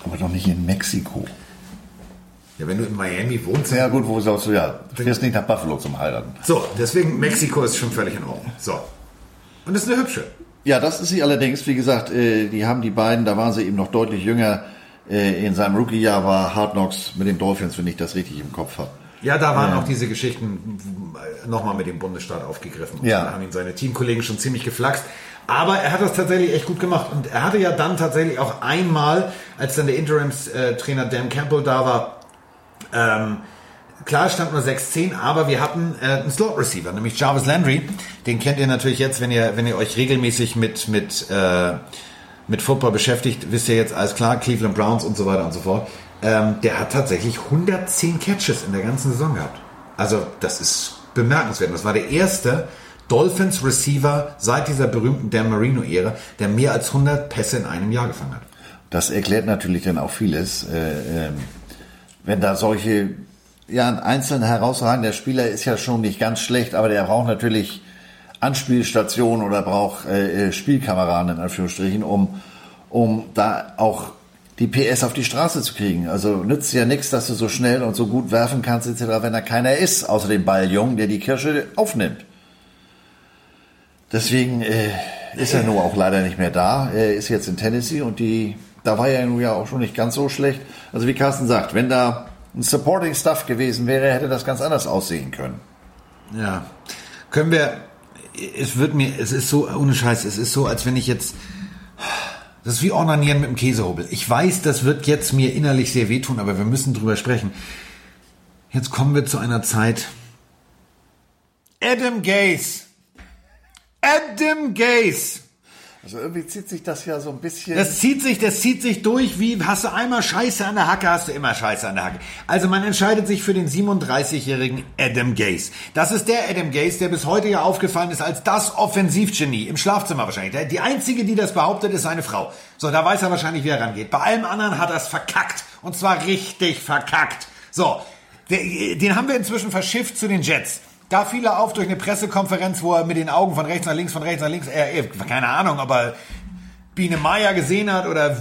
Aber doch nicht in Mexiko. Ja, wenn du in Miami wohnst. Ja, gut, wo sagst du, ja, du fährst nicht nach Buffalo zum Heiraten. So, deswegen Mexiko ist schon völlig in Ordnung. So. Und das ist eine hübsche. Ja, das ist sie allerdings. Wie gesagt, äh, die haben die beiden, da waren sie eben noch deutlich jünger. Äh, in seinem Rookie-Jahr war Hard Knocks mit den Dolphins, wenn ich das richtig im Kopf habe. Ja, da waren ähm, auch diese Geschichten nochmal mit dem Bundesstaat aufgegriffen. Und ja. Da haben ihn seine Teamkollegen schon ziemlich geflaxt. Aber er hat das tatsächlich echt gut gemacht. Und er hatte ja dann tatsächlich auch einmal, als dann der Interimstrainer Dan Campbell da war, ähm, Klar stand nur 6-10, aber wir hatten äh, einen Slot-Receiver, nämlich Jarvis Landry. Den kennt ihr natürlich jetzt, wenn ihr, wenn ihr euch regelmäßig mit, mit, äh, mit Football beschäftigt, wisst ihr jetzt alles klar, Cleveland Browns und so weiter und so fort. ähm, der hat tatsächlich 110 Catches in der ganzen Saison gehabt. Also das ist bemerkenswert. Das war der erste Dolphins Receiver seit dieser berühmten Dan Marino-Ära, der mehr als 100 Pässe in einem Jahr gefangen hat. Das erklärt natürlich dann auch vieles. Äh, ähm, wenn da solche, ja, ein einzelner herausragender Spieler ist ja schon nicht ganz schlecht, aber der braucht natürlich Anspielstationen oder braucht äh, äh Spielkameraden in Anführungsstrichen, um, um da auch die PS auf die Straße zu kriegen. Also nützt ja nichts, dass du so schnell und so gut werfen kannst, etc., wenn da keiner ist, außer dem Balljungen, der die Kirsche aufnimmt. Deswegen äh, ist er nur auch leider nicht mehr da. Er ist jetzt in Tennessee und die, da war er nun ja auch schon nicht ganz so schlecht. Also wie Carsten sagt, wenn da ein Supporting Stuff gewesen wäre, hätte das ganz anders aussehen können. Ja. Können wir, es wird mir, es ist so, ohne Scheiß, es ist so, als wenn ich jetzt, das ist wie Ornanieren mit dem Käsehobel. Ich weiß, das wird jetzt mir innerlich sehr wehtun, aber wir müssen drüber sprechen. Jetzt kommen wir zu einer Zeit. Adam Gaze. Adam Gaze. Also irgendwie zieht sich das ja so ein bisschen. Das zieht sich, das zieht sich durch, wie hast du einmal Scheiße an der Hacke, hast du immer Scheiße an der Hacke. Also man entscheidet sich für den 37-jährigen Adam Gaze. Das ist der Adam Gaze, der bis heute ja aufgefallen ist als das Offensivgenie im Schlafzimmer wahrscheinlich. Die einzige, die das behauptet, ist seine Frau. So, da weiß er wahrscheinlich, wie er rangeht. Bei allem anderen hat er es verkackt. Und zwar richtig verkackt. So, den haben wir inzwischen verschifft zu den Jets. Da fiel er auf durch eine Pressekonferenz, wo er mit den Augen von rechts nach links, von rechts nach links, äh, keine Ahnung, ob er Biene Meier gesehen hat oder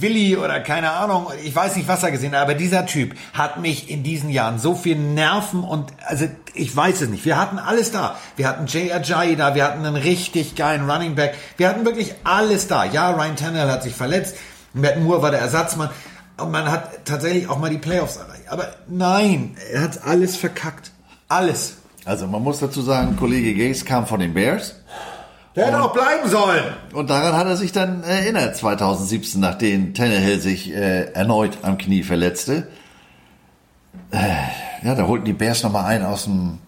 Willi oder keine Ahnung, ich weiß nicht, was er gesehen hat, aber dieser Typ hat mich in diesen Jahren so viel Nerven und, also ich weiß es nicht. Wir hatten alles da. Wir hatten Jay Ajayi da, wir hatten einen richtig geilen Running Back, wir hatten wirklich alles da. Ja, Ryan Tannehill hat sich verletzt, Matt Moore war der Ersatzmann und man hat tatsächlich auch mal die Playoffs erreicht. Aber nein, er hat alles verkackt. Alles. Also man muss dazu sagen, Kollege Gaze kam von den Bears. Der hätte auch bleiben sollen. Und daran hat er sich dann erinnert, 2017, nachdem Tannehill sich äh, erneut am Knie verletzte. Äh, ja, da holten die Bears nochmal ein aus dem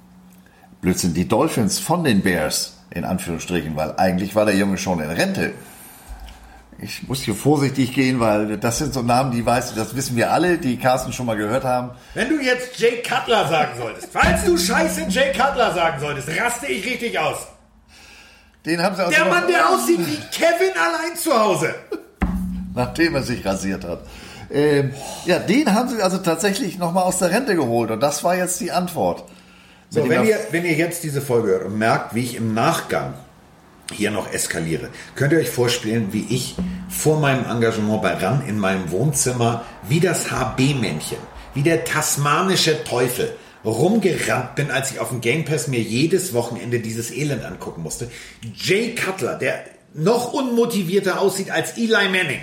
Blödsinn, die Dolphins von den Bears, in Anführungsstrichen, weil eigentlich war der Junge schon in Rente ich muss hier vorsichtig gehen, weil das sind so Namen, die weiß, das wissen wir alle, die Carsten schon mal gehört haben. Wenn du jetzt Jay Cutler sagen solltest, falls du Scheiße Jay Cutler sagen solltest, raste ich richtig aus. Den haben sie Der Mann, der aussieht wie Kevin allein zu Hause. Nachdem er sich rasiert hat. Ähm, ja, den haben sie also tatsächlich nochmal aus der Rente geholt und das war jetzt die Antwort. So, wenn ihr, wenn ihr jetzt diese Folge hört und merkt, wie ich im Nachgang hier noch eskaliere. Könnt ihr euch vorstellen, wie ich vor meinem Engagement bei RAN in meinem Wohnzimmer wie das HB-Männchen, wie der tasmanische Teufel rumgerannt bin, als ich auf dem Game Pass mir jedes Wochenende dieses Elend angucken musste. Jay Cutler, der noch unmotivierter aussieht als Eli Manning.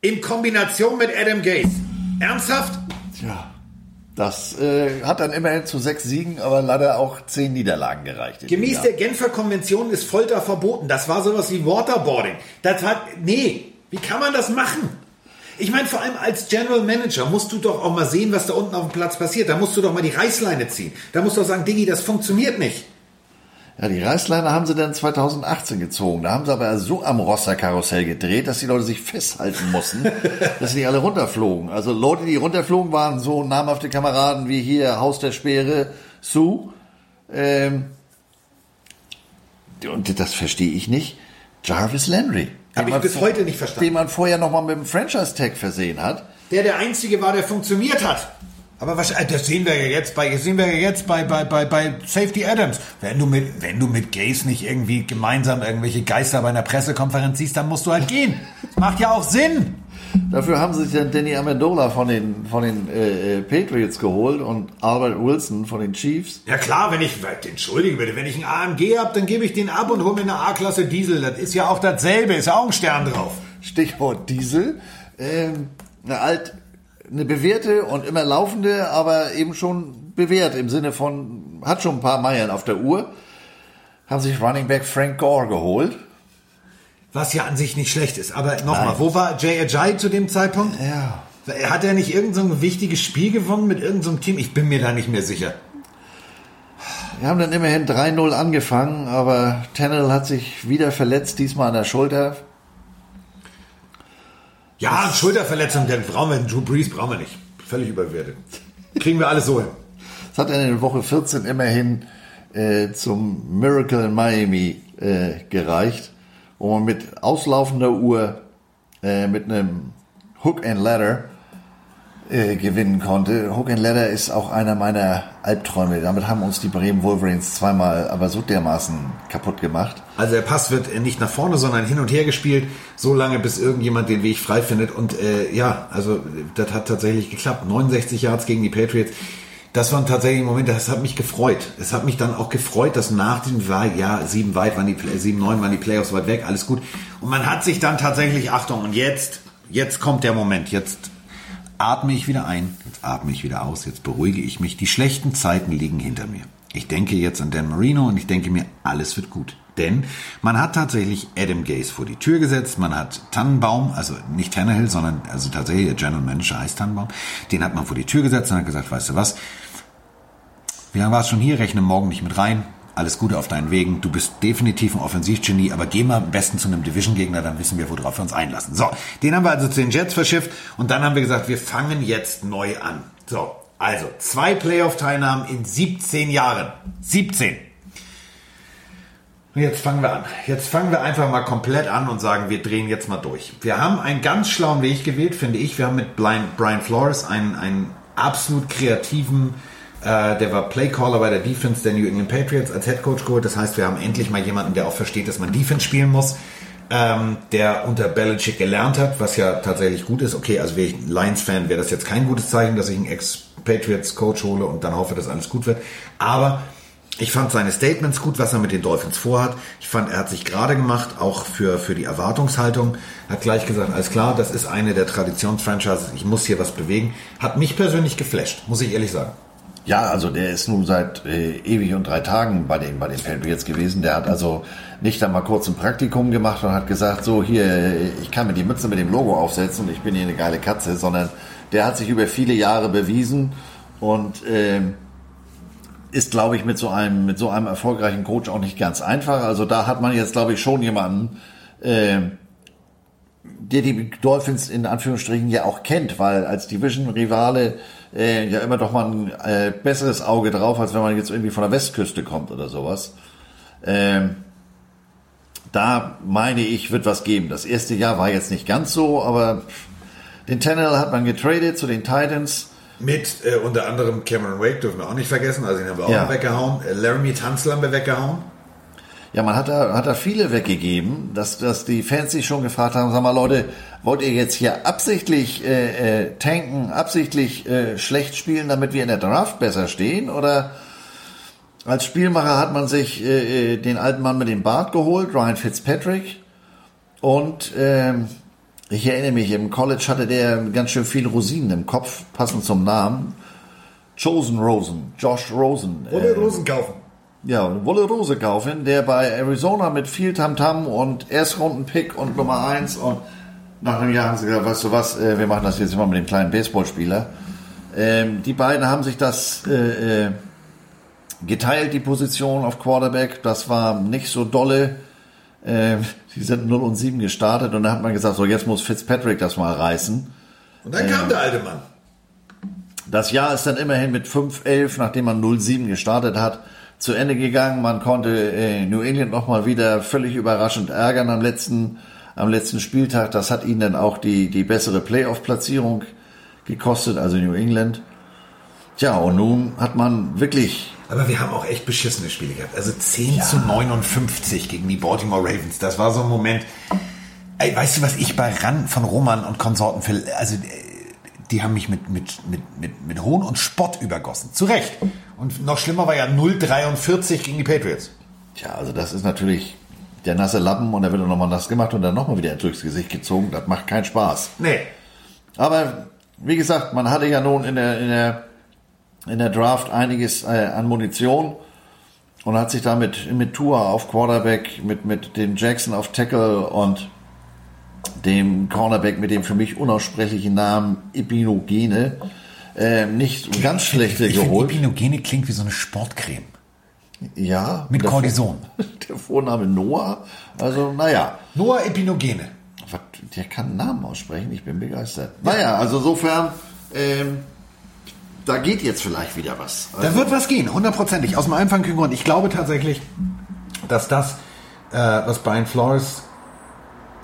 In Kombination mit Adam Gates. Ernsthaft? Tja. Das äh, hat dann immerhin zu sechs Siegen, aber leider auch zehn Niederlagen gereicht. Gemäß der Genfer Konvention ist Folter verboten. Das war sowas wie Waterboarding. Das hat, nee, wie kann man das machen? Ich meine, vor allem als General Manager musst du doch auch mal sehen, was da unten auf dem Platz passiert. Da musst du doch mal die Reißleine ziehen. Da musst du doch sagen, Diggi, das funktioniert nicht. Ja, die Reißleine haben sie dann 2018 gezogen. Da haben sie aber so am Rosser-Karussell gedreht, dass die Leute sich festhalten mussten, dass sie nicht alle runterflogen. Also Leute, die runterflogen, waren so namhafte Kameraden wie hier Haus der Speere, Sue. Ähm, und das verstehe ich nicht. Jarvis Landry. Habe ich bis heute nicht verstanden. Den man vorher nochmal mit dem Franchise-Tag versehen hat. Der der Einzige war, der funktioniert hat. Aber was, äh, das sehen wir ja jetzt bei, sehen wir ja jetzt bei, bei, bei, bei Safety Adams. Wenn du mit, wenn du mit Gaze nicht irgendwie gemeinsam irgendwelche Geister bei einer Pressekonferenz siehst, dann musst du halt gehen. Das macht ja auch Sinn. Dafür haben sie sich dann Danny Amendola von den, von den äh, äh Patriots geholt und Albert Wilson von den Chiefs. Ja klar, wenn ich, entschuldige bitte, wenn ich einen AMG habe, dann gebe ich den ab und hole mir eine A-Klasse Diesel. Das ist ja auch dasselbe, ist ja auch ein Stern drauf. Stichwort Diesel. Ähm, eine alt eine bewährte und immer laufende, aber eben schon bewährt im Sinne von, hat schon ein paar Meilen auf der Uhr, haben sich Running Back Frank Gore geholt. Was ja an sich nicht schlecht ist. Aber nochmal, wo war Jay Ajay zu dem Zeitpunkt? Ja. Hat er nicht irgendein so wichtiges Spiel gewonnen mit irgendeinem so Team? Ich bin mir da nicht mehr sicher. Wir haben dann immerhin 3-0 angefangen, aber Tennell hat sich wieder verletzt, diesmal an der Schulter. Ja, Schulterverletzung, dann brauchen wir Drew Brees brauchen wir nicht. Völlig überwertet. Kriegen wir alles so hin. Es hat in der Woche 14 immerhin äh, zum Miracle in Miami äh, gereicht, wo man mit auslaufender Uhr äh, mit einem Hook and Ladder äh, gewinnen konnte. Hook and Ladder ist auch einer meiner Albträume. Damit haben uns die Bremen Wolverines zweimal aber so dermaßen kaputt gemacht. Also der Pass wird nicht nach vorne, sondern hin und her gespielt, so lange, bis irgendjemand den Weg frei findet. Und äh, ja, also das hat tatsächlich geklappt. 69 Yards gegen die Patriots. Das waren tatsächlich Momente, das hat mich gefreut. Es hat mich dann auch gefreut, dass nach dem ja, sieben weit waren die, sieben, neun waren die Playoffs weit weg, alles gut. Und man hat sich dann tatsächlich, Achtung, und jetzt, jetzt kommt der Moment, jetzt atme ich wieder ein, jetzt atme ich wieder aus, jetzt beruhige ich mich. Die schlechten Zeiten liegen hinter mir. Ich denke jetzt an Dan Marino und ich denke mir, alles wird gut. Denn man hat tatsächlich Adam Gaze vor die Tür gesetzt, man hat Tannenbaum, also nicht Tannehill, sondern also tatsächlich der General Manager heißt Tannenbaum, den hat man vor die Tür gesetzt und hat gesagt, weißt du was, wie lange warst du schon hier, rechne morgen nicht mit rein, alles Gute auf deinen Wegen. Du bist definitiv ein Offensivgenie, aber geh mal am besten zu einem Division-Gegner, dann wissen wir, worauf wir uns einlassen. So, den haben wir also zu den Jets verschifft und dann haben wir gesagt, wir fangen jetzt neu an. So, also zwei Playoff-Teilnahmen in 17 Jahren. 17. Und jetzt fangen wir an. Jetzt fangen wir einfach mal komplett an und sagen, wir drehen jetzt mal durch. Wir haben einen ganz schlauen Weg gewählt, finde ich. Wir haben mit Brian Flores einen, einen absolut kreativen äh, der war Playcaller bei der Defense der New England Patriots als Head Coach geholt. Das heißt, wir haben endlich mal jemanden, der auch versteht, dass man Defense spielen muss. Ähm, der unter Belichick gelernt hat, was ja tatsächlich gut ist. Okay, also wäre ich Lions-Fan, wäre das jetzt kein gutes Zeichen, dass ich einen Ex-Patriots-Coach hole und dann hoffe, dass alles gut wird. Aber ich fand seine Statements gut, was er mit den Dolphins vorhat. Ich fand, er hat sich gerade gemacht, auch für, für die Erwartungshaltung. Hat gleich gesagt, alles klar, das ist eine der Traditionsfranchises, ich muss hier was bewegen. Hat mich persönlich geflasht, muss ich ehrlich sagen. Ja, also der ist nun seit äh, ewig und drei Tagen bei den, bei den Patriots gewesen. Der hat also nicht einmal kurz ein Praktikum gemacht und hat gesagt, so hier, ich kann mir die Mütze mit dem Logo aufsetzen und ich bin hier eine geile Katze, sondern der hat sich über viele Jahre bewiesen und äh, ist, glaube ich, mit so einem mit so einem erfolgreichen Coach auch nicht ganz einfach. Also da hat man jetzt, glaube ich, schon jemanden, äh, der die Dolphins in Anführungsstrichen ja auch kennt, weil als Division-Rivale äh, ja immer doch mal ein äh, besseres Auge drauf, als wenn man jetzt irgendwie von der Westküste kommt oder sowas. Ähm, da meine ich, wird was geben. Das erste Jahr war jetzt nicht ganz so, aber den Tannehill hat man getradet zu den Titans. Mit äh, unter anderem Cameron Wake, dürfen wir auch nicht vergessen, also den haben wir auch ja. weggehauen. Äh, Laramie Tunzel haben wir weggehauen. Ja, man hat da, hat da viele weggegeben, dass, dass die Fans sich schon gefragt haben, sag mal Leute, wollt ihr jetzt hier absichtlich äh, äh, tanken, absichtlich äh, schlecht spielen, damit wir in der Draft besser stehen? Oder als Spielmacher hat man sich äh, äh den alten Mann mit dem Bart geholt, Ryan Fitzpatrick. Und ähm, ich erinnere mich, im College hatte der ganz schön viel Rosinen im Kopf, passend zum Namen. Chosen Rosen, Josh Rosen. Oder äh, Rosen kaufen ja, Wolle Rose kaufen, der bei Arizona mit viel Tamtam -Tam und Erstrunden-Pick und Nummer 1 und nach einem Jahr haben sie gesagt, weißt du was, äh, wir machen das jetzt immer mit dem kleinen Baseballspieler. Ähm, die beiden haben sich das äh, äh, geteilt, die Position auf Quarterback. Das war nicht so dolle. Äh, die sind 0 und 7 gestartet und dann hat man gesagt, so jetzt muss Fitzpatrick das mal reißen. Und dann kam der alte Mann. Das Jahr ist dann immerhin mit 5-11, nachdem man 0-7 gestartet hat, zu Ende gegangen. Man konnte äh, New England nochmal wieder völlig überraschend ärgern am letzten, am letzten Spieltag. Das hat ihnen dann auch die, die bessere Playoff-Platzierung gekostet, also New England. Tja, und nun hat man wirklich. Aber wir haben auch echt beschissene Spiele gehabt. Also 10 ja. zu 59 gegen die Baltimore Ravens. Das war so ein Moment. Ey, weißt du, was ich bei Ran von Roman und Konsorten für, also die haben mich mit, mit, mit, mit, mit Hohn und Spott übergossen. Zu Recht. Und noch schlimmer war ja 0,43 gegen die Patriots. Tja, also das ist natürlich der nasse Lappen und da wird er nochmal nass gemacht und dann nochmal wieder durchs Gesicht gezogen. Das macht keinen Spaß. Nee. Aber wie gesagt, man hatte ja nun in der, in der, in der Draft einiges äh, an Munition und hat sich damit mit Tour auf Quarterback, mit, mit dem Jackson auf Tackle und dem Cornerback mit dem für mich unaussprechlichen Namen Epinogene äh, nicht ganz schlechte ich geholt. Epinogene klingt wie so eine Sportcreme. Ja. Mit Cortison. Der Vorname Noah. Also, naja. Noah Epinogene. der kann einen Namen aussprechen, ich bin begeistert. Naja, also insofern, ähm, da geht jetzt vielleicht wieder was. Also, Da wird was gehen, hundertprozentig. Aus dem einfachen Grund. Ich glaube tatsächlich, dass das, äh, was Brian Flores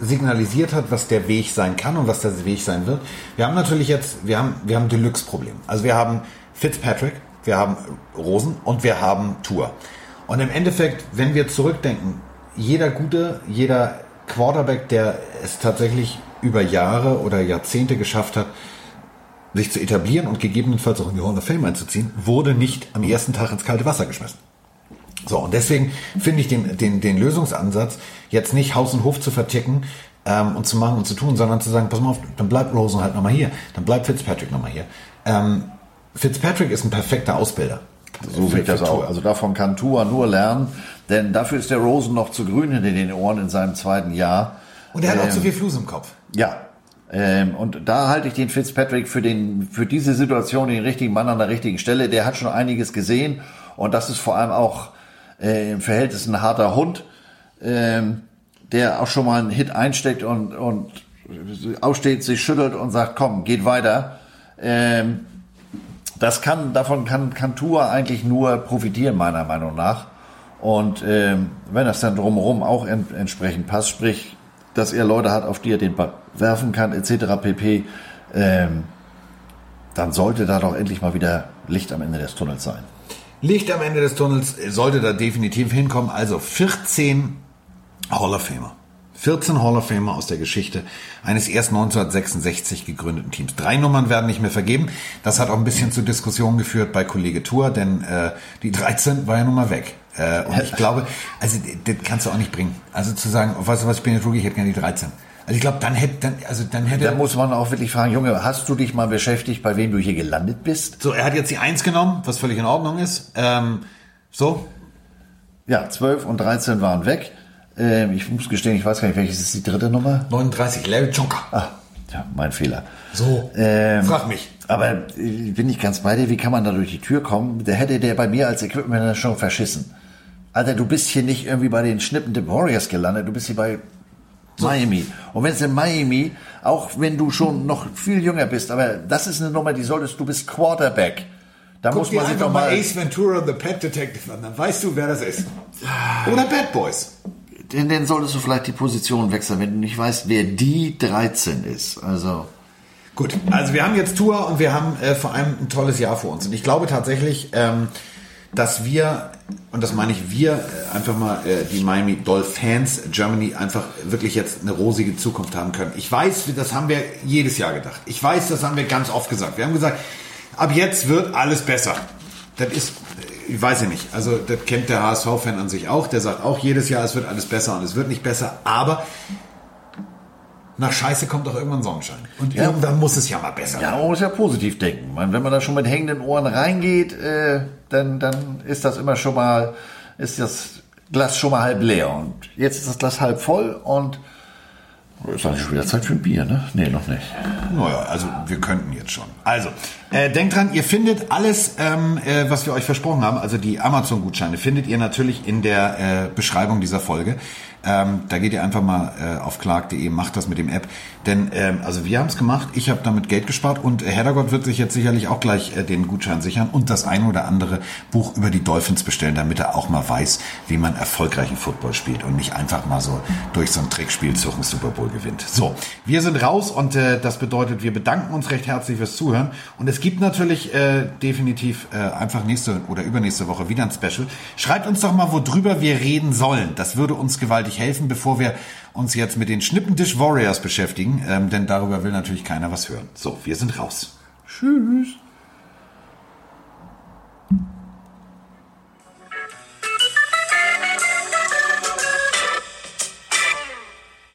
signalisiert hat, was der Weg sein kann und was der Weg sein wird. Wir haben natürlich jetzt, wir haben, wir haben Deluxe-Problem. Also wir haben Fitzpatrick, wir haben Rosen und wir haben Tour. Und im Endeffekt, wenn wir zurückdenken, jeder gute, jeder Quarterback, der es tatsächlich über Jahre oder Jahrzehnte geschafft hat, sich zu etablieren und gegebenenfalls auch in die Hall of Fame einzuziehen, wurde nicht am ersten Tag ins kalte Wasser geschmissen. So, und deswegen finde ich den, den, den Lösungsansatz, jetzt nicht Haus und Hof zu verticken ähm, und zu machen und zu tun, sondern zu sagen, pass mal auf, dann bleibt Rosen halt nochmal hier, dann bleibt Fitzpatrick nochmal hier. Ähm, Fitzpatrick ist ein perfekter Ausbilder. So ich das auch. Also davon kann Tua nur lernen, denn dafür ist der Rosen noch zu grün hinter den Ohren in seinem zweiten Jahr. Und er hat auch Ähm, zu viel Fluss im Kopf. Ja. Ähm, und da halte ich den Fitzpatrick für den, für diese Situation den richtigen Mann an der richtigen Stelle. Der hat schon einiges gesehen und das ist vor allem auch äh, im Verhältnis ein harter Hund, ähm, der auch schon mal einen Hit einsteckt und, und aufsteht, sich schüttelt und sagt, komm, geht weiter. Ähm, das kann, davon kann, kann Tua eigentlich nur profitieren, meiner Meinung nach. Und ähm, wenn das dann drumherum auch en entsprechend passt, sprich, dass er Leute hat, auf die er den Ball werfen kann, etc. pp., ähm, dann sollte da doch endlich mal wieder Licht am Ende des Tunnels sein. Licht am Ende des Tunnels sollte da definitiv hinkommen. Also 14 Hall of Famer. 14 Hall of Famer aus der Geschichte eines erst 1966 gegründeten Teams. Drei Nummern werden nicht mehr vergeben. Das hat auch ein bisschen zu Diskussionen geführt bei Kollege Tour, denn äh, die 13 war ja nun mal weg. Äh, und ich glaube, also das kannst du auch nicht bringen. Also zu sagen, weißt du was, ich bin jetzt wirklich, ich hätte gerne die 13. Also ich glaube, dann hätte, dann, also dann hätte. Da muss man auch wirklich fragen, Junge, hast du dich mal beschäftigt, bei wem du hier gelandet bist? so, er hat jetzt die 1 genommen, was völlig in Ordnung ist. Ähm, so, Ja, 12 und 13 waren weg. Ähm, ich muss gestehen, ich weiß gar nicht, welches ist die dritte Nummer? 39, Larry Jonker. Ah, ja, mein Fehler. So, Ähm, frag mich. Aber äh, bin ich ganz bei dir, wie kann man da durch die Tür kommen? Der hätte der bei mir als Equipment schon verschissen. Alter, du bist hier nicht irgendwie bei den Schnippen der Warriors gelandet, du bist hier bei Miami. Und wenn es in Miami, auch wenn du schon noch viel jünger bist, aber das ist eine Nummer, die solltest, du bist Quarterback. Da muss man sich doch mal, Ace Ventura, The Pet Detective an, dann weißt du, wer das ist. Oder Bad Boys. denn dann solltest du vielleicht die Position wechseln, wenn du nicht weißt, wer die 13 ist. Also, Gut, also wir haben jetzt Tour und wir haben äh, vor allem ein tolles Jahr vor uns. Und ich glaube tatsächlich, ähm, dass wir, und das meine ich wir, äh, einfach mal äh, die Miami Dolphins Germany einfach wirklich jetzt eine rosige Zukunft haben können. Ich weiß, das haben wir jedes Jahr gedacht. Ich weiß, das haben wir ganz oft gesagt. Wir haben gesagt, ab jetzt wird alles besser. Das ist, äh, ich weiß ja nicht, also das kennt der HSV-Fan an sich auch. Der sagt auch jedes Jahr, es wird alles besser und es wird nicht besser. Aber nach Scheiße kommt doch irgendwann Sonnenschein. Und Ja. irgendwann muss es ja mal besser ja, man muss ja positiv denken. Man, wenn man da schon mit hängenden Ohren reingeht, äh, dann, dann ist das immer schon mal, ist das Glas schon mal halb leer. Und jetzt ist das Glas halb voll und ist eigentlich schon wieder Zeit für ein Bier, ne? Nee, noch nicht. Naja, also wir könnten jetzt schon. Also, äh, denkt dran, ihr findet alles, ähm, äh, was wir euch versprochen haben, also die Amazon-Gutscheine, findet ihr natürlich in der äh, Beschreibung dieser Folge. Ähm, da geht ihr einfach mal äh, auf clark.de, macht das mit dem App. Denn, ähm, also wir haben es gemacht, ich habe damit Geld gespart und äh, Heddergott wird sich jetzt sicherlich auch gleich äh, den Gutschein sichern und das ein oder andere Buch über die Dolphins bestellen, damit er auch mal weiß, wie man erfolgreichen Football spielt und nicht einfach mal so durch so ein Trickspielzug einen Super Bowl gewinnt. So, wir sind raus und äh, das bedeutet, wir bedanken uns recht herzlich fürs Zuhören und es gibt natürlich äh, definitiv äh, einfach nächste oder übernächste Woche wieder ein Special. Schreibt uns doch mal, worüber wir reden sollen. Das würde uns gewaltig helfen, bevor wir uns jetzt mit den Schnippendish Warriors beschäftigen, ähm, denn darüber will natürlich keiner was hören. So, wir sind raus. Tschüss.